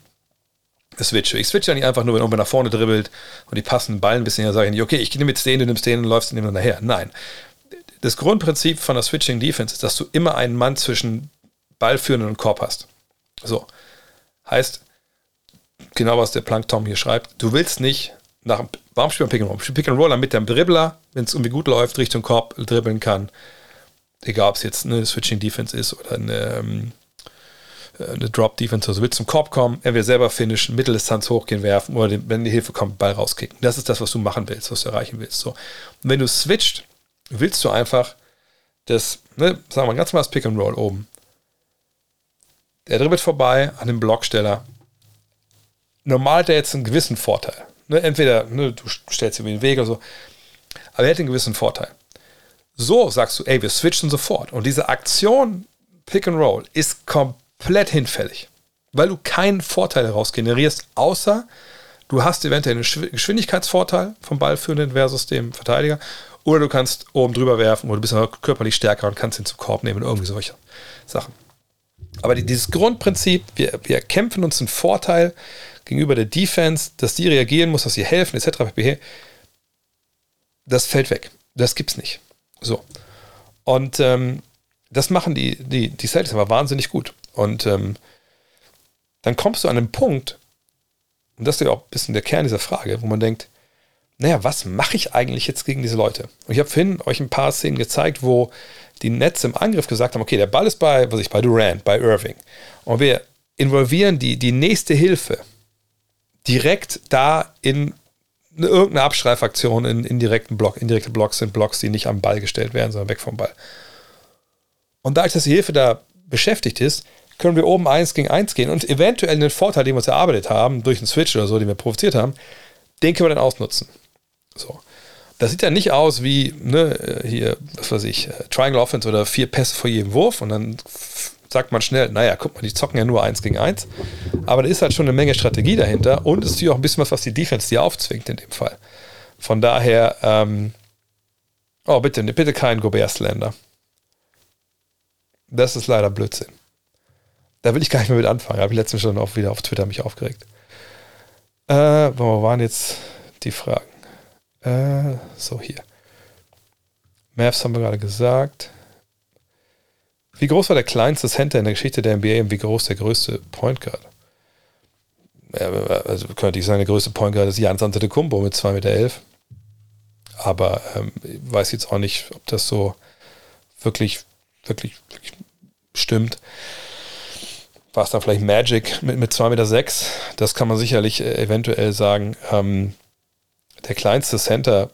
switche, ich switche ja nicht einfach nur, wenn irgendwer nach vorne dribbelt und die passen den Ball ein bisschen, dann sage ich nicht, okay, ich nehme jetzt den, du nimmst den und läufst den nachher. Nein. Das Grundprinzip von der Switching Defense ist, dass du immer einen Mann zwischen Ballführenden und Korb hast. So. Heißt, genau was der Plankton hier schreibt, du willst nicht nach Warum spielt man Pick and Roll? Pick and Roll, damit der Dribbler, wenn es irgendwie gut läuft, Richtung Korb dribbeln kann. Egal, ob es jetzt eine Switching Defense ist oder eine, ähm, eine Drop Defense, also willst zum Korb kommen, er will selber finishen, Mitteldistanz hochgehen, werfen oder wenn die Hilfe kommt, Ball rauskicken. Das ist das, was du machen willst, was du erreichen willst. So. Und wenn du switcht, willst du einfach das, ne, sagen wir mal, ganz mal das Pick and Roll oben. Der dribbelt vorbei an dem Blocksteller. Normal hat er jetzt einen gewissen Vorteil. Ne, entweder ne, du stellst ihm den Weg oder so. Aber er hat einen gewissen Vorteil. So sagst du, ey, wir switchen sofort. Und diese Aktion Pick and Roll ist komplett hinfällig, weil du keinen Vorteil daraus generierst, außer du hast eventuell einen Geschwindigkeitsvorteil vom Ballführenden versus dem Verteidiger oder du kannst oben drüber werfen oder du bist körperlich stärker und kannst ihn zum Korb nehmen und irgendwie solche Sachen. Aber dieses Grundprinzip, wir, wir kämpfen uns einen Vorteil gegenüber der Defense, dass die reagieren muss, dass sie helfen, etc. pp. Das fällt weg. Das gibt's nicht. So. Und ähm, das machen die, die, die Celtics aber wahnsinnig gut. Und ähm, dann kommst du an einen Punkt, und das ist ja auch ein bisschen der Kern dieser Frage, wo man denkt, naja, was mache ich eigentlich jetzt gegen diese Leute? Und ich habe vorhin euch ein paar Szenen gezeigt, wo die Netz im Angriff gesagt haben, okay, der Ball ist bei, was ich, bei Durant, bei Irving. Und wir involvieren die, die nächste Hilfe direkt da in irgendeine Abschreifaktion in indirekten Block. Indirekte Blocks sind Blocks, die nicht am Ball gestellt werden, sondern weg vom Ball. Und dadurch, dass die Hilfe da beschäftigt ist, können wir oben eins gegen eins gehen und eventuell einen Vorteil, den wir uns erarbeitet haben, durch einen Switch oder so, den wir provoziert haben, den können wir dann ausnutzen. So. Das sieht ja nicht aus wie, ne, hier, was weiß ich, Triangle Offense oder vier Pässe vor jedem Wurf und dann sagt man schnell, naja, guck mal, die zocken ja nur eins gegen eins. Aber da ist halt schon eine Menge Strategie dahinter und es ist natürlich auch ein bisschen was, was die Defense dir aufzwingt in dem Fall. Von daher, ähm, oh, bitte, bitte kein Gobert-Slender. Das ist leider Blödsinn. Da will ich gar nicht mehr mit anfangen. Habe ich letztens schon auch wieder auf Twitter mich aufgeregt. Äh, wo waren jetzt die Fragen? Äh, so, hier. Mavs haben wir gerade gesagt. Wie groß war der kleinste Center in der Geschichte der NBA und wie groß der größte Point Guard? also könnte ich sagen, der größte Point Guard ist Jans Antetokounmpo mit 2,11 Meter. Elf. Aber ähm, ich weiß jetzt auch nicht, ob das so wirklich, wirklich, wirklich stimmt. War es dann vielleicht Magic mit, mit 2,6 Meter? Sechs? Das kann man sicherlich äh, eventuell sagen. Ähm, der kleinste Center,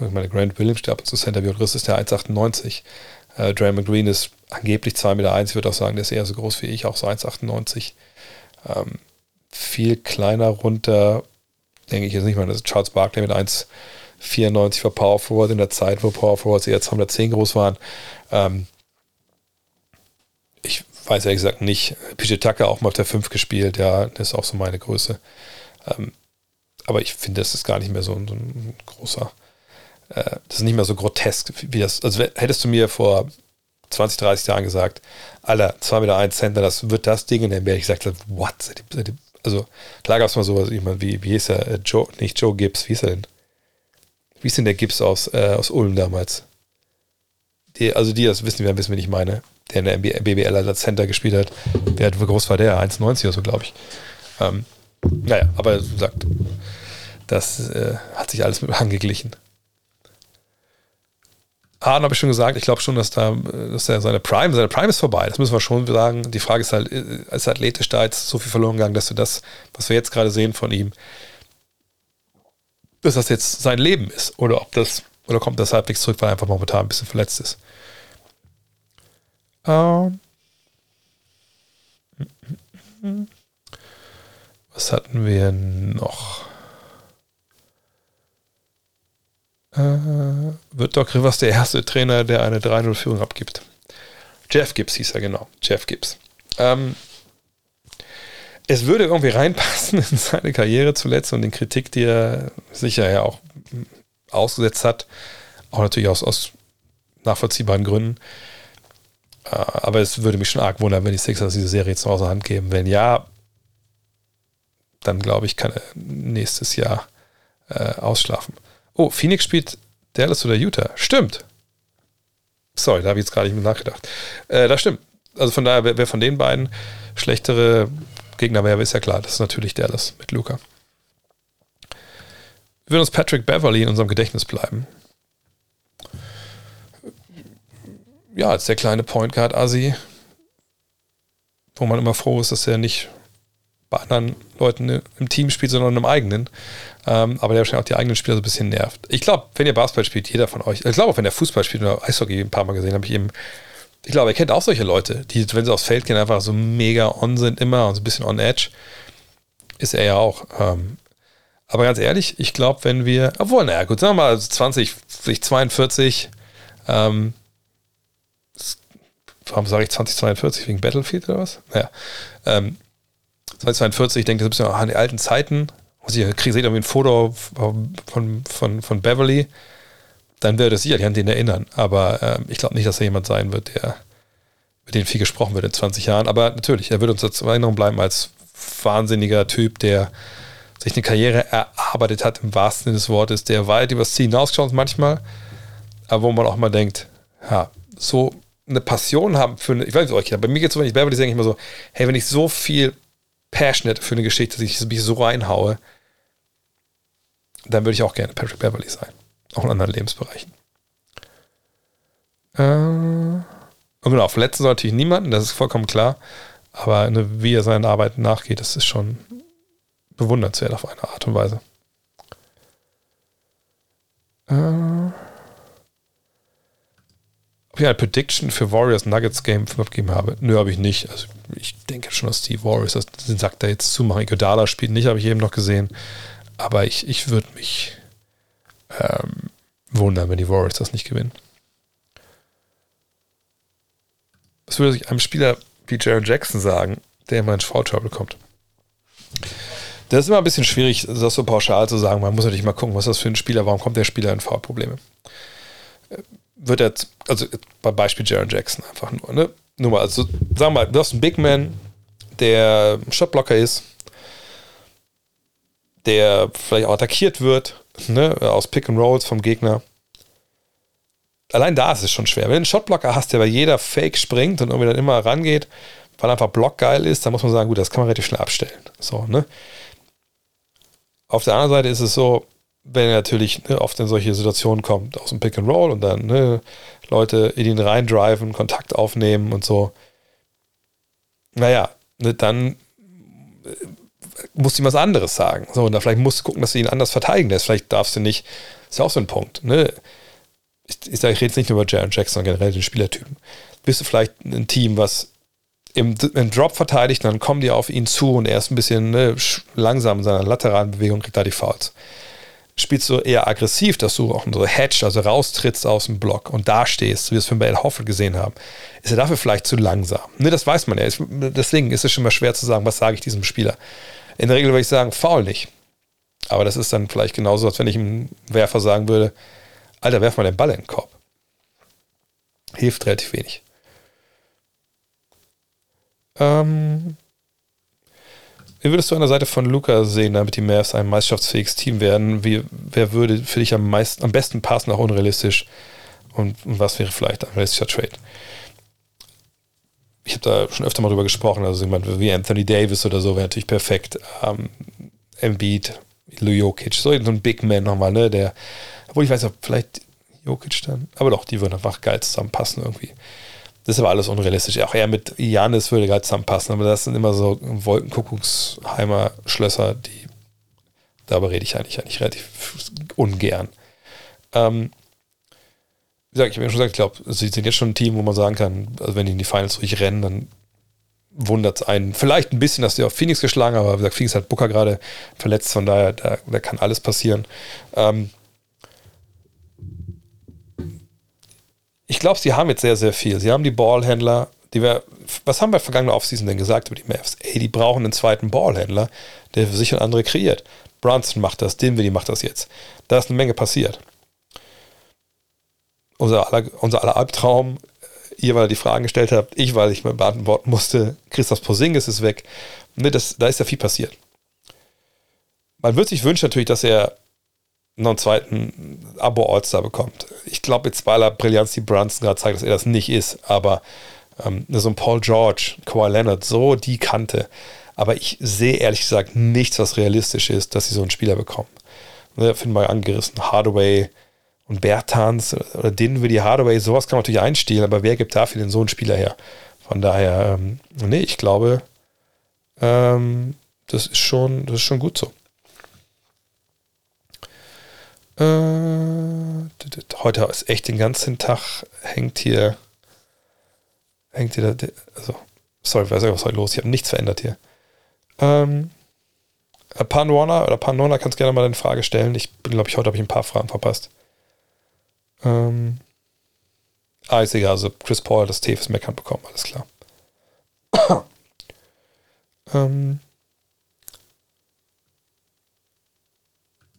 ich meine, Grant Williams steht ab und zu Center, wie Riss ist der 1,98. Äh, Draymond Green ist angeblich 2,1 Meter. Ich würde auch sagen, der ist eher so groß wie ich, auch so 1,98. Ähm, viel kleiner runter, denke ich jetzt nicht mal, das ist Charles Barkley mit 1,94 für Power Forward in der Zeit, wo Power Forwards eher 210 groß waren. Ähm, ich weiß ehrlich gesagt nicht. PJ Tucker auch mal auf der 5 gespielt, ja, das ist auch so meine Größe. Ähm, aber ich finde, das ist gar nicht mehr so, so ein großer, das ist nicht mehr so grotesk, wie das, also hättest du mir vor 20, 30 Jahren gesagt, Alter, 2 Meter 1 Center, das wird das Ding, und dann wäre ich gesagt, what? Also, klar gab es mal sowas, ich meine, wie, wie hieß er? Äh, Joe, nicht Joe Gibbs, wie hieß er denn? Wie ist denn der Gibbs aus, äh, aus Ulm damals? Die, also die das wissen, wir wissen, wen ich meine. Der in der BBL als Center gespielt hat. Wer, wie groß war der? 1,90 oder so, glaube ich. Ähm, naja, aber gesagt, das äh, hat sich alles mit angeglichen. Harden habe ich schon gesagt, ich glaube schon, dass da dass er seine Prime, seine Prime ist vorbei. Das müssen wir schon sagen. Die Frage ist halt, ist athletisch da jetzt so viel verloren gegangen, dass du das, was wir jetzt gerade sehen von ihm, dass das jetzt sein Leben ist oder ob das oder kommt das halbwegs zurück, weil er einfach momentan ein bisschen verletzt ist. Ähm. Was hatten wir noch? Äh, wird Doc Rivers der erste Trainer, der eine 3-0-Führung abgibt? Jeff Gibbs hieß er, genau. Jeff Gibbs. Ähm, es würde irgendwie reinpassen in seine Karriere zuletzt und den Kritik, die er sicher ja auch ausgesetzt hat. Auch natürlich aus, aus nachvollziehbaren Gründen. Äh, aber es würde mich schon arg wundern, wenn die Sixers diese Serie jetzt noch aus der Hand geben. Wenn ja, dann glaube ich, kann er nächstes Jahr äh, ausschlafen. Oh, Phoenix spielt Dallas oder Utah. Stimmt. Sorry, da habe ich jetzt gerade nicht mit nachgedacht. Äh, das stimmt. Also von daher, wer, wer von den beiden schlechtere Gegner wäre, ist ja klar. Das ist natürlich Dallas mit Luca. Wird uns Patrick Beverly in unserem Gedächtnis bleiben? Ja, als der kleine Point Guard Asi, wo man immer froh ist, dass er nicht bei anderen Leuten im Team spielt, sondern im eigenen. Ähm, aber der wahrscheinlich auch die eigenen Spieler so ein bisschen nervt. Ich glaube, wenn ihr Basketball spielt, jeder von euch, ich glaube auch wenn ihr Fußball spielt oder Eishockey ein paar Mal gesehen, habe ich eben, ich glaube, ihr kennt auch solche Leute, die, wenn sie aufs Feld gehen, einfach so mega on sind immer und so ein bisschen on edge. Ist er ja auch. Ähm, aber ganz ehrlich, ich glaube, wenn wir, obwohl, naja, gut, sagen wir mal 20, 42, ähm, warum sage ich 2042 wegen Battlefield oder was? Naja, ähm, 2042, ich denke das ist ein bisschen an die alten Zeiten, also ihr kriegt, seht irgendwie ein Foto von, von, von Beverly, dann wird es sicherlich an den erinnern. Aber äh, ich glaube nicht, dass er jemand sein wird, der mit dem viel gesprochen wird in 20 Jahren. Aber natürlich, er wird uns als Erinnerung bleiben als wahnsinniger Typ, der sich eine Karriere erarbeitet hat, im wahrsten Sinne des Wortes, der weit übers Ziel hinausgeschaut manchmal, aber wo man auch mal denkt, ja, so eine Passion haben für eine, ich weiß nicht, bei mir geht es so, wenn ich Beverly denke ich immer so, hey, wenn ich so viel passionate für eine Geschichte, dass ich mich so reinhaue, dann würde ich auch gerne Patrick Beverly sein. Auch in anderen Lebensbereichen. Äh, und genau, verletzen soll natürlich niemanden, das ist vollkommen klar. Aber eine, wie er seinen Arbeiten nachgeht, das ist schon bewundernswert auf eine Art und Weise. Äh, ich eine Prediction für Warriors Nuggets Game abgegeben habe? Nö, habe ich nicht. Also ich denke schon, dass die Warriors den Sack da jetzt zumachen. Iguodala spielt nicht, habe ich eben noch gesehen. Aber ich, ich würde mich ähm, wundern, wenn die Warriors das nicht gewinnen. Was würde sich einem Spieler wie Jaron Jackson sagen, der immer in Foul Trouble kommt? Das ist immer ein bisschen schwierig, das so pauschal zu sagen. Man muss natürlich mal gucken, was das für ein Spieler, warum kommt der Spieler in Foul-Probleme? Wird er, also bei Beispiel Jaron Jackson einfach nur, ne? Nur mal, also sagen wir mal, du hast einen Big Man, der Shotblocker ist, der vielleicht auch attackiert wird, ne, aus Pick and Rolls vom Gegner. Allein da ist es schon schwer. Wenn du einen Shotblocker hast, der bei jeder Fake springt und irgendwie dann immer rangeht, weil einfach Block geil ist, dann muss man sagen, gut, das kann man relativ schnell abstellen. So, ne? Auf der anderen Seite ist es so, wenn er natürlich ne, oft in solche Situationen kommt, aus dem Pick and Roll und dann ne, Leute in ihn reindriven, Kontakt aufnehmen und so, naja, ne, dann äh, musst du ihm was anderes sagen. So, und da vielleicht musst du gucken, dass du ihn anders verteidigen lässt. Vielleicht darfst du nicht, ist ja auch so ein Punkt, ne? Ich, ich, ich rede jetzt nicht nur über Jaron Jackson, sondern generell den Spielertypen. Bist du vielleicht ein Team, was im, im, Drop verteidigt, dann kommen die auf ihn zu und er ist ein bisschen ne, langsam in seiner lateralen Bewegung, kriegt da die Fouls. Spielst du eher aggressiv, dass du auch so Hedge, also raustrittst aus dem Block und da stehst, wie wir es von Bale Hoffel gesehen haben, ist er dafür vielleicht zu langsam. Ne, das weiß man ja. Deswegen ist es schon mal schwer zu sagen, was sage ich diesem Spieler. In der Regel würde ich sagen, faul nicht. Aber das ist dann vielleicht genauso, als wenn ich einem Werfer sagen würde, Alter, werf mal den Ball in den Korb. Hilft relativ wenig. Ähm, wie würdest du an der Seite von Luca sehen, damit die Mavs ein meisterschaftsfähiges Team werden? Wie, wer würde für dich am, meisten, am besten passen, auch unrealistisch? Und, und was wäre vielleicht ein realistischer Trade? Ich habe da schon öfter mal drüber gesprochen, also jemand wie Anthony Davis oder so wäre natürlich perfekt. Ähm, Embiid, Lu Jokic, so ein Big Man nochmal, ne? Der, obwohl ich weiß, ob vielleicht Jokic dann, aber doch, die würden einfach geil zusammenpassen irgendwie. Das ist aber alles unrealistisch. Auch er mit Janis würde gerade zusammenpassen, aber das sind immer so Wolkenkuckucksheimer Schlösser, die darüber rede ich eigentlich, eigentlich relativ ungern. Ähm, wie gesagt, ich habe ja schon gesagt, ich glaube, sie sind jetzt schon ein Team, wo man sagen kann, also wenn die in die Finals durchrennen, dann wundert es einen. Vielleicht ein bisschen, dass die auf Phoenix geschlagen haben, aber wie gesagt, Phoenix hat Booker gerade verletzt, von daher, da, da kann alles passieren. Ähm, ich glaube, sie haben jetzt sehr, sehr viel. Sie haben die Ballhändler, die wir, was haben wir vergangene Offseason denn gesagt über die Mavs? Ey, die brauchen einen zweiten Ballhändler, der für sich und andere kreiert. Brunson macht das, Dinwiddie macht das jetzt. Da ist eine Menge passiert. Unser aller, unser aller Albtraum, ihr, weil ihr die Fragen gestellt habt, ich, weil ich mir beantworten musste, Christoph Posingis ist weg. Ne, das, da ist ja viel passiert. Man würde sich wünschen natürlich, dass er noch einen zweiten Abo-All-Star bekommt. Ich glaube, jetzt, weil er Brillanz die Brunson gerade zeigt, dass er das nicht ist, aber ähm, so ein Paul George, Kawhi Leonard, so die Kante. Aber ich sehe ehrlich gesagt nichts, was realistisch ist, dass sie so einen Spieler bekommen. Ne, finden wir angerissen. Hardaway und Bertans oder Dinwiddie Hardaway, sowas kann man natürlich einstehlen, aber wer gibt dafür denn so einen Spieler her? Von daher, ähm, nee, ich glaube, ähm, das ist schon, das ist schon gut so. Äh, heute ist echt den ganzen Tag hängt hier, hängt hier, der, also, sorry, weiß nicht, was heute los. Ich habe nichts verändert hier. Ähm, äh, Panwana oder Panona kannst gerne mal eine Frage stellen. Ich glaube ich, heute habe ich ein paar Fragen verpasst. Ähm, ah, ist egal. Also Chris Paul hat das Tevis meckern bekommen, alles klar. ähm,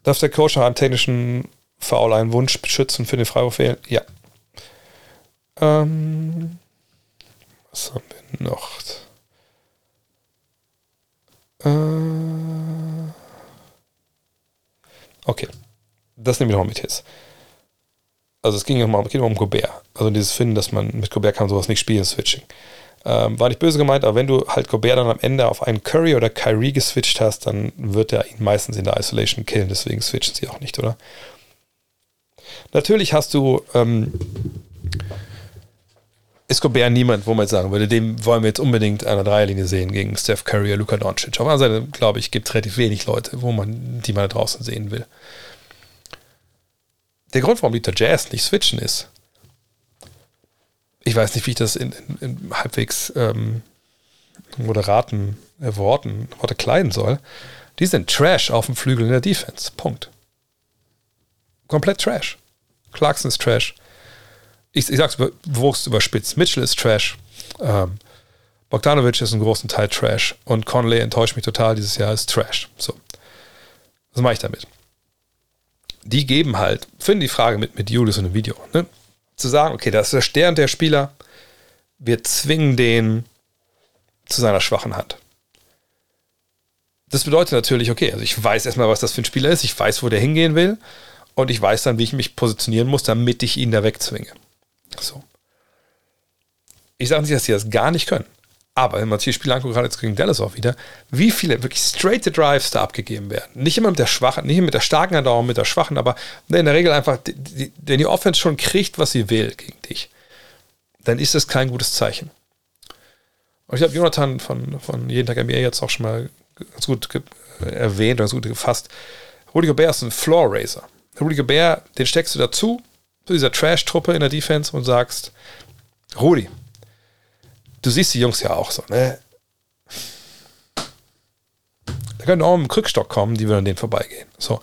Darf der Coach nach einem technischen Foul einen Wunsch schützen für den Freiwurf wählen? Ja. Ähm, was haben wir noch? Äh, okay. Das nehme ich noch mit jetzt. Also es ging nochmal um Gobert. Also dieses Finden, dass man mit Gobert kann sowas nicht spielen, Switching. Ähm, war nicht böse gemeint, aber wenn du halt Gobert dann am Ende auf einen Curry oder Kyrie geswitcht hast, dann wird er ihn meistens in der Isolation killen, deswegen switchen sie auch nicht, oder? Natürlich hast du ähm, ist Gobert niemand, wo man jetzt sagen würde, dem wollen wir jetzt unbedingt an der Dreierlinie sehen gegen Steph Curry oder Luka Doncic. Auf der Seite, glaube ich, gibt es relativ wenig Leute, wo man die mal draußen sehen will. Der Grund, warum die Jazz nicht switchen, ist, ich weiß nicht, wie ich das in, in, in halbwegs ähm, moderaten äh, Worten, Worte kleiden soll. Die sind Trash auf dem Flügel in der Defense. Punkt. Komplett Trash. Clarkson ist Trash. Ich, ich sag's bewusst überspitzt. Mitchell ist Trash. Ähm, Bogdanovic ist einen großen Teil Trash. Und Conley enttäuscht mich total dieses Jahr, ist Trash. So. Was mache ich damit? Die geben halt, finden die Frage mit, mit Julius in einem Video. Ne? Zu sagen, okay, das ist der Stern der Spieler, wir zwingen den zu seiner schwachen Hand. Das bedeutet natürlich, okay, also ich weiß erstmal, was das für ein Spieler ist, ich weiß, wo der hingehen will und ich weiß dann, wie ich mich positionieren muss, damit ich ihn da wegzwinge. So. Ich sage nicht, dass sie das gar nicht können, Aber wenn man sich die Spiele anguckt, gerade jetzt gegen Dallas auch wieder, wie viele wirklich straight Drives da abgegeben werden. Nicht immer mit der schwachen, nicht mit der starken Andauerung, mit der schwachen, aber in der Regel einfach, wenn die Offense schon kriegt, was sie will gegen dich, dann ist das kein gutes Zeichen. Und ich habe Jonathan von, von Jeden Tag NBA jetzt auch schon mal ganz gut erwähnt, ganz gut gefasst. Rudy Gobert ist ein Floor Raiser. Rudy Gobert, den steckst du dazu, zu dieser Trash-Truppe in der Defense und sagst, Rudi, du siehst die Jungs ja auch so, ne? Da können auch mit dem Krückstock kommen, die würden an denen vorbeigehen. So.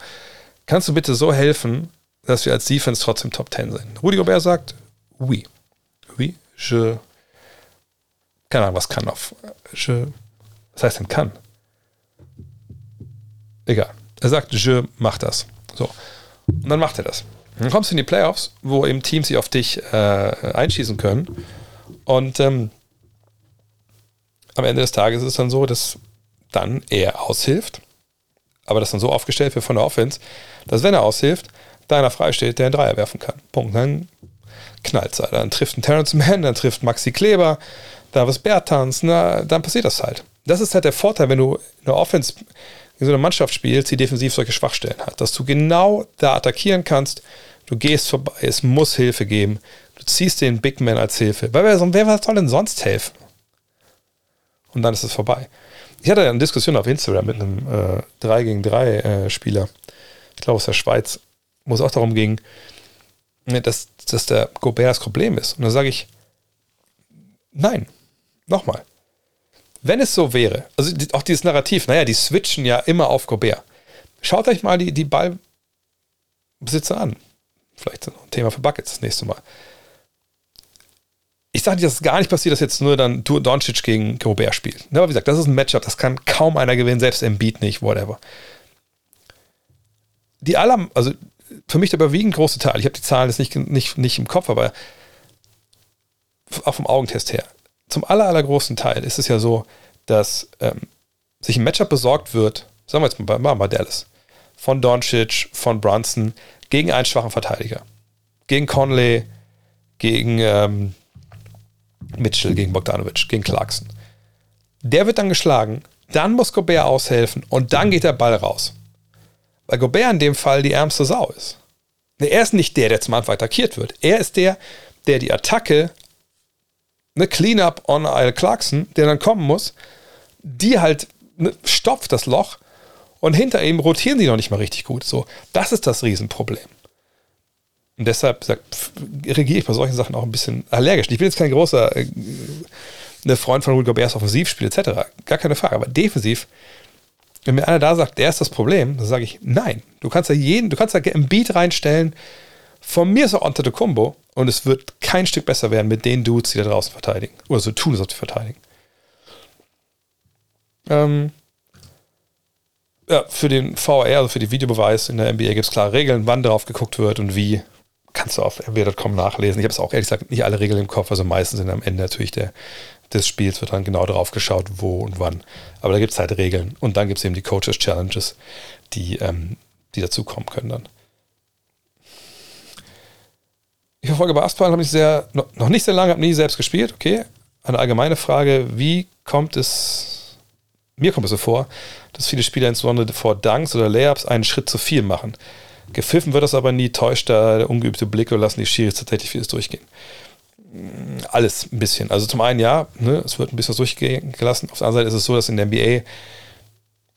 Kannst du bitte so helfen, dass wir als Defense trotzdem Top 10 sind? Rudi Gobert sagt, oui. Oui, je. Keine Ahnung, was kann auf. Je. Was heißt denn kann? Egal. Er sagt, je mach das. So. Und dann macht er das. Dann kommst du in die Playoffs, wo eben Teams sich auf dich äh, einschießen können. Und ähm, am Ende des Tages ist es dann so, dass dann er aushilft, aber das dann so aufgestellt wird von der Offense, dass wenn er aushilft, da einer frei steht, der einen Dreier werfen kann. Punkt. Dann knallt es. Dann trifft ein Terrence Mann, dann trifft Maxi Kleber, da was Bertans, na, dann passiert das halt. Das ist halt der Vorteil, wenn du eine Offense in so einer Mannschaft spielst, die defensiv solche Schwachstellen hat, dass du genau da attackieren kannst, du gehst vorbei, es muss Hilfe geben, du ziehst den Big Man als Hilfe. Weil wer, wer soll denn sonst helfen? Und dann ist es vorbei. Ich hatte eine Diskussion auf Instagram mit einem äh, 3 gegen 3 äh, Spieler, ich glaube aus der Schweiz, wo es auch darum ging, ne, dass, dass der Gobert das Problem ist. Und dann sage ich, nein, nochmal. Wenn es so wäre, also auch dieses Narrativ, naja, die switchen ja immer auf Gobert. Schaut euch mal die, die Ballbesitzer an. Vielleicht ein Thema für Buckets das nächste Mal ich sage nicht, dass es gar nicht passiert, dass jetzt nur dann Doncic gegen Gobert spielt. Ne, aber wie gesagt, das ist ein Matchup, das kann kaum einer gewinnen, selbst Beat nicht, whatever. Die aller, also für mich der überwiegend große Teil, ich habe die Zahlen jetzt nicht, nicht, nicht im Kopf, aber auch vom Augentest her, zum aller, allergrößten Teil ist es ja so, dass ähm, sich ein Matchup besorgt wird, sagen wir jetzt mal, mal Dallas, von Doncic, von Brunson, gegen einen schwachen Verteidiger. Gegen Conley, gegen ähm, Mitchell gegen Bogdanovic, gegen Clarkson. Der wird dann geschlagen, dann muss Gobert aushelfen und dann geht der Ball raus. Weil Gobert in dem Fall die ärmste Sau ist. Er ist nicht der, der zum Anfang attackiert wird. Er ist der, der die Attacke, eine Cleanup on Al Clarkson, der dann kommen muss, die halt ne, stopft das Loch und hinter ihm rotieren die noch nicht mal richtig gut. So, das ist das Riesenproblem. Und deshalb reagiere ich bei solchen Sachen auch ein bisschen allergisch. Ich bin jetzt kein großer äh, ne Freund von Rudy Goberts Offensivspiel etc. Gar keine Frage. Aber defensiv, wenn mir einer da sagt, der ist das Problem, dann sage ich, nein. Du kannst da jeden, du kannst da im Beat reinstellen. Von mir ist auch unter Combo und es wird kein Stück besser werden mit den Dudes, die da draußen verteidigen. Oder so tun, als ob sie verteidigen. Ähm, ja, für den VR, also für die Videobeweis in der NBA gibt es klare Regeln, wann drauf geguckt wird und wie kannst du auf rw.com nachlesen. Ich habe es auch ehrlich gesagt nicht alle Regeln im Kopf, also meistens sind am Ende natürlich der, des Spiels wird dann genau drauf geschaut, wo und wann. Aber da gibt es halt Regeln. Und dann gibt es eben die Coaches Challenges, die, ähm, die dazukommen können dann. Ich verfolge Basketball, habe ich sehr, noch nicht sehr lange, habe nie selbst gespielt, okay. Eine allgemeine Frage, wie kommt es, mir kommt es so vor, dass viele Spieler insbesondere vor Dunks oder Layups einen Schritt zu viel machen. Gepfiffen wird das aber nie, täuscht da der ungeübte Blick oder lassen die Schiris tatsächlich vieles durchgehen. Alles ein bisschen. Also zum einen ja, ne, es wird ein bisschen durchgehen gelassen. Auf der anderen Seite ist es so, dass in der NBA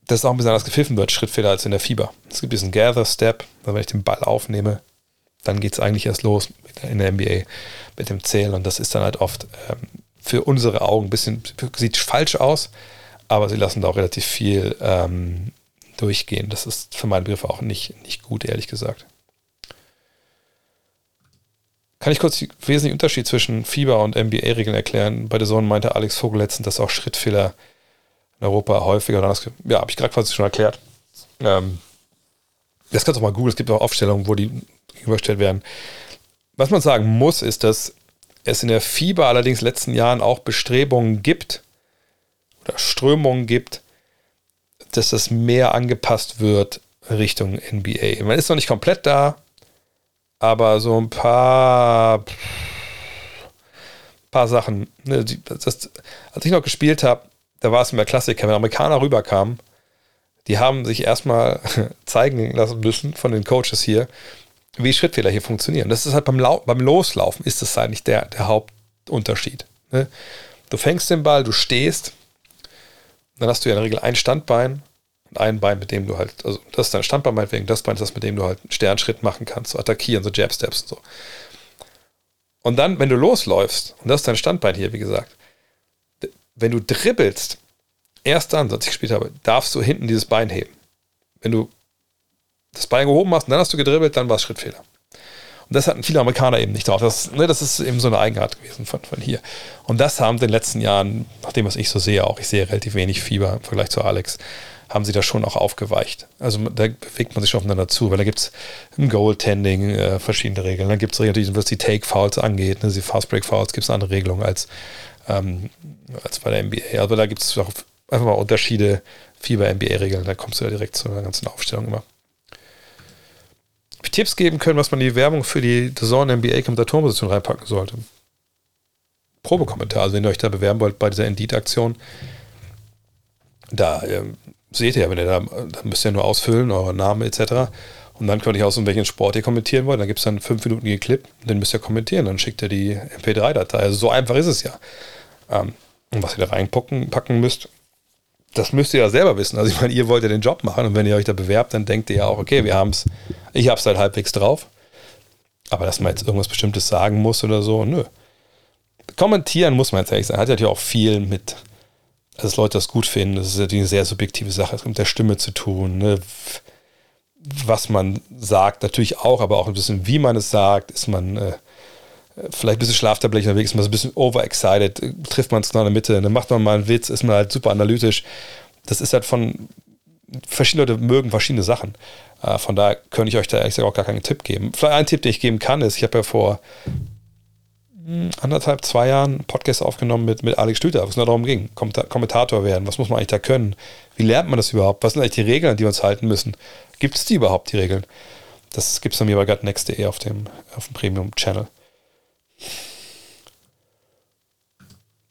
das auch ein bisschen anders gepfiffen wird, Schrittfehler als in der Fieber. Es gibt diesen Gather-Step, wenn ich den Ball aufnehme, dann geht es eigentlich erst los in der NBA mit dem Zählen und das ist dann halt oft ähm, für unsere Augen ein bisschen, sieht falsch aus, aber sie lassen da auch relativ viel ähm, durchgehen. Das ist für meinen Begriff auch nicht, nicht gut, ehrlich gesagt. Kann ich kurz den wesentlichen Unterschied zwischen Fieber und NBA-Regeln erklären? Bei der Sohn meinte Alex Vogel letztens, dass auch Schrittfehler in Europa häufiger anders. Ja, habe ich gerade quasi schon erklärt. Ähm, das kannst du auch mal googeln. Es gibt auch Aufstellungen, wo die gegenübergestellt werden. Was man sagen muss, ist, dass es in der Fieber allerdings in den letzten Jahren auch Bestrebungen gibt oder Strömungen gibt, dass das mehr angepasst wird Richtung NBA. Man ist noch nicht komplett da, aber so ein paar paar Sachen. Ne, das, als ich noch gespielt habe, da war es immer Klassiker, wenn Amerikaner rüberkamen, die haben sich erstmal zeigen lassen müssen von den Coaches hier, wie Schrittfehler hier funktionieren. Das ist halt beim, Lau beim Loslaufen ist das eigentlich der, der Hauptunterschied. Ne? Du fängst den Ball, du stehst, dann hast du ja in der Regel ein Standbein und ein Bein, mit dem du halt, also das ist dein Standbein meinetwegen, das Bein ist das, mit dem du halt einen Sternschritt machen kannst, so attackieren, so Jab-Steps und so. Und dann, wenn du losläufst, und das ist dein Standbein hier, wie gesagt, wenn du dribbelst, erst dann, als ich gespielt habe, darfst du hinten dieses Bein heben. Wenn du das Bein gehoben hast und dann hast du gedribbelt, dann war es Schrittfehler. Und das hatten viele Amerikaner eben nicht drauf. Das, ne, das ist eben so eine Eigenart gewesen von, von hier. Und das haben in den letzten Jahren, nach dem, was ich so sehe, auch ich sehe relativ wenig Fieber im Vergleich zu Alex, haben sie da schon auch aufgeweicht. Also da bewegt man sich schon aufeinander zu, weil da gibt es im Goaltending äh, verschiedene Regeln. Dann gibt es natürlich, was die Take-Fouls angeht, ne, die Fast-Break-Fouls, gibt es andere Regelung als, ähm, als bei der NBA. Also da gibt es einfach mal Unterschiede, viel bei NBA-Regeln, da kommst du ja direkt zu einer ganzen Aufstellung immer. Tipps geben können, was man in die Werbung für die Saison NBA-Kommentatorenposition reinpacken sollte. Probekommentar, also wenn ihr euch da bewerben wollt bei dieser Indeed-Aktion, da ähm, seht ihr ja, wenn ihr da, da müsst ihr nur ausfüllen, euren Namen etc. Und dann könnt ihr aus, um welchen Sport ihr kommentieren wollt. Dann gibt es dann fünf Minuten Clip, den müsst ihr kommentieren. Dann schickt ihr die MP3-Datei. Also so einfach ist es ja. Ähm, und was ihr da reinpacken packen müsst, das müsst ihr ja selber wissen. Also ich meine, ihr wollt ja den Job machen und wenn ihr euch da bewerbt, dann denkt ihr ja auch, okay, wir haben es, ich habe es halt halbwegs drauf. Aber dass man jetzt irgendwas Bestimmtes sagen muss oder so, nö. Kommentieren muss man jetzt ehrlich sagen. Hat ja auch viel mit, dass Leute das gut finden. Das ist natürlich eine sehr subjektive Sache. Es hat mit der Stimme zu tun. Ne? Was man sagt, natürlich auch, aber auch ein bisschen, wie man es sagt. Ist man äh, vielleicht ein bisschen schlaftablettlich unterwegs, ist man so ein bisschen overexcited, trifft man es genau in der Mitte, dann macht man mal einen Witz, ist man halt super analytisch. Das ist halt von verschiedene Leute mögen verschiedene Sachen. Äh, von daher könnte ich euch da ehrlich gesagt auch gar keinen Tipp geben. Vielleicht ein Tipp, den ich geben kann, ist, ich habe ja vor hm, anderthalb, zwei Jahren einen Podcast aufgenommen mit, mit Alex Stüter, wo es nur darum ging, Kommentator werden, was muss man eigentlich da können? Wie lernt man das überhaupt? Was sind eigentlich die Regeln, die wir uns halten müssen? Gibt es die überhaupt, die Regeln? Das gibt es bei mir bei gutnext.de auf dem, auf dem Premium-Channel.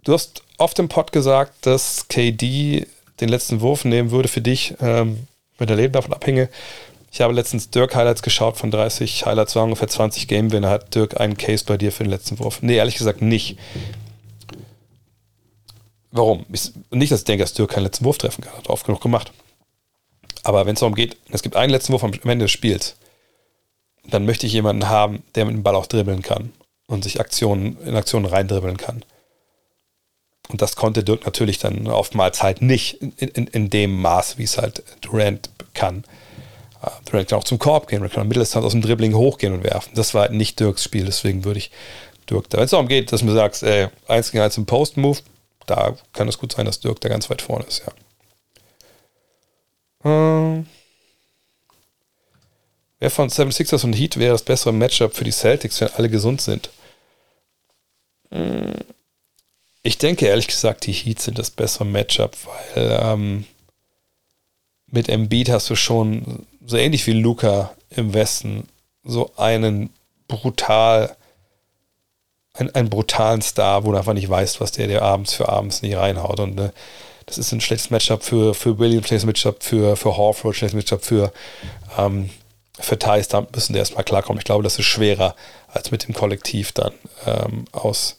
Du hast oft im Pod gesagt, dass KD den letzten Wurf nehmen würde für dich, ähm, wenn der Leben davon abhinge. Ich habe letztens Dirk Highlights geschaut von 30 Highlights, war ungefähr 20 Game-Winner. Hat Dirk einen Case bei dir für den letzten Wurf? Nee, ehrlich gesagt nicht. Warum? nicht, dass ich denke, dass Dirk keinen letzten Wurf treffen kann. Hat oft genug gemacht. Aber wenn es darum geht, es gibt einen letzten Wurf am Ende des Spiels, dann möchte ich jemanden haben, der mit dem Ball auch dribbeln kann und sich Aktionen, in Aktionen reindribbeln kann. Und das konnte Dirk natürlich dann oftmals halt nicht in, in, in dem Maß, wie es halt Durant kann. Uh, Durant kann auch zum Korb gehen, kann Mitteldistanz aus dem Dribbling hochgehen und werfen. Das war halt nicht Dirks Spiel, deswegen würde ich Dirk da. Wenn es darum geht, dass du sagst, ey, 1 gegen 1 im Post-Move, da kann es gut sein, dass Dirk da ganz weit vorne ist, ja. Ähm, wer von 76ers und Heat wäre das bessere Matchup für die Celtics, wenn alle gesund sind? Ich denke ehrlich gesagt, die Heats sind das bessere Matchup, weil ähm, mit Embiid hast du schon so ähnlich wie Luca im Westen so einen brutal, einen, einen brutalen Star, wo du einfach nicht weißt, was der dir abends für abends nicht reinhaut. Und ne, das ist ein schlechtes Matchup für, für Williams, schlechtes Matchup für, für Horford, schlechtes Matchup für, ähm, für Thais. Da müssen die erstmal klarkommen. Ich glaube, das ist schwerer als mit dem Kollektiv dann ähm, aus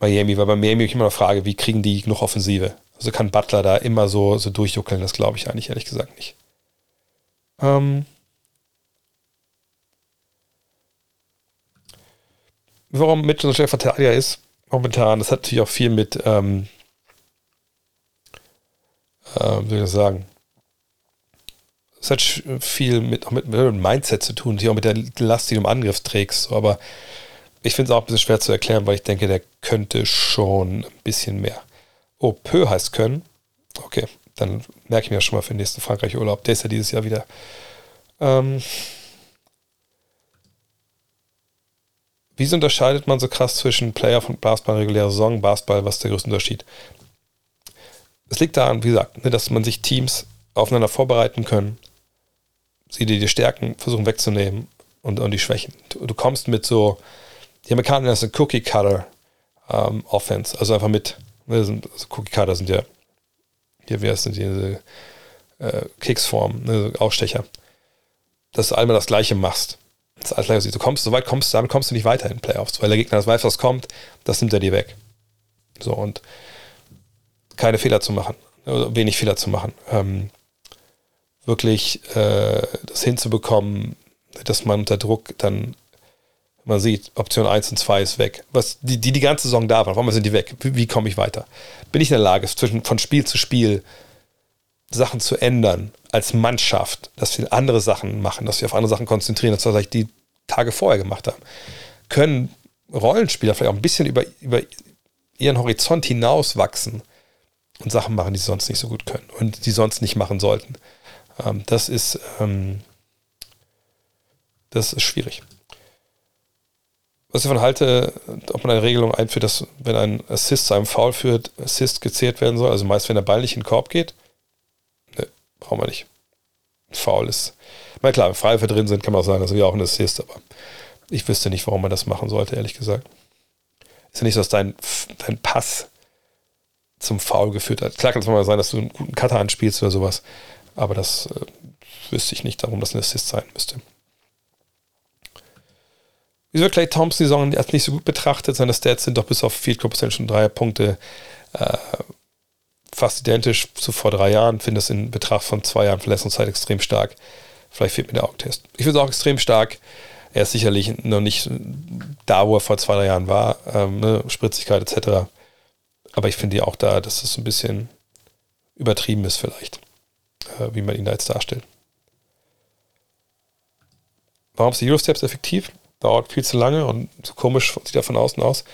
Miami, weil bei Miami ich immer noch frage, wie kriegen die genug Offensive? Also kann Butler da immer so, so durchjuckeln, das glaube ich eigentlich ehrlich gesagt nicht. Ähm warum Mitchell so schnell Verteidiger ist, momentan, das hat natürlich auch viel mit, ähm, äh, wie soll ich das sagen, es hat viel mit, auch mit, mit Mindset zu tun, auch mit der Last, die du im Angriff trägst, so, aber ich finde es auch ein bisschen schwer zu erklären, weil ich denke, der könnte schon ein bisschen mehr. Oh, Peu heißt können. Okay, dann merke ich mir das schon mal für den nächsten Frankreich-Urlaub. Der ist ja dieses Jahr wieder. Ähm Wieso unterscheidet man so krass zwischen Player von Basketball regulärer Saison? Basketball, was ist der größte Unterschied? Es liegt daran, wie gesagt, ne, dass man sich Teams aufeinander vorbereiten können, sie dir die Stärken versuchen wegzunehmen und, und die Schwächen. Du, du kommst mit so die Amerikaner nennen das ein Cookie Cutter ähm. Also einfach mit, ne, also Cookie Cutter sind ja, hier, heißt denn diese äh, Keksform, ne, Ausstecher. Dass du einmal das Gleiche machst. Das alles du kommst, so weit kommst du, damit kommst du nicht weiter in Playoffs, weil der Gegner das weiß, was kommt, das nimmt er dir weg. So, und keine Fehler zu machen, wenig Fehler zu machen. Ähm, wirklich äh, das hinzubekommen, dass man unter Druck dann man sieht, Option 1 und 2 ist weg. Was, die, die die ganze Saison da waren, warum sind die weg? Wie, wie komme ich weiter? Bin ich in der Lage, zwischen, von Spiel zu Spiel Sachen zu ändern, als Mannschaft, dass wir andere Sachen machen, dass wir auf andere Sachen konzentrieren, als wir die Tage vorher gemacht haben? Können Rollenspieler vielleicht auch ein bisschen über, über ihren Horizont hinaus wachsen und Sachen machen, die sie sonst nicht so gut können und die sonst nicht machen sollten? Ähm, das ist, ähm, das ist schwierig. Was ich davon halte, ob man eine Regelung einführt, dass wenn ein Assist zu einem Foul führt, Assist gezählt werden soll, also meist wenn der Ball nicht in den Korb geht, ne, brauchen wir nicht. Foul ist, na klar, wenn Freiwürfe drin sind, kann man auch sagen, das ist ja auch ein Assist, aber ich wüsste nicht, warum man das machen sollte, ehrlich gesagt. Ist ja nicht so, dass dein, dein Pass zum Foul geführt hat. Klar kann es mal sein, dass du einen guten Cutter anspielst oder sowas, aber das äh, wüsste ich nicht, warum das ein Assist sein müsste. Wieso Clay Thompson die Saison als nicht so gut betrachtet? Seine Stats sind doch bis auf Field Goal Percentage drei Punkte äh, fast identisch zu vor drei Jahren. Finde es in Betracht von zwei Jahren Verletzungszeit extrem stark. Vielleicht fehlt mir der Augentest. Ich finde es auch extrem stark. Er ist sicherlich noch nicht da, wo er vor zwei, drei Jahren war. Ähm, ne? Spritzigkeit etc. Aber ich finde ja auch da, dass es ein bisschen übertrieben ist vielleicht, äh, wie man ihn da jetzt darstellt. Warum ist die Eurosteps effektiv? dauert viel zu lange und so komisch sieht er von außen aus.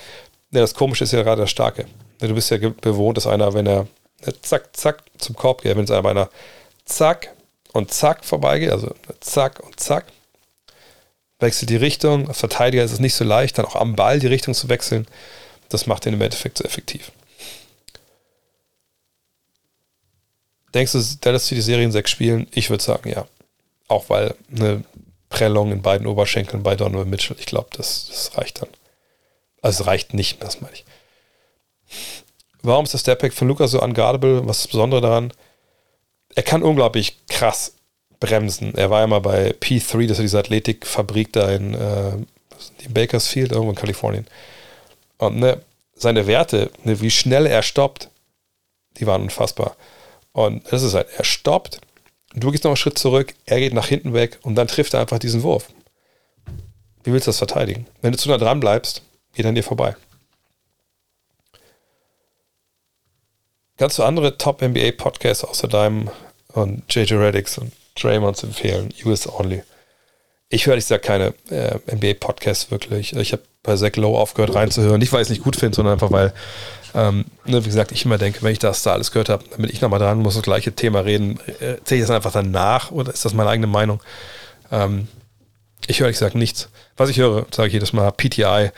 Ne, das Komische ist ja gerade das Starke. Ne, du bist ja bewohnt, dass einer, wenn er ne, zack, zack zum Korb geht, wenn es einer zack und zack vorbeigeht, also zack und zack, wechselt die Richtung. Als Verteidiger ist es nicht so leicht, dann auch am Ball die Richtung zu wechseln. Das macht den im Endeffekt so effektiv. Denkst du, Dallas die Serien sechs spielen? Ich würde sagen, ja. Auch weil eine Prellung in beiden Oberschenkeln bei Donovan Mitchell. Ich glaube, das, das reicht dann. Also es reicht nicht, das meine ich. Warum ist der Stepback von Luca so unguardable? Was ist das Besondere daran? Er kann unglaublich krass bremsen. Er war ja mal bei P3, das ist diese Athletikfabrik da in, äh, in Bakersfield, irgendwo in Kalifornien. Und ne, seine Werte, ne, wie schnell er stoppt, die waren unfassbar. Und das ist halt, er stoppt, Du gehst noch einen Schritt zurück, er geht nach hinten weg und dann trifft er einfach diesen Wurf. Wie willst du das verteidigen? Wenn du zu nah dran bleibst, geht er an dir vorbei. Kannst du andere Top-NBA-Podcasts außer deinem und JJ Reddicks und Draymonds empfehlen? US Only. Ich höre, ich sage keine äh, NBA-Podcasts wirklich. Ich habe bei Zach Lowe aufgehört reinzuhören. Nicht, weil ich es nicht gut finde, sondern einfach, weil ähm, ne, wie gesagt, ich immer denke, wenn ich das da alles gehört habe, damit ich nochmal dran muss, das gleiche Thema reden, äh, erzähle ich das einfach danach oder ist das meine eigene Meinung? Ähm, ich höre, ich sage nichts. Was ich höre, sage ich jedes Mal, PTI,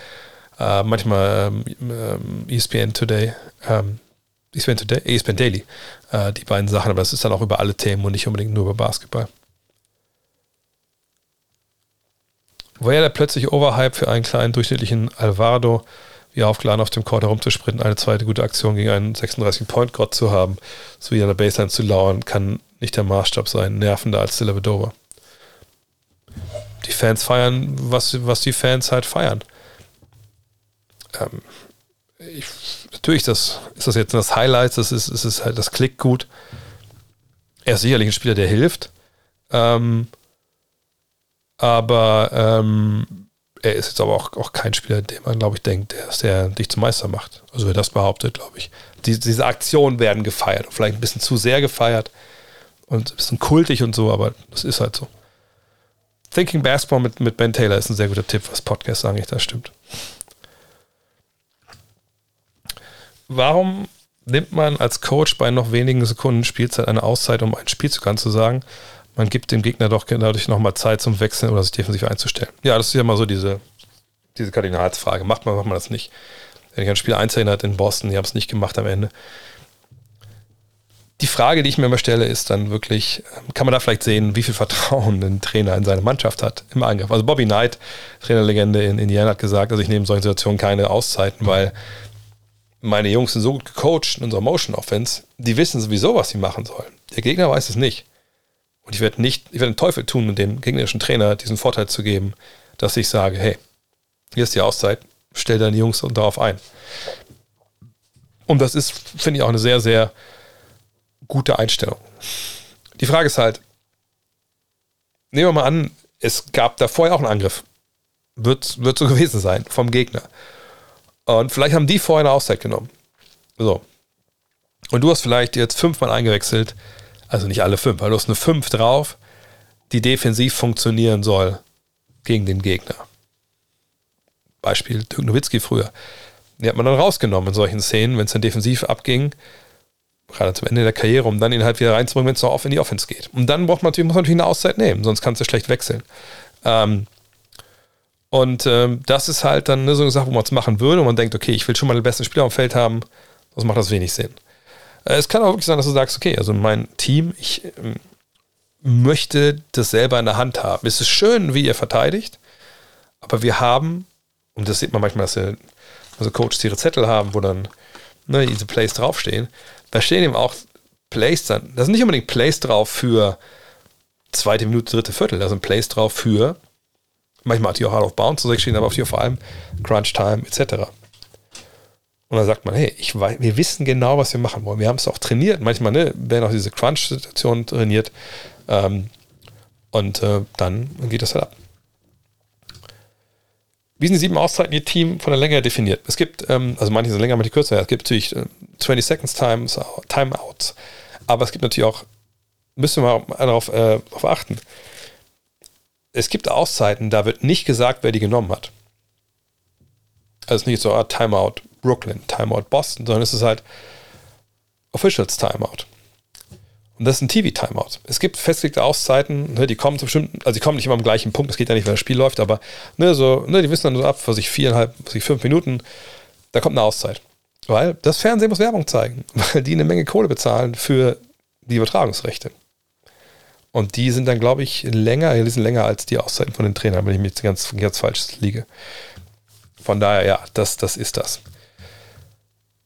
äh, manchmal ähm, ähm ESPN Today, ähm, ESPN Today, ESPN Daily, äh, die beiden Sachen, aber das ist dann auch über alle Themen und nicht unbedingt nur über Basketball. War ja der plötzlich Overhype für einen kleinen durchschnittlichen Alvaro wie aufgeladen auf dem Court herumzusprinten, eine zweite gute Aktion gegen einen 36-Point-Gott zu haben, sowie an der Baseline zu lauern, kann nicht der Maßstab sein, nervender als Dellavedova. Die Fans feiern, was, was die Fans halt feiern. Ähm, ich, natürlich das, ist das jetzt das Highlight, das ist, ist, ist halt, das klickt gut. Er ist sicherlich ein Spieler, der hilft. Ähm, aber ähm, er ist jetzt aber auch, auch kein Spieler, den man, glaube ich, denkt, der, der dich zum Meister macht. Also wer das behauptet, glaube ich. Die, diese Aktionen werden gefeiert. Vielleicht ein bisschen zu sehr gefeiert und ein bisschen kultig und so, aber das ist halt so. Thinking Basketball mit, mit Ben Taylor ist ein sehr guter Tipp, was Podcasts angeht, das stimmt. Warum nimmt man als Coach bei noch wenigen Sekunden Spielzeit eine Auszeit, um ein Spielzug anzusagen? Man gibt dem Gegner doch dadurch nochmal Zeit zum Wechseln oder sich defensiv einzustellen. Ja, das ist ja mal so diese, diese Kardinalsfrage. Macht man, macht man das nicht? Wenn ich ein Spiel 1 erinnert in Boston, die haben es nicht gemacht am Ende. Die Frage, die ich mir immer stelle, ist dann wirklich, kann man da vielleicht sehen, wie viel Vertrauen ein Trainer in seine Mannschaft hat im Angriff? Also Bobby Knight, Trainerlegende in Indiana, hat gesagt, also ich nehme in solchen Situationen keine Auszeiten, weil meine Jungs sind so gut gecoacht in unserer Motion Offense, die wissen sowieso, was sie machen sollen. Der Gegner weiß es nicht. Und ich werde nicht, ich werde den Teufel tun, dem gegnerischen Trainer diesen Vorteil zu geben, dass ich sage, hey, hier ist die Auszeit, stell deine Jungs darauf ein. Und das ist, finde ich, auch eine sehr, sehr gute Einstellung. Die Frage ist halt, nehmen wir mal an, es gab da vorher auch einen Angriff. Wird, wird so gewesen sein vom Gegner. Und vielleicht haben die vorher eine Auszeit genommen. So. Und du hast vielleicht jetzt fünfmal eingewechselt, also nicht alle fünf, weil du hast eine fünf drauf, die defensiv funktionieren soll gegen den Gegner. Beispiel Dirk Nowitzki früher. Die hat man dann rausgenommen in solchen Szenen, wenn es dann defensiv abging, gerade zum Ende der Karriere, um dann ihn halt wieder reinzubringen, wenn es noch in die Offense geht. Und dann braucht man natürlich, muss man natürlich eine Auszeit nehmen, sonst kannst du schlecht wechseln. Ähm, und ähm, das ist halt dann ne, so eine Sache, wo man es machen würde und man denkt, okay, ich will schon mal den besten Spieler am Feld haben, sonst macht das wenig Sinn. Äh, es kann auch wirklich sein, dass du sagst, okay, also mein Team, ich ähm, möchte das selber in der Hand haben. Es ist schön, wie ihr verteidigt, aber wir haben, und das sieht man manchmal, dass wir, also Coaches ihre Zettel haben, wo dann ne, diese Plays draufstehen, da stehen eben auch Plays dann, da sind nicht unbedingt Plays drauf für zweite Minute, dritte Viertel, da sind Plays drauf für, manchmal hat die auch Hard of Bounds stehen, aber auf die vor allem Crunch Time etc. Und dann sagt man, hey, ich weiß, wir wissen genau, was wir machen wollen. Wir haben es auch trainiert. Manchmal ne, werden auch diese Crunch-Situationen trainiert. Ähm, und äh, dann geht das halt ab. Wie sind die sieben Auszeiten ihr Team von der Länge definiert? Es gibt, ähm, also manche sind länger, manche kürzer. Es gibt natürlich äh, 20 Seconds Times, Timeouts. Aber es gibt natürlich auch, müssen wir mal darauf, äh, darauf achten. Es gibt Auszeiten, da wird nicht gesagt, wer die genommen hat. Also nicht so, ah, Timeout Brooklyn, Timeout Boston, sondern es ist halt Officials Timeout. Und das ist ein TV-Timeout. Es gibt festgelegte Auszeiten, ne, die kommen zu bestimmten, also die kommen nicht immer am gleichen Punkt, das geht ja nicht, wenn das Spiel läuft, aber ne, so, ne, die wissen dann so ab, für sich viereinhalb, für sich fünf Minuten, da kommt eine Auszeit. Weil das Fernsehen muss Werbung zeigen, weil die eine Menge Kohle bezahlen für die Übertragungsrechte. Und die sind dann, glaube ich, länger, die sind länger als die Auszeiten von den Trainern, wenn ich mich jetzt ganz, ganz falsch liege. Von daher, ja, das, das ist das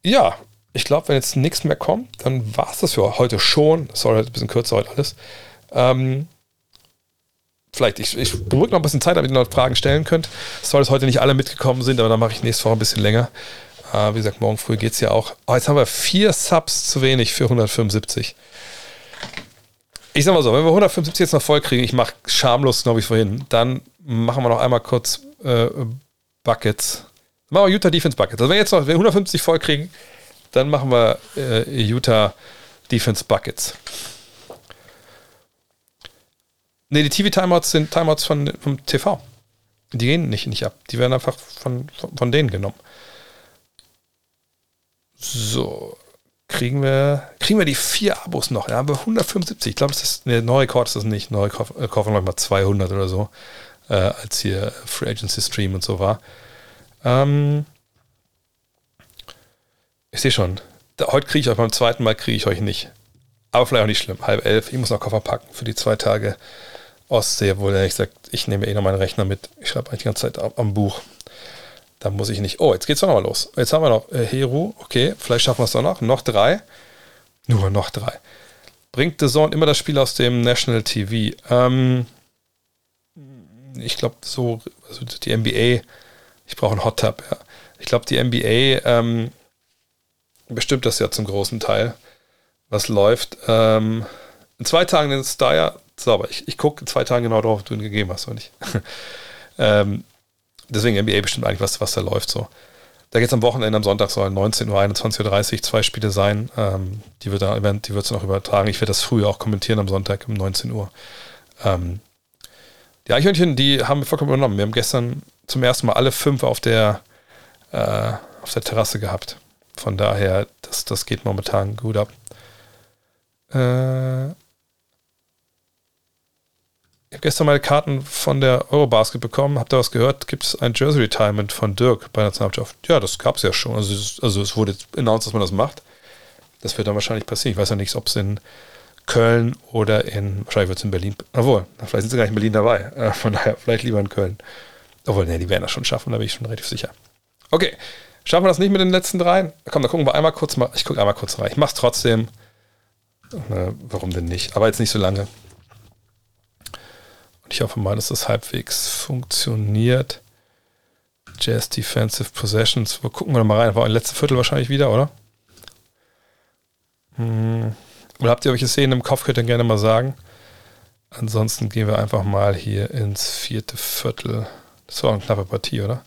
ja, ich glaube, wenn jetzt nichts mehr kommt, dann war es das für heute schon. Sorry, ein bisschen kürzer heute alles. Ähm, vielleicht, ich, ich beruhige noch ein bisschen Zeit, damit ihr noch Fragen stellen könnt. Sorry, dass heute nicht alle mitgekommen sind, aber dann mache ich nächste Woche ein bisschen länger. Äh, wie gesagt, morgen früh geht es ja auch. Oh, jetzt haben wir vier Subs zu wenig für 175. Ich sag mal so, wenn wir 175 jetzt noch voll kriegen, ich mache schamlos, glaube ich, vorhin, dann machen wir noch einmal kurz äh, Buckets. Machen wir Utah Defense Buckets. Also wenn wir jetzt noch wenn wir 150 voll kriegen, dann machen wir äh, Utah Defense Buckets. Ne, die TV-Timeouts sind Timeouts von, vom TV. Die gehen nicht, nicht ab. Die werden einfach von, von, von denen genommen. So, kriegen wir, kriegen wir die vier Abos noch. Ja, haben wir 175. Ich glaube, das ist, ne, neue Rekord ist das nicht. Neue kaufen, äh, kaufen mal 200 oder so, äh, als hier Free Agency Stream und so war. Ähm, ich sehe schon. Da, heute kriege ich euch beim zweiten Mal kriege ich euch nicht. Aber vielleicht auch nicht schlimm. Halb elf. Ich muss noch Koffer packen für die zwei Tage Ostsee, wo er sagt, ich nehme eh noch meinen Rechner mit. Ich schreibe eigentlich die ganze Zeit am Buch. Da muss ich nicht. Oh, jetzt geht's doch nochmal los. Jetzt haben wir noch äh, Heru. Okay, vielleicht schaffen wir es doch noch. Noch drei. Nur noch drei. Bringt The Zone immer das Spiel aus dem National TV? Ähm, ich glaube, so, also die NBA ich brauche einen Hot Tub, ja. Ich glaube, die NBA ähm, bestimmt das ja zum großen Teil, was läuft. Ähm, in zwei Tagen ist da ja sauber. Ich, ich gucke in zwei Tagen genau drauf, ob du ihn gegeben hast oder nicht. ähm, deswegen NBA bestimmt eigentlich, was, was da läuft so. Da geht es am Wochenende, am Sonntag sollen 19 Uhr, 21.30 Uhr zwei Spiele sein. Ähm, die wird da, die wird es noch übertragen. Ich werde das früher auch kommentieren am Sonntag um 19 Uhr. Ähm, die Eichhörnchen, die haben wir vollkommen übernommen. Wir haben gestern zum ersten Mal alle fünf auf der, äh, auf der Terrasse gehabt. Von daher, das, das geht momentan gut ab. Äh, ich habe gestern meine Karten von der Eurobasket bekommen. Habt ihr was gehört? Gibt es ein Jersey Retirement von Dirk bei der Nationalmannschaft? Ja, das gab es ja schon. Also es, also es wurde announced, dass man das macht. Das wird dann wahrscheinlich passieren. Ich weiß ja nicht, ob es in Köln oder in, wahrscheinlich wird es in Berlin, obwohl, vielleicht sind sie gar nicht in Berlin dabei. Äh, von daher, vielleicht lieber in Köln. Obwohl, ne, die werden das schon schaffen, da bin ich schon relativ sicher. Okay, Schaffen wir das nicht mit den letzten dreien? Komm, dann gucken wir einmal kurz mal. Ich gucke einmal kurz rein. Ich mach's trotzdem. Na, warum denn nicht? Aber jetzt nicht so lange. Und ich hoffe mal, dass das halbwegs funktioniert. Jazz Defensive Possessions. Wo gucken wir mal rein? War ein letztes Viertel wahrscheinlich wieder, oder? Hm. Oder habt ihr welche Szenen im Kopf? Könnt ihr gerne mal sagen. Ansonsten gehen wir einfach mal hier ins vierte Viertel. Das war eine knappe Partie, oder?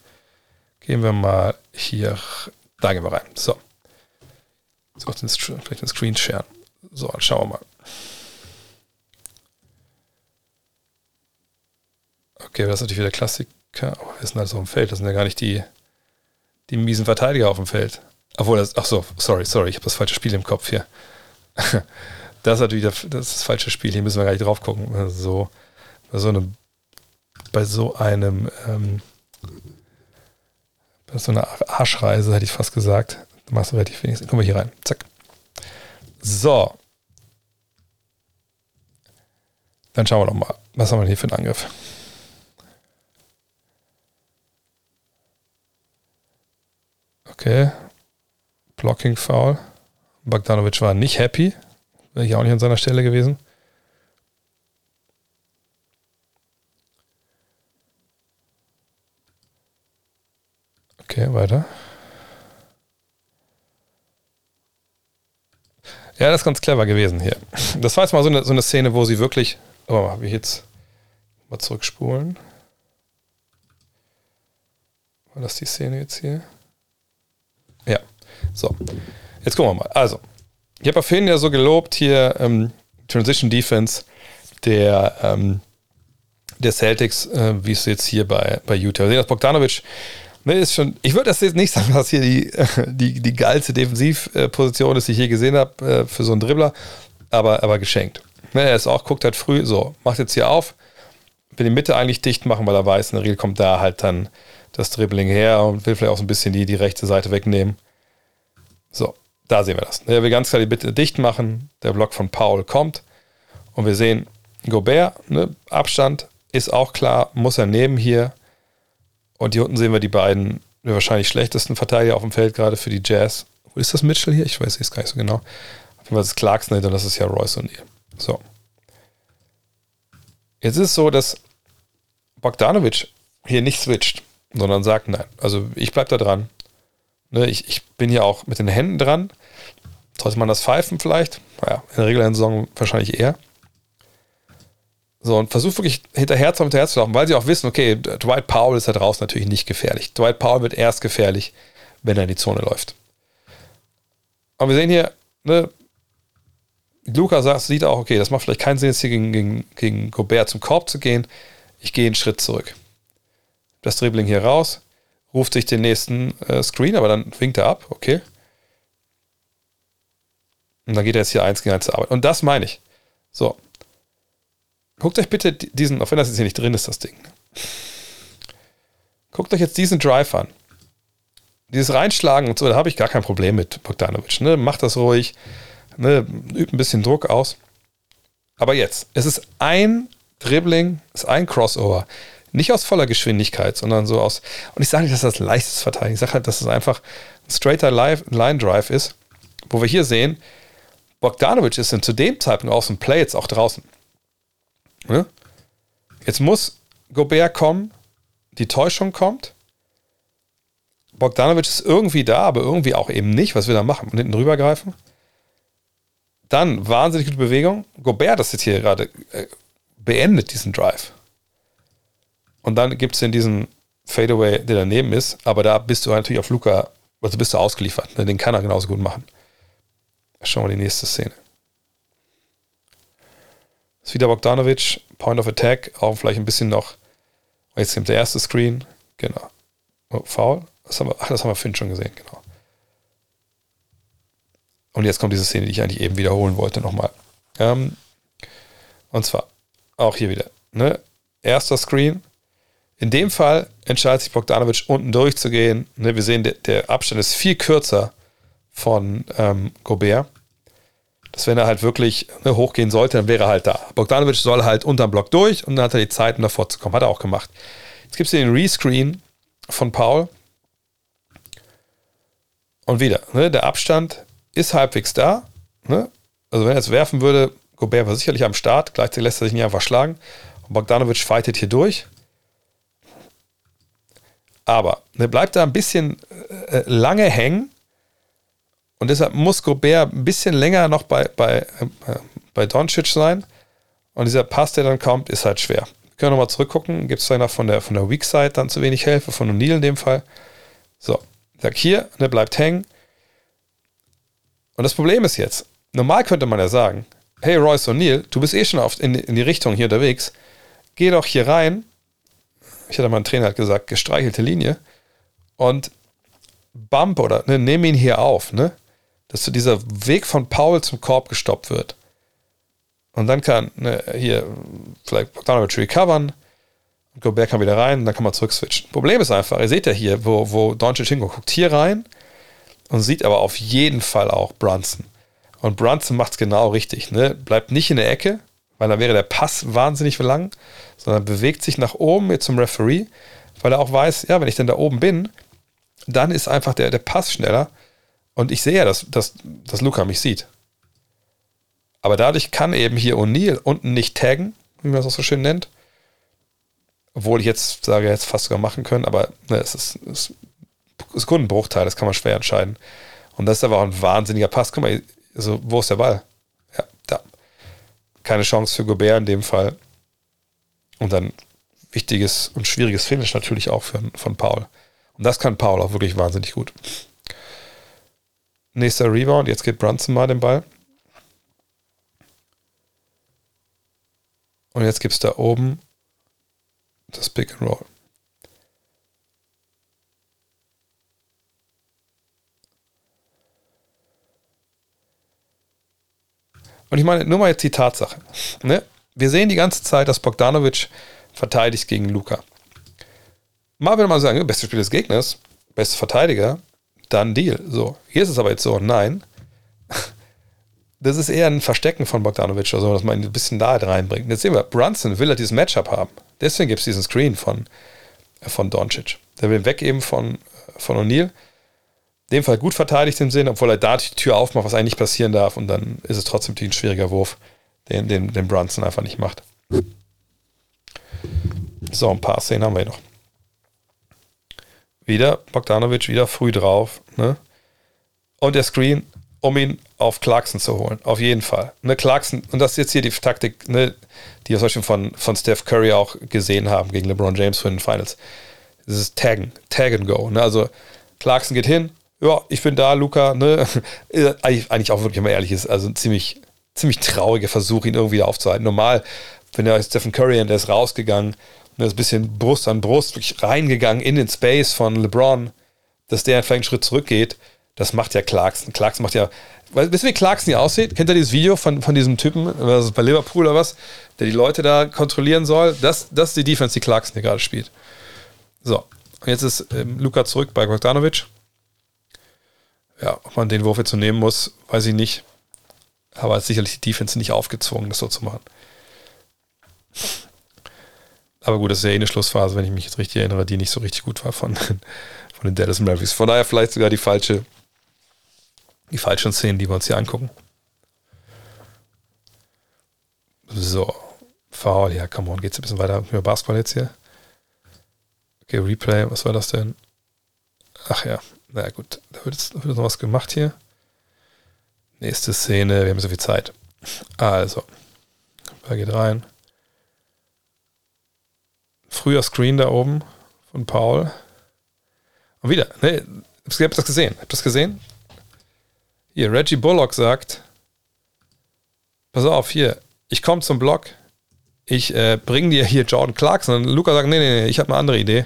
Gehen wir mal hier, da gehen wir rein. So. So, vielleicht den Screen sharen. So, dann schauen wir mal. Okay, das ist natürlich wieder Klassiker. Oh, wir sind halt so im Feld. Das sind ja gar nicht die, die miesen Verteidiger auf dem Feld. Obwohl das, ach so, sorry, sorry, ich habe das falsche Spiel im Kopf hier. das ist natürlich das, das, das, falsche Spiel. Hier müssen wir gar nicht drauf gucken. So, so einem, bei so einem, ähm, bei so einer Arschreise hätte ich fast gesagt. Da machst du relativ wenig. Guck mal hier rein. Zack. So. Dann schauen wir doch mal. Was haben wir hier für einen Angriff? Okay. Blocking Foul. Bogdanovic war nicht happy. Wäre ich auch nicht an seiner Stelle gewesen. Okay, weiter. Ja, das ist ganz clever gewesen hier. Das war jetzt mal so eine, so eine Szene, wo sie wirklich. Oh, habe ich jetzt mal zurückspulen? War das die Szene jetzt hier? Ja. So. Jetzt gucken wir mal. Also, ich habe auf vorhin ja so gelobt hier ähm, Transition Defense der, ähm, der Celtics, äh, wie es jetzt hier bei, bei Utah. Wir sehen, dass Bogdanovic ne, ist schon, ich würde das jetzt nicht sagen, dass hier die, die, die geilste Defensivposition ist, die ich je gesehen habe äh, für so einen Dribbler, aber, aber geschenkt. Ne, er ist auch, guckt halt früh, so, macht jetzt hier auf, will die Mitte eigentlich dicht machen, weil er weiß, in der Regel kommt da halt dann das Dribbling her und will vielleicht auch so ein bisschen die, die rechte Seite wegnehmen. So, da sehen wir das. Er will ganz klar die Mitte dicht machen. Der Block von Paul kommt. Und wir sehen Gobert, ne, Abstand ist auch klar, muss er nehmen hier. Und hier unten sehen wir die beiden die wahrscheinlich schlechtesten Verteidiger auf dem Feld, gerade für die Jazz. Wo ist das Mitchell hier? Ich weiß es gar nicht so genau. Auf jeden Fall ist es Clarkson und das ist ja Royce O'Neill. So. Jetzt ist es so, dass Bogdanovic hier nicht switcht, sondern sagt, nein, also ich bleibe da dran. Ne, ich, ich bin hier auch mit den Händen dran. Sollte man das pfeifen vielleicht? Naja, in der regulären Saison wahrscheinlich eher. So, und versucht wirklich hinterher zu, hinterher zu laufen, weil sie auch wissen, okay, Dwight Powell ist da draußen natürlich nicht gefährlich. Dwight Powell wird erst gefährlich, wenn er in die Zone läuft. Aber wir sehen hier, ne, Luca sagt, sieht auch, okay, das macht vielleicht keinen Sinn, jetzt hier gegen, gegen, gegen Gobert zum Korb zu gehen. Ich gehe einen Schritt zurück. Das Dribbling hier raus, ruft sich den nächsten äh, Screen, aber dann winkt er ab, okay. Und dann geht er jetzt hier eins gegen eins zur Arbeit. Und das meine ich. So. Guckt euch bitte diesen, auch wenn das jetzt hier nicht drin ist, das Ding. Guckt euch jetzt diesen Drive an. Dieses Reinschlagen und so, da habe ich gar kein Problem mit Bogdanovic. Ne? Macht das ruhig. Ne? Übt ein bisschen Druck aus. Aber jetzt, es ist ein Dribbling, es ist ein Crossover. Nicht aus voller Geschwindigkeit, sondern so aus. Und ich sage nicht, dass das leichtes Verteidigen. Ich sage halt, dass es einfach ein straighter Line Drive ist, wo wir hier sehen, Bogdanovic ist zu dem Zeitpunkt aus dem Play jetzt auch draußen. Ne? Jetzt muss Gobert kommen, die Täuschung kommt. Bogdanovic ist irgendwie da, aber irgendwie auch eben nicht. Was will er machen? Und hinten rübergreifen. Dann wahnsinnig gute Bewegung. Gobert, das jetzt hier gerade äh, beendet diesen Drive. Und dann gibt es in diesen Fadeaway, der daneben ist, aber da bist du natürlich auf Luca, also bist du ausgeliefert. Ne? Den kann er genauso gut machen. Schauen wir die nächste Szene. Wieder Bogdanovic, Point of Attack, auch vielleicht ein bisschen noch. Jetzt kommt der erste Screen, genau. Oh, Foul, das haben wir, ach, das haben wir Finn schon gesehen, genau. Und jetzt kommt diese Szene, die ich eigentlich eben wiederholen wollte, nochmal. Ähm, und zwar auch hier wieder. Ne? Erster Screen. In dem Fall entscheidet sich Bogdanovic unten durchzugehen. Ne? Wir sehen, der, der Abstand ist viel kürzer von ähm, Gobert. Dass wenn er halt wirklich ne, hochgehen sollte, dann wäre er halt da. Bogdanovic soll halt unterm Block durch und dann hat er die Zeit, um davor zu kommen. Hat er auch gemacht. Jetzt gibt es den Rescreen von Paul. Und wieder, ne, der Abstand ist halbwegs da. Ne? Also wenn er jetzt werfen würde, Gobert war sicherlich am Start, gleichzeitig lässt er sich nicht einfach schlagen. Und Bogdanovic fightet hier durch. Aber ne, bleibt da ein bisschen äh, lange hängen. Und deshalb muss Gobert ein bisschen länger noch bei, bei, äh, bei Doncic sein. Und dieser Pass, der dann kommt, ist halt schwer. Wir können nochmal zurückgucken. Gibt es da noch von der, von der Weak Side dann zu wenig Hilfe, von O'Neill in dem Fall. So, sag hier, der bleibt hängen. Und das Problem ist jetzt, normal könnte man ja sagen, hey Royce O'Neill, du bist eh schon oft in, in die Richtung hier unterwegs, geh doch hier rein. Ich hatte mal einen Trainer hat gesagt, gestreichelte Linie. Und bump oder ne, nimm ihn hier auf, ne? Dass so dieser Weg von Paul zum Korb gestoppt wird. Und dann kann ne, hier vielleicht Bogdanovic recovern. Und Gobert kann wieder rein, dann kann man zurück switchen. Problem ist einfach, ihr seht ja hier, wo, wo Doncic hinguckt, guckt hier rein und sieht aber auf jeden Fall auch Brunson. Und Brunson macht es genau richtig. Ne? Bleibt nicht in der Ecke, weil dann wäre der Pass wahnsinnig lang, sondern bewegt sich nach oben jetzt zum Referee, weil er auch weiß, ja, wenn ich dann da oben bin, dann ist einfach der, der Pass schneller. Und ich sehe ja, dass, dass, dass Luca mich sieht. Aber dadurch kann eben hier O'Neill unten nicht taggen, wie man das auch so schön nennt. Obwohl ich jetzt sage, jetzt fast sogar machen können, aber ne, es ist, es ist Kundenbruchteil, das kann man schwer entscheiden. Und das ist aber auch ein wahnsinniger Pass. Guck mal, also, wo ist der Ball? Ja, da. Keine Chance für Gobert in dem Fall. Und dann wichtiges und schwieriges Finish natürlich auch für, von Paul. Und das kann Paul auch wirklich wahnsinnig gut. Nächster Rebound, jetzt geht Brunson mal den Ball. Und jetzt gibt es da oben das Pick and Roll. Und ich meine, nur mal jetzt die Tatsache. Ne? Wir sehen die ganze Zeit, dass Bogdanovic verteidigt gegen Luca. Mal würde man sagen, beste Spiel des Gegners, beste Verteidiger, dann Deal. So, hier ist es aber jetzt so, nein. Das ist eher ein Verstecken von Bogdanovic oder so, dass man ihn ein bisschen nahe reinbringt. Jetzt sehen wir, Brunson will er dieses Matchup haben. Deswegen gibt es diesen Screen von, von Doncic. Der will weggeben von, von O'Neill dem Fall gut verteidigt im Sinn, obwohl er da die Tür aufmacht, was eigentlich passieren darf. Und dann ist es trotzdem ein schwieriger Wurf, den, den, den Brunson einfach nicht macht. So, ein paar Szenen haben wir hier noch. Wieder Bogdanovic, wieder früh drauf. Ne? Und der Screen, um ihn auf Clarkson zu holen. Auf jeden Fall. Ne, Clarkson, und das ist jetzt hier die Taktik, ne, die wir zum Beispiel von, von Steph Curry auch gesehen haben gegen LeBron James für den Finals. Das ist Taggen, Tag and Go. Ne? Also Clarkson geht hin, ja, ich bin da, Luca, ne? Eigentlich auch wirklich mal ehrlich ist, also ein ziemlich, ziemlich trauriger Versuch, ihn irgendwie aufzuhalten. Normal, wenn er Stephen Curry und der ist rausgegangen, ein bisschen Brust an Brust, wirklich reingegangen in den Space von LeBron, dass der vielleicht einen Schritt zurückgeht, das macht ja Clarkson. Clarkson macht ja, wisst ihr, wie Clarkson hier aussieht? Kennt ihr dieses Video von, von diesem Typen, ist bei Liverpool oder was, der die Leute da kontrollieren soll? Das, das ist die Defense, die Clarkson hier gerade spielt. So, und jetzt ist ähm, Luca zurück bei Bogdanovic ja, ob man den Wurf jetzt so nehmen muss, weiß ich nicht. Aber sicherlich die Defense nicht aufgezwungen, das so zu machen. Aber gut, das ist ja eh eine Schlussphase, wenn ich mich jetzt richtig erinnere, die nicht so richtig gut war von, von den Dallas Mavericks. Von daher vielleicht sogar die falsche, die falschen Szenen, die wir uns hier angucken. So, Foul, ja, come on, geht's ein bisschen weiter über Basketball jetzt hier? Okay, Replay, was war das denn? Ach ja, na gut, da wird jetzt, da wird noch was gemacht hier. Nächste Szene, wir haben so viel Zeit. Also, wer geht rein? Früher Screen da oben von Paul. Und wieder, ne, ich hab das gesehen. Habt das gesehen? Hier, Reggie Bullock sagt, pass auf, hier, ich komme zum Block, ich äh, bringe dir hier Jordan Clarkson. Und Luca sagt, nee, nee, nee, ich habe eine andere Idee.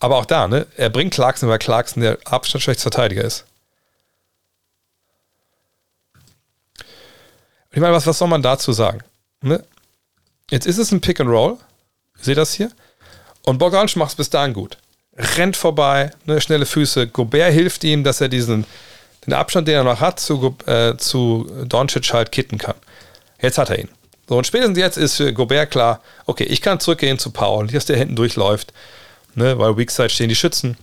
Aber auch da, ne? Er bringt Clarkson, weil Clarkson der abstandsschwächste Verteidiger ist. Ich meine, was, was soll man dazu sagen? Ne? Jetzt ist es ein Pick and Roll. Seht das hier? Und Bogdanovic macht es bis dahin gut. Rennt vorbei, ne, schnelle Füße. Gobert hilft ihm, dass er diesen den Abstand, den er noch hat, zu, äh, zu Doncic halt kitten kann. Jetzt hat er ihn. So, und spätestens jetzt ist für Gobert klar, okay, ich kann zurückgehen zu Paul, dass der hinten durchläuft ne, weil Weakside stehen die Schützen.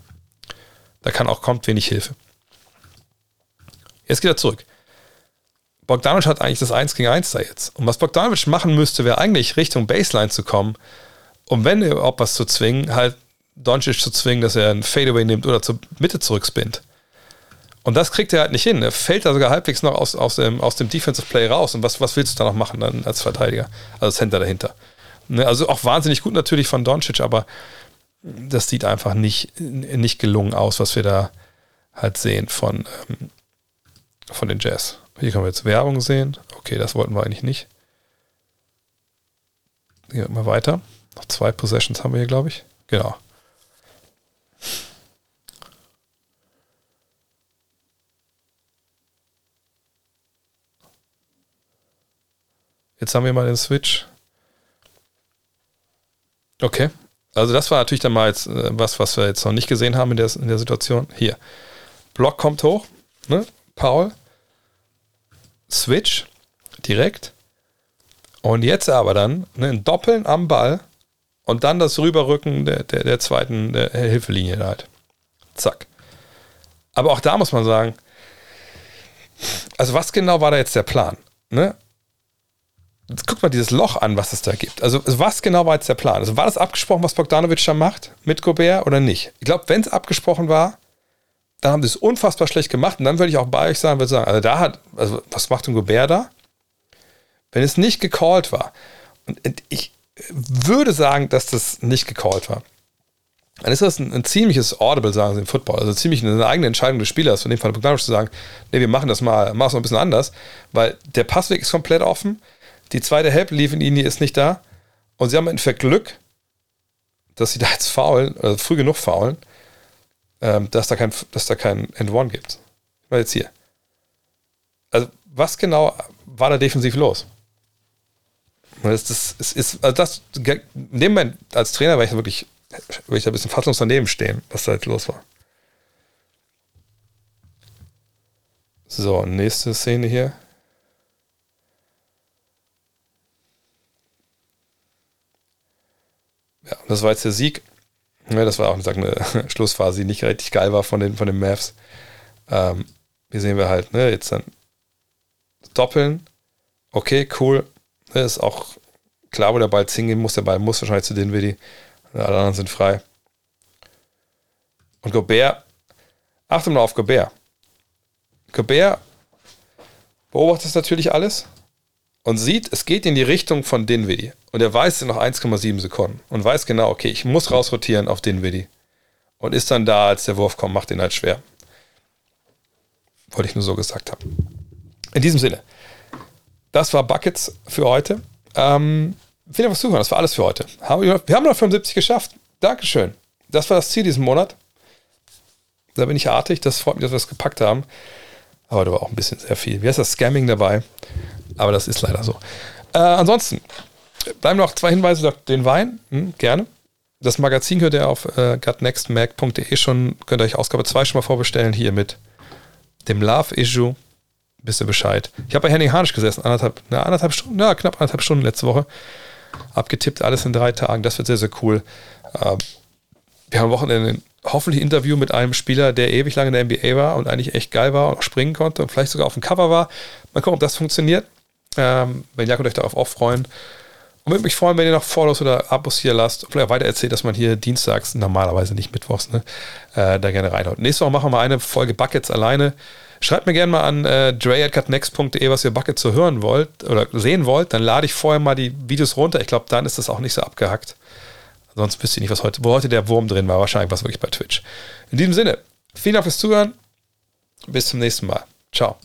Da kann auch kommt wenig Hilfe. Jetzt geht er zurück. Bogdanovic hat eigentlich das 1 gegen 1 da jetzt. Und was Bogdanovic machen müsste, wäre eigentlich Richtung Baseline zu kommen, um wenn überhaupt was zu zwingen, halt Doncic zu zwingen, dass er ein Fadeaway nimmt oder zur Mitte zurückspinnt. Und das kriegt er halt nicht hin. Er fällt da sogar halbwegs noch aus, aus, dem, aus dem Defensive Play raus. Und was, was willst du da noch machen dann als Verteidiger? Also Center dahinter. Ne, also auch wahnsinnig gut natürlich von Doncic, aber das sieht einfach nicht, nicht gelungen aus, was wir da halt sehen von, ähm, von den Jazz. Hier können wir jetzt Werbung sehen. Okay, das wollten wir eigentlich nicht. Gehen wir mal weiter. Noch zwei Possessions haben wir hier, glaube ich. Genau. Jetzt haben wir mal den Switch. Okay. Also das war natürlich dann mal jetzt äh, was, was wir jetzt noch nicht gesehen haben in der, in der Situation. Hier. Block kommt hoch. Ne? Paul. Switch. Direkt. Und jetzt aber dann ne, ein Doppeln am Ball und dann das Rüberrücken der, der, der zweiten der Hilfelinie halt. Zack. Aber auch da muss man sagen, also was genau war da jetzt der Plan? Ne? guck mal dieses Loch an, was es da gibt. Also, was genau war jetzt der Plan? Also, war das abgesprochen, was Bogdanovic da macht mit Gobert oder nicht? Ich glaube, wenn es abgesprochen war, dann haben sie es unfassbar schlecht gemacht. Und dann würde ich auch bei euch sagen, würde sagen, also da hat, also was macht ein Gobert da? Wenn es nicht gecallt war, und ich würde sagen, dass das nicht gecallt war, dann ist das ein, ein, ziemliches Audible, sagen sie im Football. Also ziemlich eine eigene Entscheidung des Spielers, von dem Fall Bogdanovic zu sagen, nee, wir machen das mal, machen es noch ein bisschen anders, weil der Passweg ist komplett offen die zweite Help-Linie ist nicht da. Und sie haben entweder Glück, dass sie da jetzt faulen, also früh genug faulen, ähm, dass, da kein, dass da kein End-One gibt. Weil jetzt hier. Also, was genau war da defensiv los? Das, das, das ist, also das, Moment als Trainer war ich wirklich, war ich da ein bisschen fassungslos daneben stehen, was da jetzt los war. So, nächste Szene hier. Ja, das war jetzt der Sieg. Ja, das war auch eine Schlussphase, die nicht richtig geil war von den, von den Mavs. Ähm, hier sehen wir halt, ne, jetzt dann doppeln. Okay, cool. Das ist auch klar, wo der Ball hingehen muss. Der Ball muss wahrscheinlich zu den Dinwiddie. Alle anderen sind frei. Und Gobert, achte mal auf Gobert. Gobert beobachtet natürlich alles und sieht, es geht in die Richtung von Dinwiddie. Und er weiß noch 1,7 Sekunden und weiß genau, okay, ich muss rausrotieren auf Dinwiddie. Und ist dann da, als der Wurf kommt, macht den halt schwer. Wollte ich nur so gesagt haben. In diesem Sinne, das war Buckets für heute. Ähm, vielen Dank fürs Zuhören, das war alles für heute. Wir haben noch 75 geschafft. Dankeschön. Das war das Ziel diesen Monat. Da bin ich artig, das freut mich, dass wir es gepackt haben. Aber da war auch ein bisschen sehr viel. Wie heißt das? Scamming dabei. Aber das ist leider so. Äh, ansonsten bleiben noch zwei Hinweise. Den Wein, hm, gerne. Das Magazin könnt ihr auf äh, gutnextmac.de schon, könnt ihr euch Ausgabe 2 schon mal vorbestellen. Hier mit dem Love Issue. Wisst ihr Bescheid. Ich habe bei Henning Harnisch gesessen, anderthalb, na, anderthalb Stunden, ja, knapp anderthalb Stunden letzte Woche. Abgetippt, alles in drei Tagen. Das wird sehr, sehr cool. Äh, wir haben am Wochenende ein hoffentlich Interview mit einem Spieler, der ewig lange in der NBA war und eigentlich echt geil war und auch springen konnte und vielleicht sogar auf dem Cover war. Mal gucken, ob das funktioniert. Ähm, wenn ja, könnt ihr euch darauf auch freuen. Und würde mich freuen, wenn ihr noch Follows oder Abos hier lasst. Vielleicht weiter erzählt, dass man hier dienstags, normalerweise nicht mittwochs, ne, äh, da gerne reinhaut. Nächste Woche machen wir eine Folge Buckets alleine. Schreibt mir gerne mal an äh, was ihr Buckets so hören wollt oder sehen wollt. Dann lade ich vorher mal die Videos runter. Ich glaube, dann ist das auch nicht so abgehackt. Sonst wüsste ich nicht, was heute, wo heute der Wurm drin war. Wahrscheinlich war es wirklich bei Twitch. In diesem Sinne, vielen Dank fürs Zuhören. Bis zum nächsten Mal. Ciao.